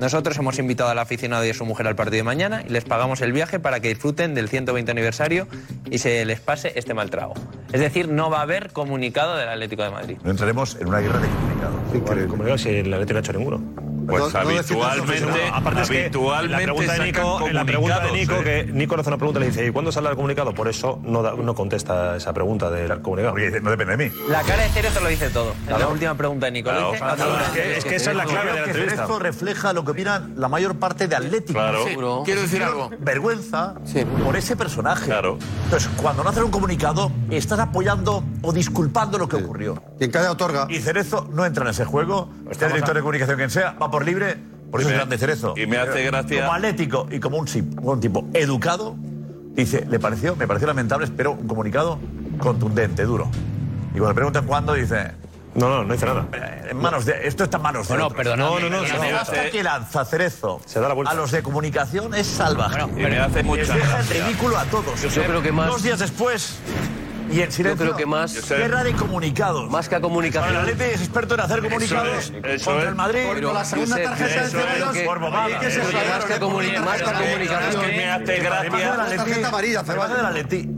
Nosotros hemos invitado al aficionado y a su mujer al partido de mañana y les pagamos el viaje para que disfruten del 120 aniversario y se les pase este mal trago. Es decir, no va a haber comunicado del Atlético de Madrid. No entraremos en una guerra de comunicados. Comunicado si el Atlético no ha hecho ninguno. Pues No- no habitualmente, no, aparte es que habitualmente en la pregunta de Nico, en la pregunta de Nico, comunicados, ¿eh? que Nico le hace una pregunta y le dice, ¿y cuándo saldrá el comunicado? Por eso no, da- no contesta esa pregunta del comunicado. no depende de mí. La cara de Cerezo lo dice todo. En la última pregunta de Nico. Dice Claro, todo. es que- es que esa es la clave de la que entrevista. Cerezo refleja lo que opinan la mayor parte de Atlético. Claro. Sí, quiero decir algo. Vergüenza por ese personaje. Claro. Entonces, cuando no hacen un comunicado, estás apoyando o disculpando lo que ocurrió. Quien calla otorga. Y Cerezo no entra en ese juego. Este director a- de comunicación quien sea, va por libre. Por eso Y es grande Cerezo. y me hace gracia- Como atlético y como un, tipo educado, dice, le pareció, me pareció lamentable, espero un comunicado contundente, duro. Y cuando le preguntan cuándo, dice. No, no, no dice nada. En manos de, esto está en manos de Bueno, otros. perdonadme, No, no, no, vuelta. que lanza Cerezo Se da la vuelta. a los de comunicación es salvaje. Y me hace Les mucha deja en ridículo a todos. Yo creo que más- Dos días después, Y en silencio. Yo creo que más. Guerra de comunicados. Más que a comunicación. El Atleti es experto en hacer comunicados es, eso contra el Madrid. Pero con la segunda tarjeta de Ceballos. por bobada. Más que que- comunicación. es que me hace gracia- La Tarjeta amarilla,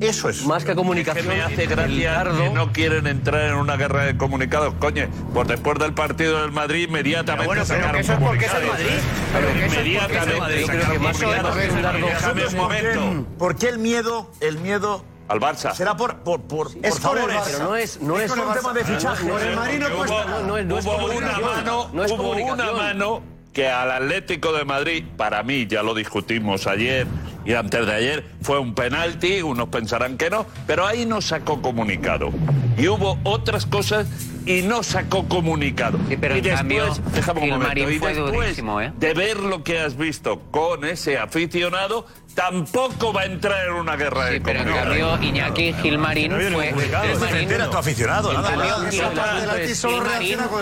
Eso es. Más que comunicación. me hace el gracia dardo- que no quieren entrar en una guerra de comunicados. Coño, pues después del partido del Madrid, inmediatamente bueno, sacaron eso es porque es el comunicados. Madrid. Pero el Inmediatamente Yo creo que más. Déjame un momento. ¿Por qué el miedo, el miedo Al Barça. será por, por, por, Es por favores? Pero no es- no es- un tema de fichaje. no, no, el Madrid no cuesta es- no es hubo una comunicación. mano, No es hubo una mano que al Atlético de Madrid, para mí, ya lo discutimos ayer y antes de ayer, fue un penalti, unos pensarán que no, pero ahí no sacó comunicado. Y hubo otras cosas y no sacó comunicado. pero y en después, cambio, déjame un momento, y fue después durísimo, ¿eh? de ver lo que has visto con ese aficionado, tampoco va a entrar en una guerra de Sí, pero en cambio Iñaki Gilmarín fue... Gilmarín- defender a tu aficionado, nada más.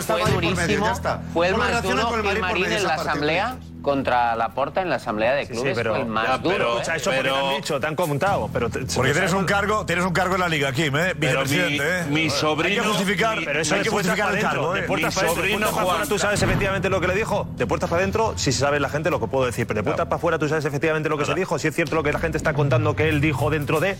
Fue durísimo, ya está. Fue el más duro Gilmarín en la asamblea contra la Porta en la asamblea de Sí, clubes. pero, fue el más ya, duro. pero, ¿eh? o sea, eso porque te han dicho, te han comentado. Pero te- Porque tienes un cargo, tienes un cargo en la liga, Kim, ¿eh? Pero mi- Vicepresidente, ¿eh? mi sobrino- Hay que justificar, mi- Pero eso hay que justificar el cargo, De ¿eh? puertas Mi para de sobrino puertas para afuera, tú sabes efectivamente lo que le dijo. De puertas para adentro, si sabe la gente lo que puedo decir. Pero de puertas para afuera, tú sabes efectivamente lo que se dijo. Si es cierto lo que la gente está contando que él dijo dentro de.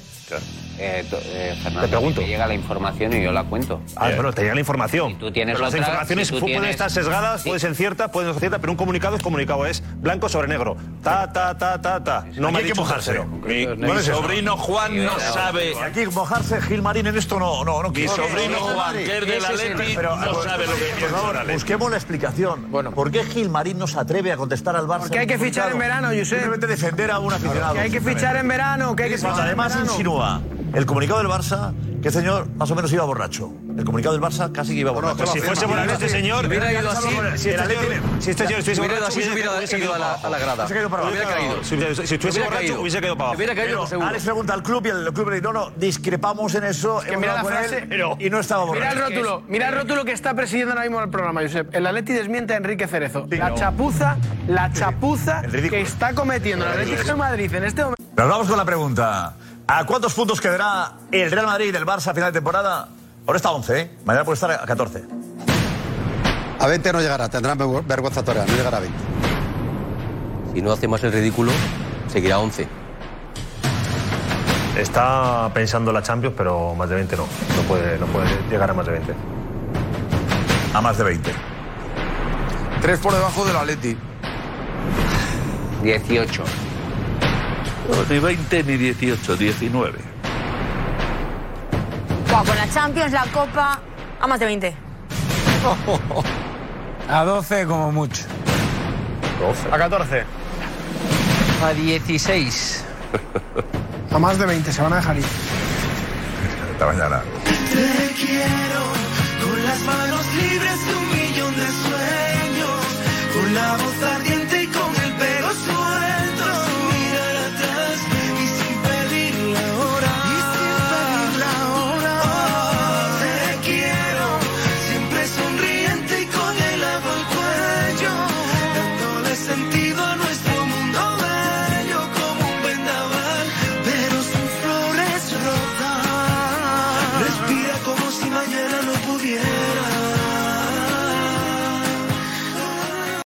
Eh, to- eh, Fernando, Te pregunto. llega la información y yo la cuento. Ah, bueno, te llega la información. tú tienes pero las otra, informaciones si tú pueden tienes- estar sesgadas, Sí. pueden ser ciertas, pueden no ser ciertas, pero un comunicado es comunicado, es blanco sobre negro. Ta, ta, ta, ta, ta. No me ha hay que tercero. Mi, es sobrino Juan no sabe. Aquí mojarse, Gilmarín en esto no, no, no Mi sobrino Juan, que es es el- Atleti, Pero, no sabe lo que por favor, el busquemos la explicación. Bueno, ¿por qué Gilmarín no se atreve a contestar al Barça? Porque hay que fichar en verano, Josep. Simplemente defender a un aficionado. Que hay que fichar en verano, que hay que Cuando fichar en además insinúa el comunicado del Barça que este señor más o menos iba borracho. El comunicado del Barça casi que iba borracho. Pues si fuese por este señor, Hubiera ido así. Si este señor, si este señor estuviese borracho, hubiese ido a la, grada. Hubiera caído. Si, si- si estuviese borracho, hubiese caído para abajo. Hubiera caído, seguro. Alex pregunta al club y el club le dice, no, no, discrepamos en eso. mira la frase, y no estaba Mira borracho. el rótulo, mira el rótulo que está presidiendo ahora mismo el programa, Josep. El Atleti desmiente a Enrique Cerezo. La chapuza, la chapuza que está cometiendo el Atlético de Madrid en este momento. Pero vamos con la pregunta. ¿A cuántos puntos quedará el Real Madrid del Barça a final de temporada? Ahora está a 11, ¿eh? Mañana puede estar a 14. A 20 no llegará, tendrán vergü- vergüenza torea, no llegará a 20. Si no hace más el ridículo, seguirá 11. Está pensando la Champions, pero más de 20 no. No puede, no puede llegar a más de 20. A más de 20. Tres por debajo del Atleti. 18. No, Ni 20 ni 18, 19. Con la Champions, la Copa, a más de 20. A 12 como mucho. A 14. A 16. A más de 20, se van a dejar ir. Hasta mañana. Te quiero con las manos libres de un millón de sueños, con la voz ardiente